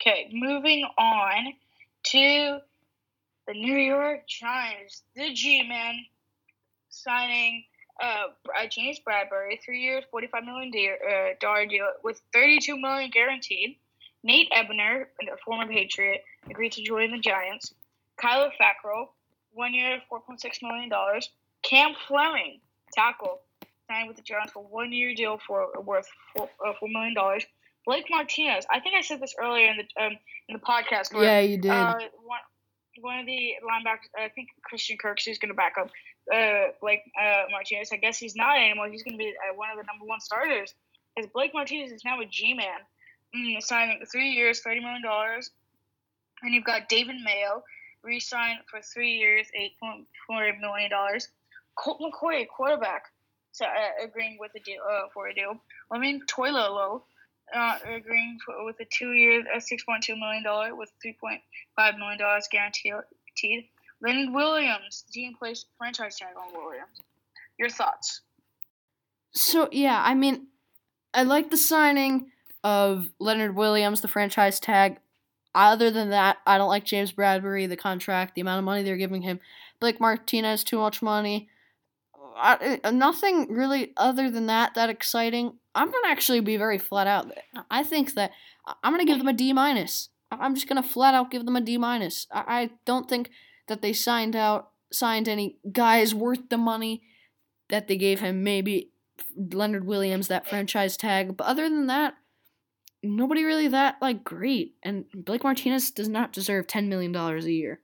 Okay, moving on to the New York Giants, the G-man signing uh, James Bradberry, three years, forty-five million uh, dollar deal with thirty-two million guaranteed. Nate Ebner, a former Patriot, agreed to join the Giants. Kyler Fackrell, one year, four point six million dollars. Cam Fleming, tackle, signed with the Giants for one year deal for worth four, uh, $4 million. Blake Martinez, I think I said this earlier in the um, in the podcast. Where, yeah, you did. Uh, one, one of the linebackers, I think Christian Kirksey is going to back up uh, Blake uh, Martinez. I guess he's not anymore. He's going to be uh, one of the number one starters. As Blake Martinez is now a G-man, mm, signing three years, thirty million dollars. And you've got David Mayo, re-signed for three years, eight point four million dollars. Colt McCoy, quarterback, so, uh, agreeing with a deal uh, for a deal. I mean, Toilolo, uh, agreeing for, with a two year, uh, six point two million dollar with three point five million dollars guaranteed. Leonard Williams, team placed franchise tag on Williams. Your thoughts? So yeah, I mean, I like the signing of Leonard Williams, the franchise tag. Other than that, I don't like James Bradberry, the contract, the amount of money they're giving him. Blake Martinez, too much money. I, nothing really other than that that exciting. I'm gonna actually be very flat out. I think that I'm gonna give them a D minus. I'm just gonna flat out give them a D minus. I, I don't think that they signed out signed any guys worth the money that they gave him. Maybe Leonard Williams that franchise tag, but other than that, nobody really that like great. And Blake Martinez does not deserve ten million dollars a year.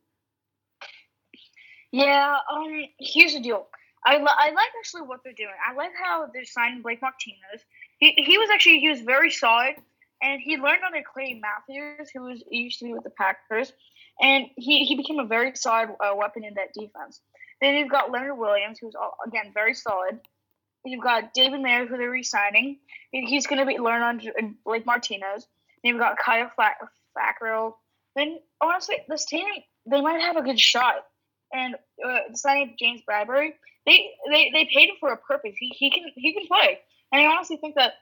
Yeah. Um. Here's the deal. I, li- I like actually what they're doing. I like how they're signing Blake Martinez. He, he was actually he was very solid, and he learned under Clay Matthews, who was used to be with the Packers, and he, he became a very solid uh, weapon in that defense. Then you've got Leonard Williams, who's again very solid. You've got David Mayer, who they're re-signing. He's going to be learn on Blake Martinez. Then you've got Kyle Fackrell. Then honestly, this team they might have a good shot. And uh, signing James Bradberry, they, they they paid him for a purpose. He he can he can play, and I honestly think that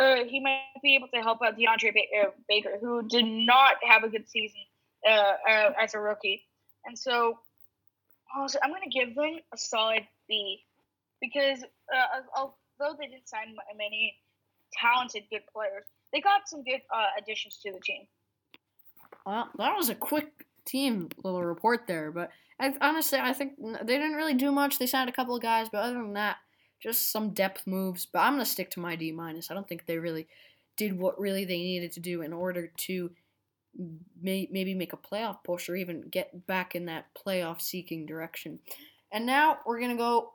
uh, he might be able to help out DeAndre ba- uh, Baker, who did not have a good season uh, uh, as a rookie. And so, honestly, I'm going to give them a solid B because uh, although they didn't sign many talented good players, they got some good uh, additions to the team. Well, that was a quick team little report there, but I, honestly, I think they didn't really do much. They signed a couple of guys, but other than that, just some depth moves. But I'm gonna stick to my D minus. I don't think they really did what really they needed to do in order to may, maybe make a playoff push or even get back in that playoff seeking direction. And now we're going to go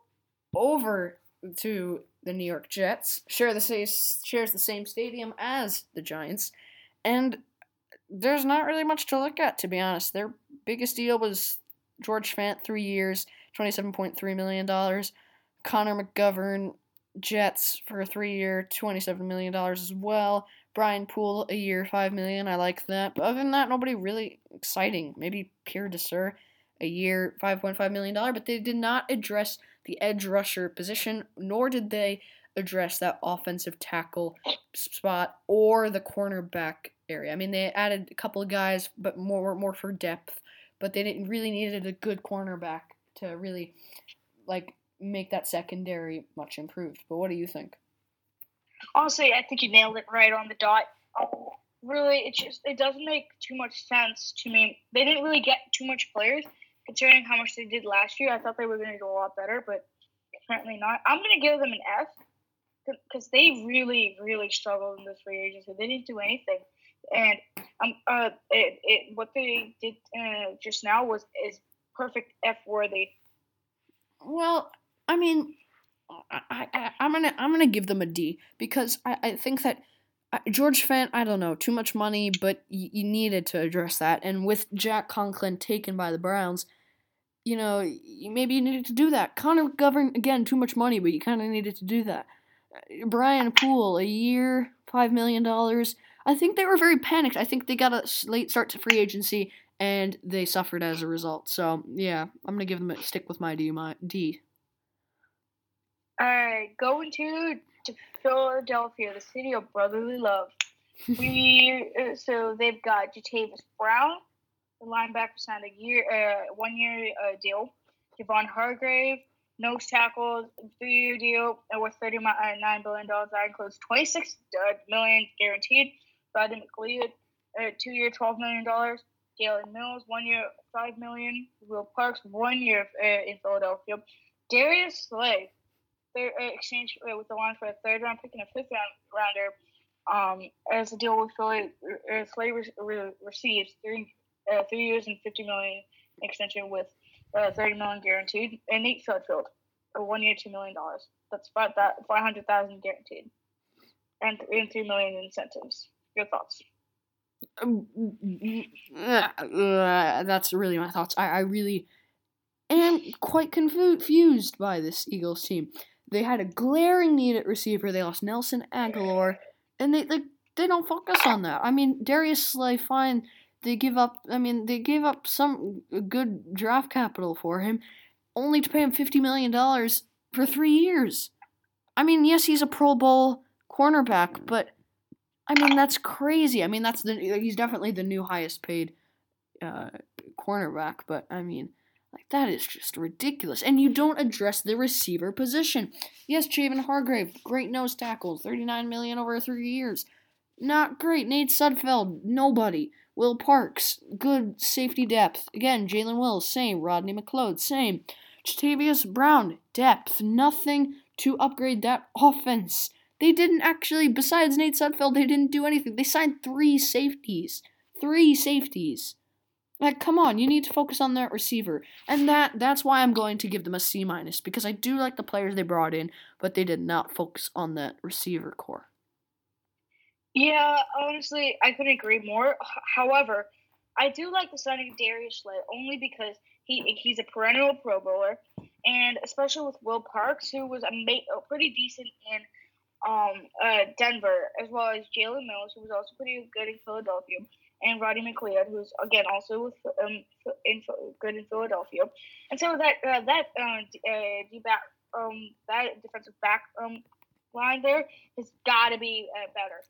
over to the New York Jets, share the same, shares the same stadium as the Giants, and there's not really much to look at to be honest. Their biggest deal was George Fant, three years, $27.3 million. Connor McGovern, Jets for a three year, $27 million as well. Brian Poole a year, five million. I like that. But other than that, nobody really exciting. Maybe Pierre Desir a year, five point five million dollar. But they did not address the edge rusher position, nor did they address that offensive tackle spot or the cornerback area. I mean, they added a couple of guys, but more more for depth. But they didn't really needed a good cornerback to really like make that secondary much improved. But what do you think? Honestly, I think you nailed it right on the dot. really, it just it doesn't make too much sense to me. They didn't really get too much players considering how much they did last year. I thought they were going to do a lot better, but apparently not. I'm going to give them an F because they really, really struggled in this free agency. They didn't do anything, and um, uh, it, it what they did uh, just now was is perfect F worthy. Well, I mean, I, I I'm gonna I'm gonna give them a D because I, I think that uh, George Fant I don't know too much money, but you, needed to address that, and with Jack Conklin taken by the Browns, you know maybe you needed to do that. Connor McGovern again too much money, but you kind of needed to do that. Uh, Brian Poole a year five million dollars. I think they were very panicked. I think they got a late start to free agency and they suffered as a result. So yeah, I'm gonna give them a stick with my D. My D. All right, going to to Philadelphia, the city of brotherly love. we uh, so they've got Jatavis Brown, the linebacker signed a year, uh, one year uh, deal. Javon Hargrave, nose tackle, three year deal uh, worth thirty nine billion dollars. That includes twenty six uh, guaranteed. Rodney McLeod, uh, two year, twelve million dollars. Jalen Mills, one year, five million. Will Parks, one year uh, in Philadelphia. Darius Slay, third, uh, exchange uh, with the Lions for a third round pick and a fifth round rounder. Um, as a deal with Philly, uh, Slay re- re- receives three uh, three years and fifty million extension with uh, thirty million guaranteed. And Nate Sudfeld, a one year, two million dollars. That's five five hundred thousand guaranteed, and and three million incentives. Your thoughts? Um, that's really my thoughts. I, I really am quite confused by this Eagles team. They had a glaring need at receiver. They lost Nelson Agholor, and they they, they don't focus on that. I mean, Darius Slay, fine. They give up. I mean, they gave up some good draft capital for him, only to pay him fifty million dollars for three years. I mean, yes, he's a Pro Bowl cornerback, but I mean, that's crazy. I mean, that's the he's definitely the new highest paid uh, cornerback, but I mean, like that is just ridiculous. And you don't address the receiver position. Yes, Javon Hargrave, great nose tackle, 39 million over 3 years. Not great. Nate Sudfeld, nobody. Will Parks, good safety depth. Again, Jalen Wills, same. Rodney McLeod, same. Jatavis Brown, depth. Nothing to upgrade that offense. They didn't actually, besides Nate Sudfeld, they didn't do anything. They signed three safeties. Three safeties. Like, come on, you need to focus on that receiver. And that that's why I'm going to give them a C minus, because I do like the players they brought in, but they did not focus on that receiver corps. Yeah, honestly, I couldn't agree more. However, I do like the signing of Darius Slay only because he he's a perennial Pro Bowler, and especially with Will Parks, who was a, pretty decent in um, uh, Denver, as well as Jalen Mills, who was also pretty good in Philadelphia, and Roddy McLeod, who's again also with, um, in, good in Philadelphia. And so that uh, that uh, uh, back um, that defensive back um, line there has got to be uh, better.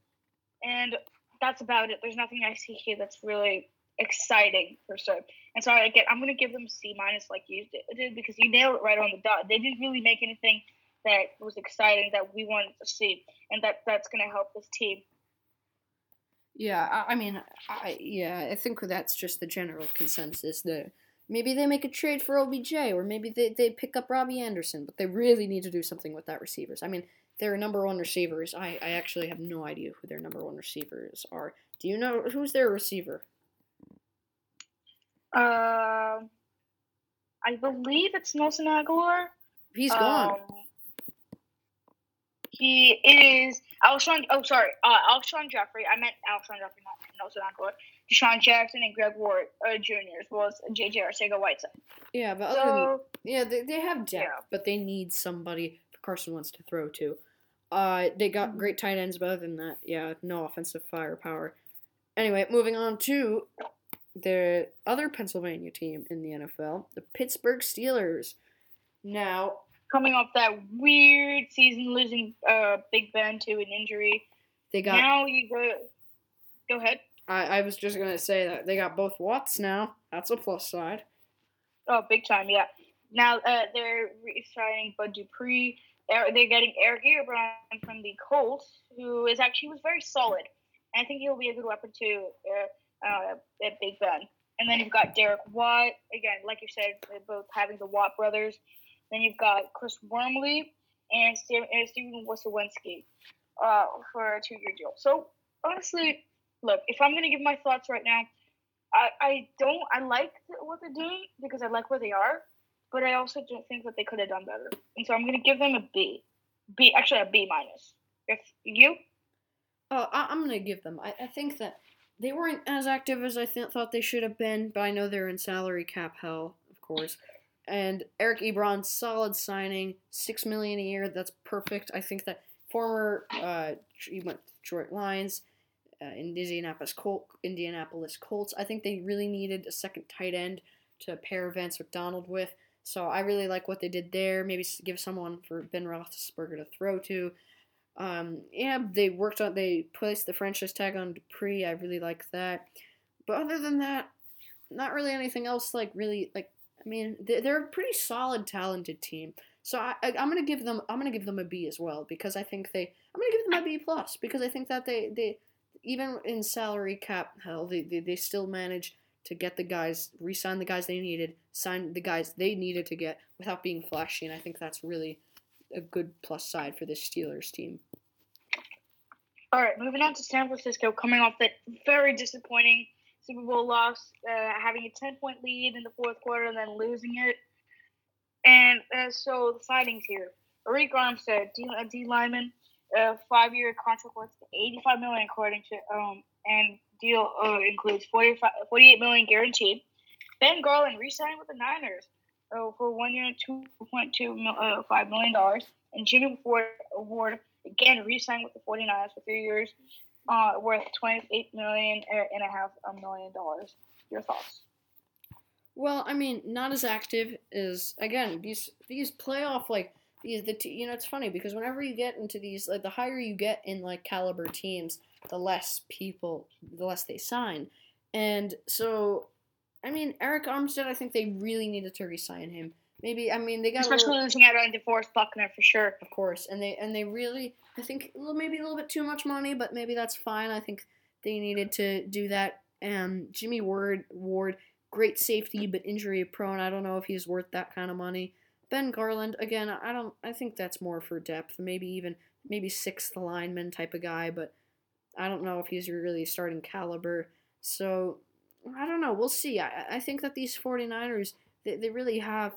And that's about it. There's nothing I see here that's really exciting per se. And so again, I'm gonna give them C minus like you did because you nailed it right on the dot. They didn't really make anything that was exciting that we wanted to see, and that that's to help this team. Yeah, I, mean, I yeah, I think that's just the general consensus. That maybe they make a trade for OBJ, or maybe they they pick up Robbie Anderson, but they really need to do something with that receivers. I mean, their number one receivers. I I actually have no idea who their number one receivers are. Do you know who's their receiver? Uh, I believe it's Nelson Agholor. He's gone. Um, he is Alshon. Oh, sorry, uh, Alshon Jeffery. I meant Alshon Jeffery, not Nelson Agholor. DeSean Jackson and Greg Ward uh, Jr. as well as JJ Arcega-Whiteside. Yeah, but so, other than, yeah, they, they have depth, yeah. but they need somebody Carson wants to throw to. Uh, they got mm-hmm. great tight ends, but other than that, yeah, no offensive firepower. Anyway, moving on to the other Pennsylvania team in the NFL, the Pittsburgh Steelers. Now, coming off that weird season, losing uh, Big Ben to an injury. They got. now you go. Go ahead. I, I was just gonna say that they got both Watts now. That's a plus side. Oh, big time, yeah. Now uh, they're re-signing Bud Dupree. They're, they're getting Eric Ebron from the Colts, who is actually was very solid. And I think he'll be a good weapon to uh, uh, at Big Ben. And then you've got Derek Watt again, like you said, they're both having the Watt brothers. Then you've got Chris Wormley and Stefen, Wisniewski uh, for a two-year deal. So honestly, look, if I'm gonna give my thoughts right now, I, I don't I like what they're doing because I like where they are, but I also don't think that they could have done better. And so I'm gonna give them a B. B actually a B minus. If you Oh, I, I'm gonna give them. I, I think that they weren't as active as I th- thought they should have been, but I know they're in salary cap hell, of course. And Eric Ebron, solid signing, six million a year. That's perfect. I think that former uh, he went Detroit Lions, uh, Indianapolis Colt, Indianapolis Colts. I think they really needed a second tight end to pair Vance McDonald with. So I really like what they did there. Maybe give someone for Ben Roethlisberger to throw to. Um, yeah, they worked on. They placed the franchise tag on Dupree. I really like that. But other than that, not really anything else. Like really, like I mean, they're, a pretty solid, talented team. So I, I'm gonna give them. I'm gonna give them a B as well because I think they. I'm gonna give them a B plus because I think that they they even in salary cap hell they, they, they still manage to get the guys re-sign the guys they needed sign the guys they needed to get without being flashy and i think that's really a good plus side for this steelers team all right, moving on to San Francisco, coming off that very disappointing Super Bowl loss, uh, having a ten point lead in the fourth quarter and then losing it. And uh, so the signings here: Arik Armstead, D, uh, D lineman, uh, five year contract worth eighty five million according to um and deal uh, includes 45, 48 million guaranteed. Ben Garland re-signed with the Niners uh, for one year, two point two uh, five million and Jimmy Ward Award again re-signed with the 49ers for three years, uh, worth 28 million uh, a a million dollars. Your thoughts? Well, I mean, not as active as again these these playoff like these the t- you know it's funny because whenever you get into these like the higher you get in like caliber teams, the less people, the less they sign, and so I mean Arik Armstead, I think they really needed to re-sign him. Maybe I mean they got Especially little, losing out on DeForest Buckner for sure. of course, and they and they really I think a little, maybe a little bit too much money, but maybe that's fine. I think they needed to do that. Um, Jimmy Ward Ward great safety, but injury prone. I don't know if he's worth that kind of money. Ben Garland, again, I don't. I think that's more for depth. Maybe even maybe sixth lineman type of guy, but I don't know if he's really starting caliber. So I don't know. We'll see. I, I think that these 49ers, they, they really have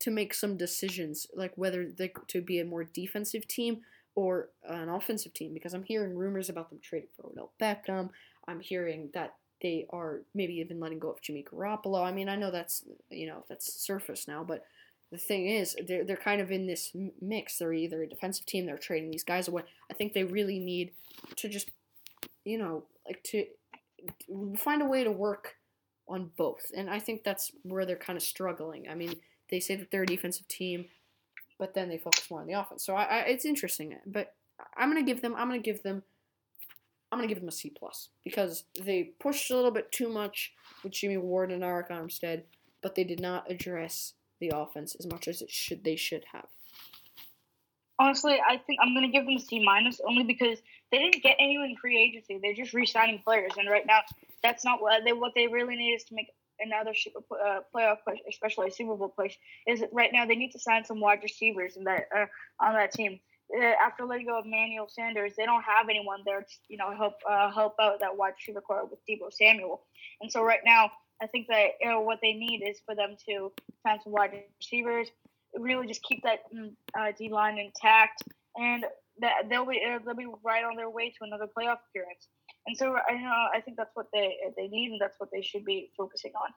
to make some decisions, like whether they to be a more defensive team or an offensive team, because I'm hearing rumors about them trading for Odell Beckham. I'm hearing that they are maybe even letting go of Jimmy Garoppolo. I mean, I know that's you know that's surface now, but the thing is, they're they're kind of in this mix. They're either a defensive team, they're trading these guys away. I think they really need to just, you know, like to find a way to work on both, and I think that's where they're kind of struggling. I mean, they say that they're a defensive team, but then they focus more on the offense. So I, I it's interesting, but I'm gonna give them. I'm gonna give them. I'm gonna give them a C plus because they pushed a little bit too much with Jimmy Ward and Arik Armstead, but they did not address the offense as much as it should. They should have. Honestly, I think I'm gonna give them a C minus only because they didn't get anyone in free agency. They're just re-signing players, and right now, that's not what they what they really need is to make another super uh, playoff push, especially a Super Bowl push. Is right now they need to sign some wide receivers in that uh, on that team. Uh, after letting go of Manuel Sanders, they don't have anyone there to you know help uh, help out that wide receiver corps with Deebo Samuel. And so right now, I think that you know, what they need is for them to sign some wide receivers, really just keep that mm, uh, D line intact, and that they'll be uh, they'll be right on their way to another playoff appearance. And so I know I think that's what they they need, and that's what they should be focusing on.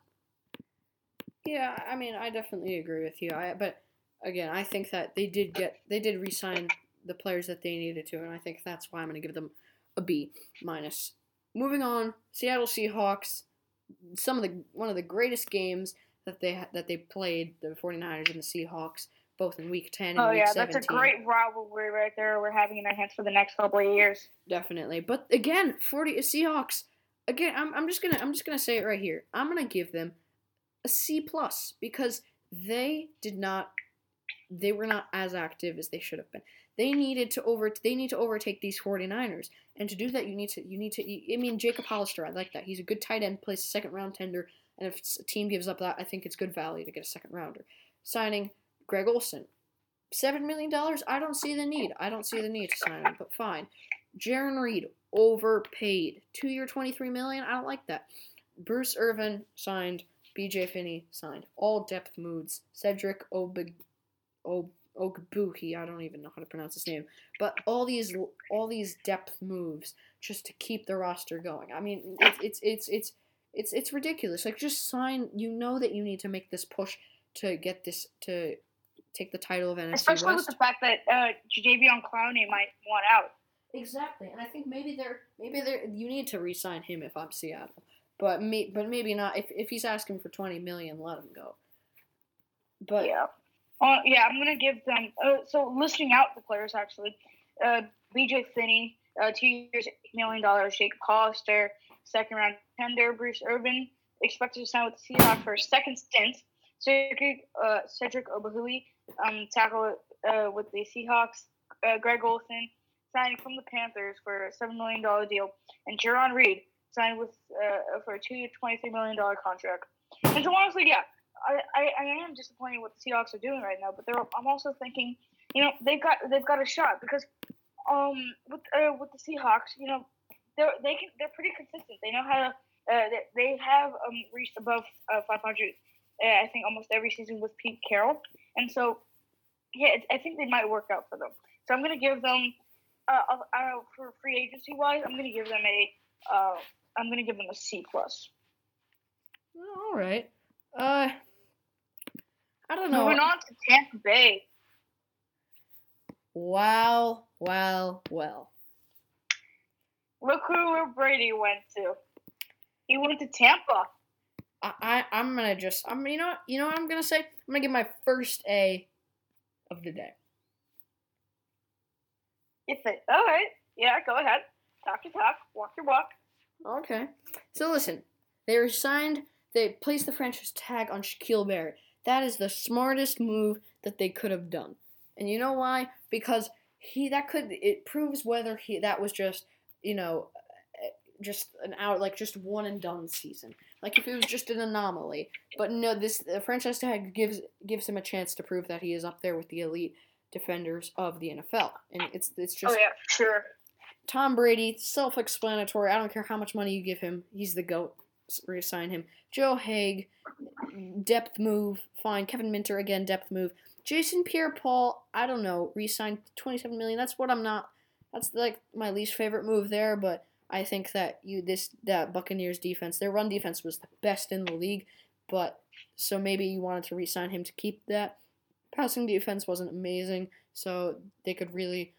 Yeah, I mean, I definitely agree with you. I but again, I think that they did get they did re-sign the players that they needed to, and I think that's why I'm going to give them a B minus. Moving on, Seattle Seahawks. Some of the one of the greatest games that they ha- that they played the 49ers and the Seahawks, both in week 10 and Oh week yeah, 17. that's a great rivalry right there. We're having in our hands for the next couple of years. Definitely. But again, 40 uh, Seahawks. Again, I'm, I'm just gonna I'm just gonna say it right here. I'm gonna give them a C plus because they did not they were not as active as they should have been. They needed to over they need to overtake these 49ers. And to do that you need to you need to I mean Jacob Hollister, I like that. He's a good tight end, plays second round tender, and if a team gives up that, I think it's good value to get a second rounder. Signing Greg Olsen. Seven million dollars? I don't see the need. I don't see the need to sign him, but fine. Jarran Reed, overpaid. Two year 23 million? I don't like that. Bruce Irvin signed. BJ Finney signed. All depth moves. Cedric Obig Ob Ogbuehi, I don't even know how to pronounce his name. But all these all these depth moves just to keep the roster going. I mean, it's it's it's it's it's it's ridiculous. Like just sign. You know that you need to make this push to get this to take the title of NFC Especially West. with the fact that uh, Jadeveon Clowney might want out. Exactly, and I think maybe they're maybe they're you need to re-sign him if I'm Seattle, but me but maybe not if if he's asking for twenty million, let him go. But yeah. Uh, yeah, I'm gonna give them. Uh, so listing out the players actually, uh, B.J. Finney, uh, two years, eight million dollars. Jake Hollister, second round tender. Bruce Irvin expected to sign with the Seahawks for a second stint. Cedric, uh, Cedric Ogbuehi, um, tackle uh, with the Seahawks. Uh, Greg Olsen signing from the Panthers for a seven million dollar deal, and Jarran Reed signed with uh, for a two-year, twenty-three million dollar contract. And so honestly, yeah, I, I, I am disappointed what the Seahawks are doing right now, but I'm also thinking, you know, they've got they've got a shot because um with uh, with the Seahawks, you know, they're they can they're pretty consistent. They know how to uh, they, they have um reached above uh, 500. Uh, I think almost every season with Pete Carroll, and so yeah, it's, I think they might work out for them. So I'm gonna give them uh, uh, uh for free agency wise, I'm gonna give them a uh I'm gonna give them a C plus. all right. Uh, I don't know. Moving on to Tampa Bay. Wow, well, well. Look who Brady went to. He went to Tampa. I, I I'm gonna just I'm you know what you know what I'm gonna say? I'm gonna give my first A of the day. You say, all right, yeah, go ahead. Talk your talk, walk your walk. Okay. So listen, they were signed. They placed the franchise tag on Shaquille Barrett. That is the smartest move that they could have done. And you know why? Because he that could it proves whether he that was just you know eh, just an out like just one and done season. Like if it was just an anomaly. But no, this the franchise tag gives gives him a chance to prove that he is up there with the elite defenders of the NFL. And it's it's oh, just oh yeah, sure. Tom Brady, self-explanatory. I don't care how much money you give him. He's the goat. Reassign him. Joe Haeg, depth move. Fine. Kevin Minter again, depth move. Jason Pierre-Paul, I don't know. Resign 27 million. That's what I'm not. That's like my least favorite move there. But I think that you this that Buccaneers defense, their run defense was the best in the league. But so maybe you wanted to re-sign him to keep that. Passing defense wasn't amazing, so they could really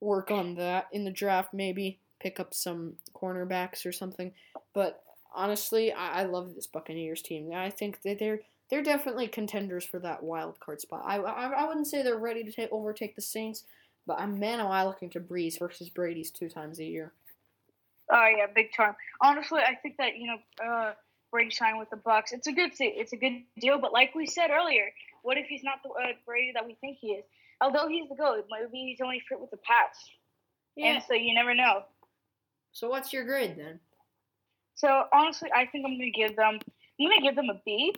work on that in the draft, maybe pick up some cornerbacks or something. But honestly, I, I love this Buccaneers team. I think that they're they're definitely contenders for that wild card spot. I, I, I wouldn't say they're ready to take, overtake the Saints, but I'm man am I looking to Brees versus Brady's two times a year. Oh yeah, big time. Honestly, I think that you know uh, Brady signed with the Bucs. It's a good it's a good deal. But like we said earlier, what if he's not the uh, Brady that we think he is? Although he's the goat, maybe he's only fit with the Pats. Yeah. And so you never know. So what's your grade then? So honestly, I think I'm gonna give them. I'm gonna give them a B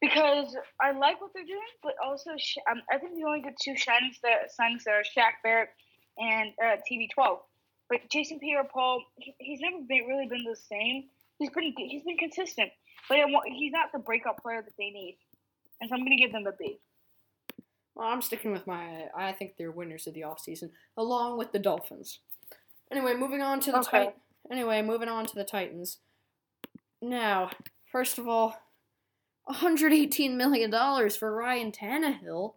because I like what they're doing, but also um, I think the only good two signings that signings there are Shaq Barrett and uh, TB12. But Jason Pierre-Paul, he, he's never been really been the same. He's pretty. good- He's been consistent, but it, he's not the breakout player that they need. And so I'm gonna give them a B. Well, I'm sticking with my. I think they're winners of the offseason, along with the Dolphins. Anyway, moving on to the Okay. Tit- Anyway, moving on to the Titans. Now, first of all, 118 million dollars for Ryan Tannehill.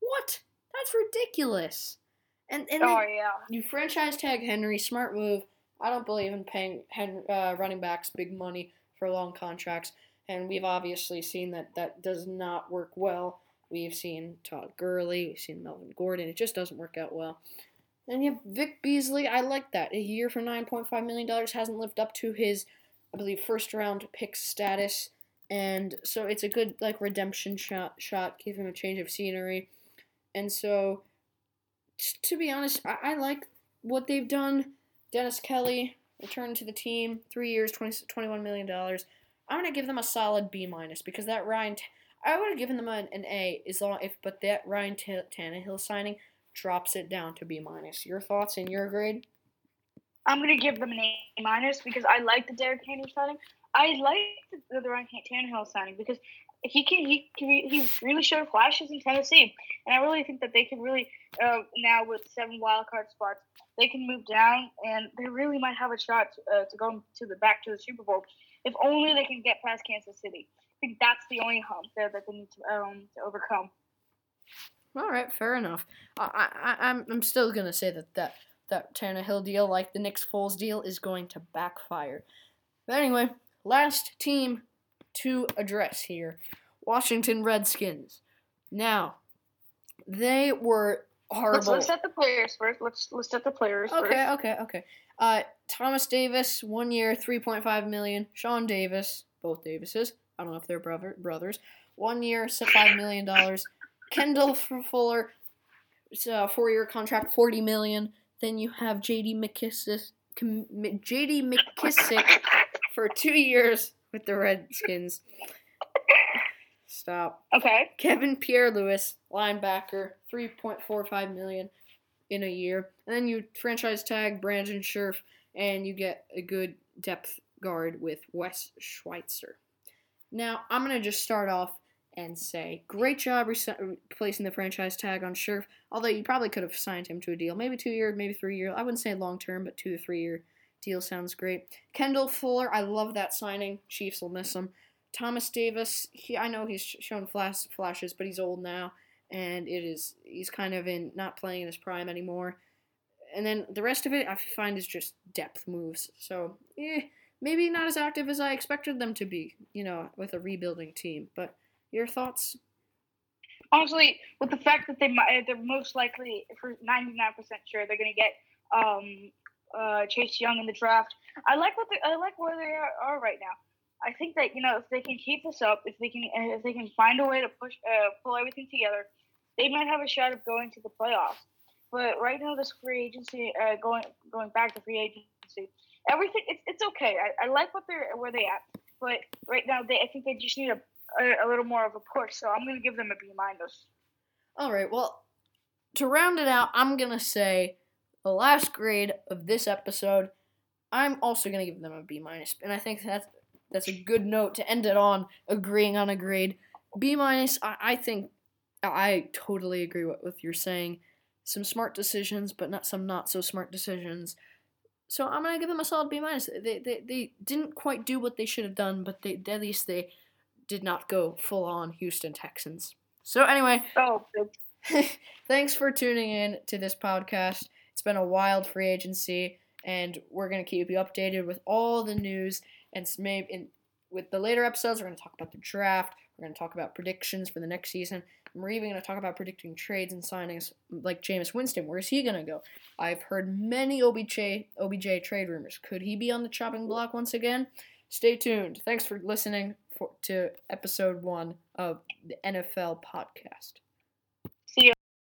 What? That's ridiculous. And and Oh then yeah. you franchise tag Henry, smart move. I don't believe in paying uh, running backs big money for long contracts, and we've obviously seen that that does not work well We've seen Todd Gurley, we've seen Melvin Gordon. It just doesn't work out well. And you have Vic Beasley. I like that. A year for $9.5 million hasn't lived up to his, I believe, first round pick status. And so it's a good like redemption shot. Shot, give him a change of scenery. And so, to be honest, I, I like what they've done. Dennis Kelly returned to the team, three years, 20, $21 million. I'm gonna give them a solid B minus because that Ryan, T- I would have given them an, an A as long if, but that Ryan T- Tannehill signing drops it down to B minus. Your thoughts and your grade? I'm gonna give them an A minus because I like the Derrick Henry signing. I like the, the Ryan Tannehill signing because he can he can, he really showed flashes in Tennessee, and I really think that they can really uh, now with seven wild card spots they can move down and they really might have a shot to, uh, to go to the back to the Super Bowl if only they can get past Kansas City. I think that's the only hump there that they need to um, to overcome. All right, fair enough. I, I, I'm, I'm still gonna say that that that Tannehill deal, like the Nick Foles deal, is going to backfire. But anyway, last team to address here, Washington Redskins. Now, they were horrible. Let's, let's set the players first. Let's let's set the players okay, first. okay, okay. Uh, Thomas Davis, one year, three point five million. Sean Davis, both Davises. I don't know if they're brother brothers. One year, five million dollars. Kendall Fuller, it's a four-year contract, forty million. Then you have J.D. McKissic, J.D. McKissic for two years with the Redskins. Stop. Okay. Kevin Pierre-Louis, linebacker, three point four five million in a year. And then you franchise tag Brandon Scherff, and you get a good depth guard with Wes Schweitzer. Now I'm gonna just start off and say, great job placing the franchise tag on Scherff. Although you probably could have signed him to a deal, maybe two year, maybe three year. I wouldn't say long term, but two to three year deal sounds great. Kendall Fuller, I love that signing. Chiefs will miss him. Thomas Davis, he I know he's shown flash, flashes, but he's old now, and it is he's kind of in not playing in his prime anymore. And then the rest of it, I find is just depth moves. So, eh, maybe not as active as I expected them to be. You know, with a rebuilding team. But your thoughts? Honestly, with the fact that they they're most likely for 99% sure they're going to get um, uh, Chase Young in the draft. I like what they, I like where they are, are right now. I think that you know if they can keep this up, if they can if they can find a way to push uh, pull everything together, they might have a shot of going to the playoffs. But right now, this free agency uh, going going back to free agency, everything it's, it's okay. I, I like what they're where they at, but right now they I think they just need a a, a little more of a push. So I'm gonna give them a B minus. All right. Well, to round it out, I'm gonna say the last grade of this episode. I'm also gonna give them a B minus, and I think that's that's a good note to end it on. Agreeing on a grade, B minus. I, I think I totally agree with what you're saying. Some smart decisions, but not some not so smart decisions. So I'm gonna give them a solid B minus. They, they they didn't quite do what they should have done, but they at least they did not go full on Houston Texans. So anyway, oh, thanks for tuning in to this podcast. Been a wild free agency, and we're gonna keep you updated with all the news. And maybe in, with the later episodes, we're gonna talk about the draft. We're gonna talk about predictions for the next season. We're even gonna talk about predicting trades and signings, like Jameis Winston. Where's he gonna go? I've heard many OBJ OBJ trade rumors. Could he be on the chopping block once again? Stay tuned. Thanks for listening for, to episode one of the NFL podcast.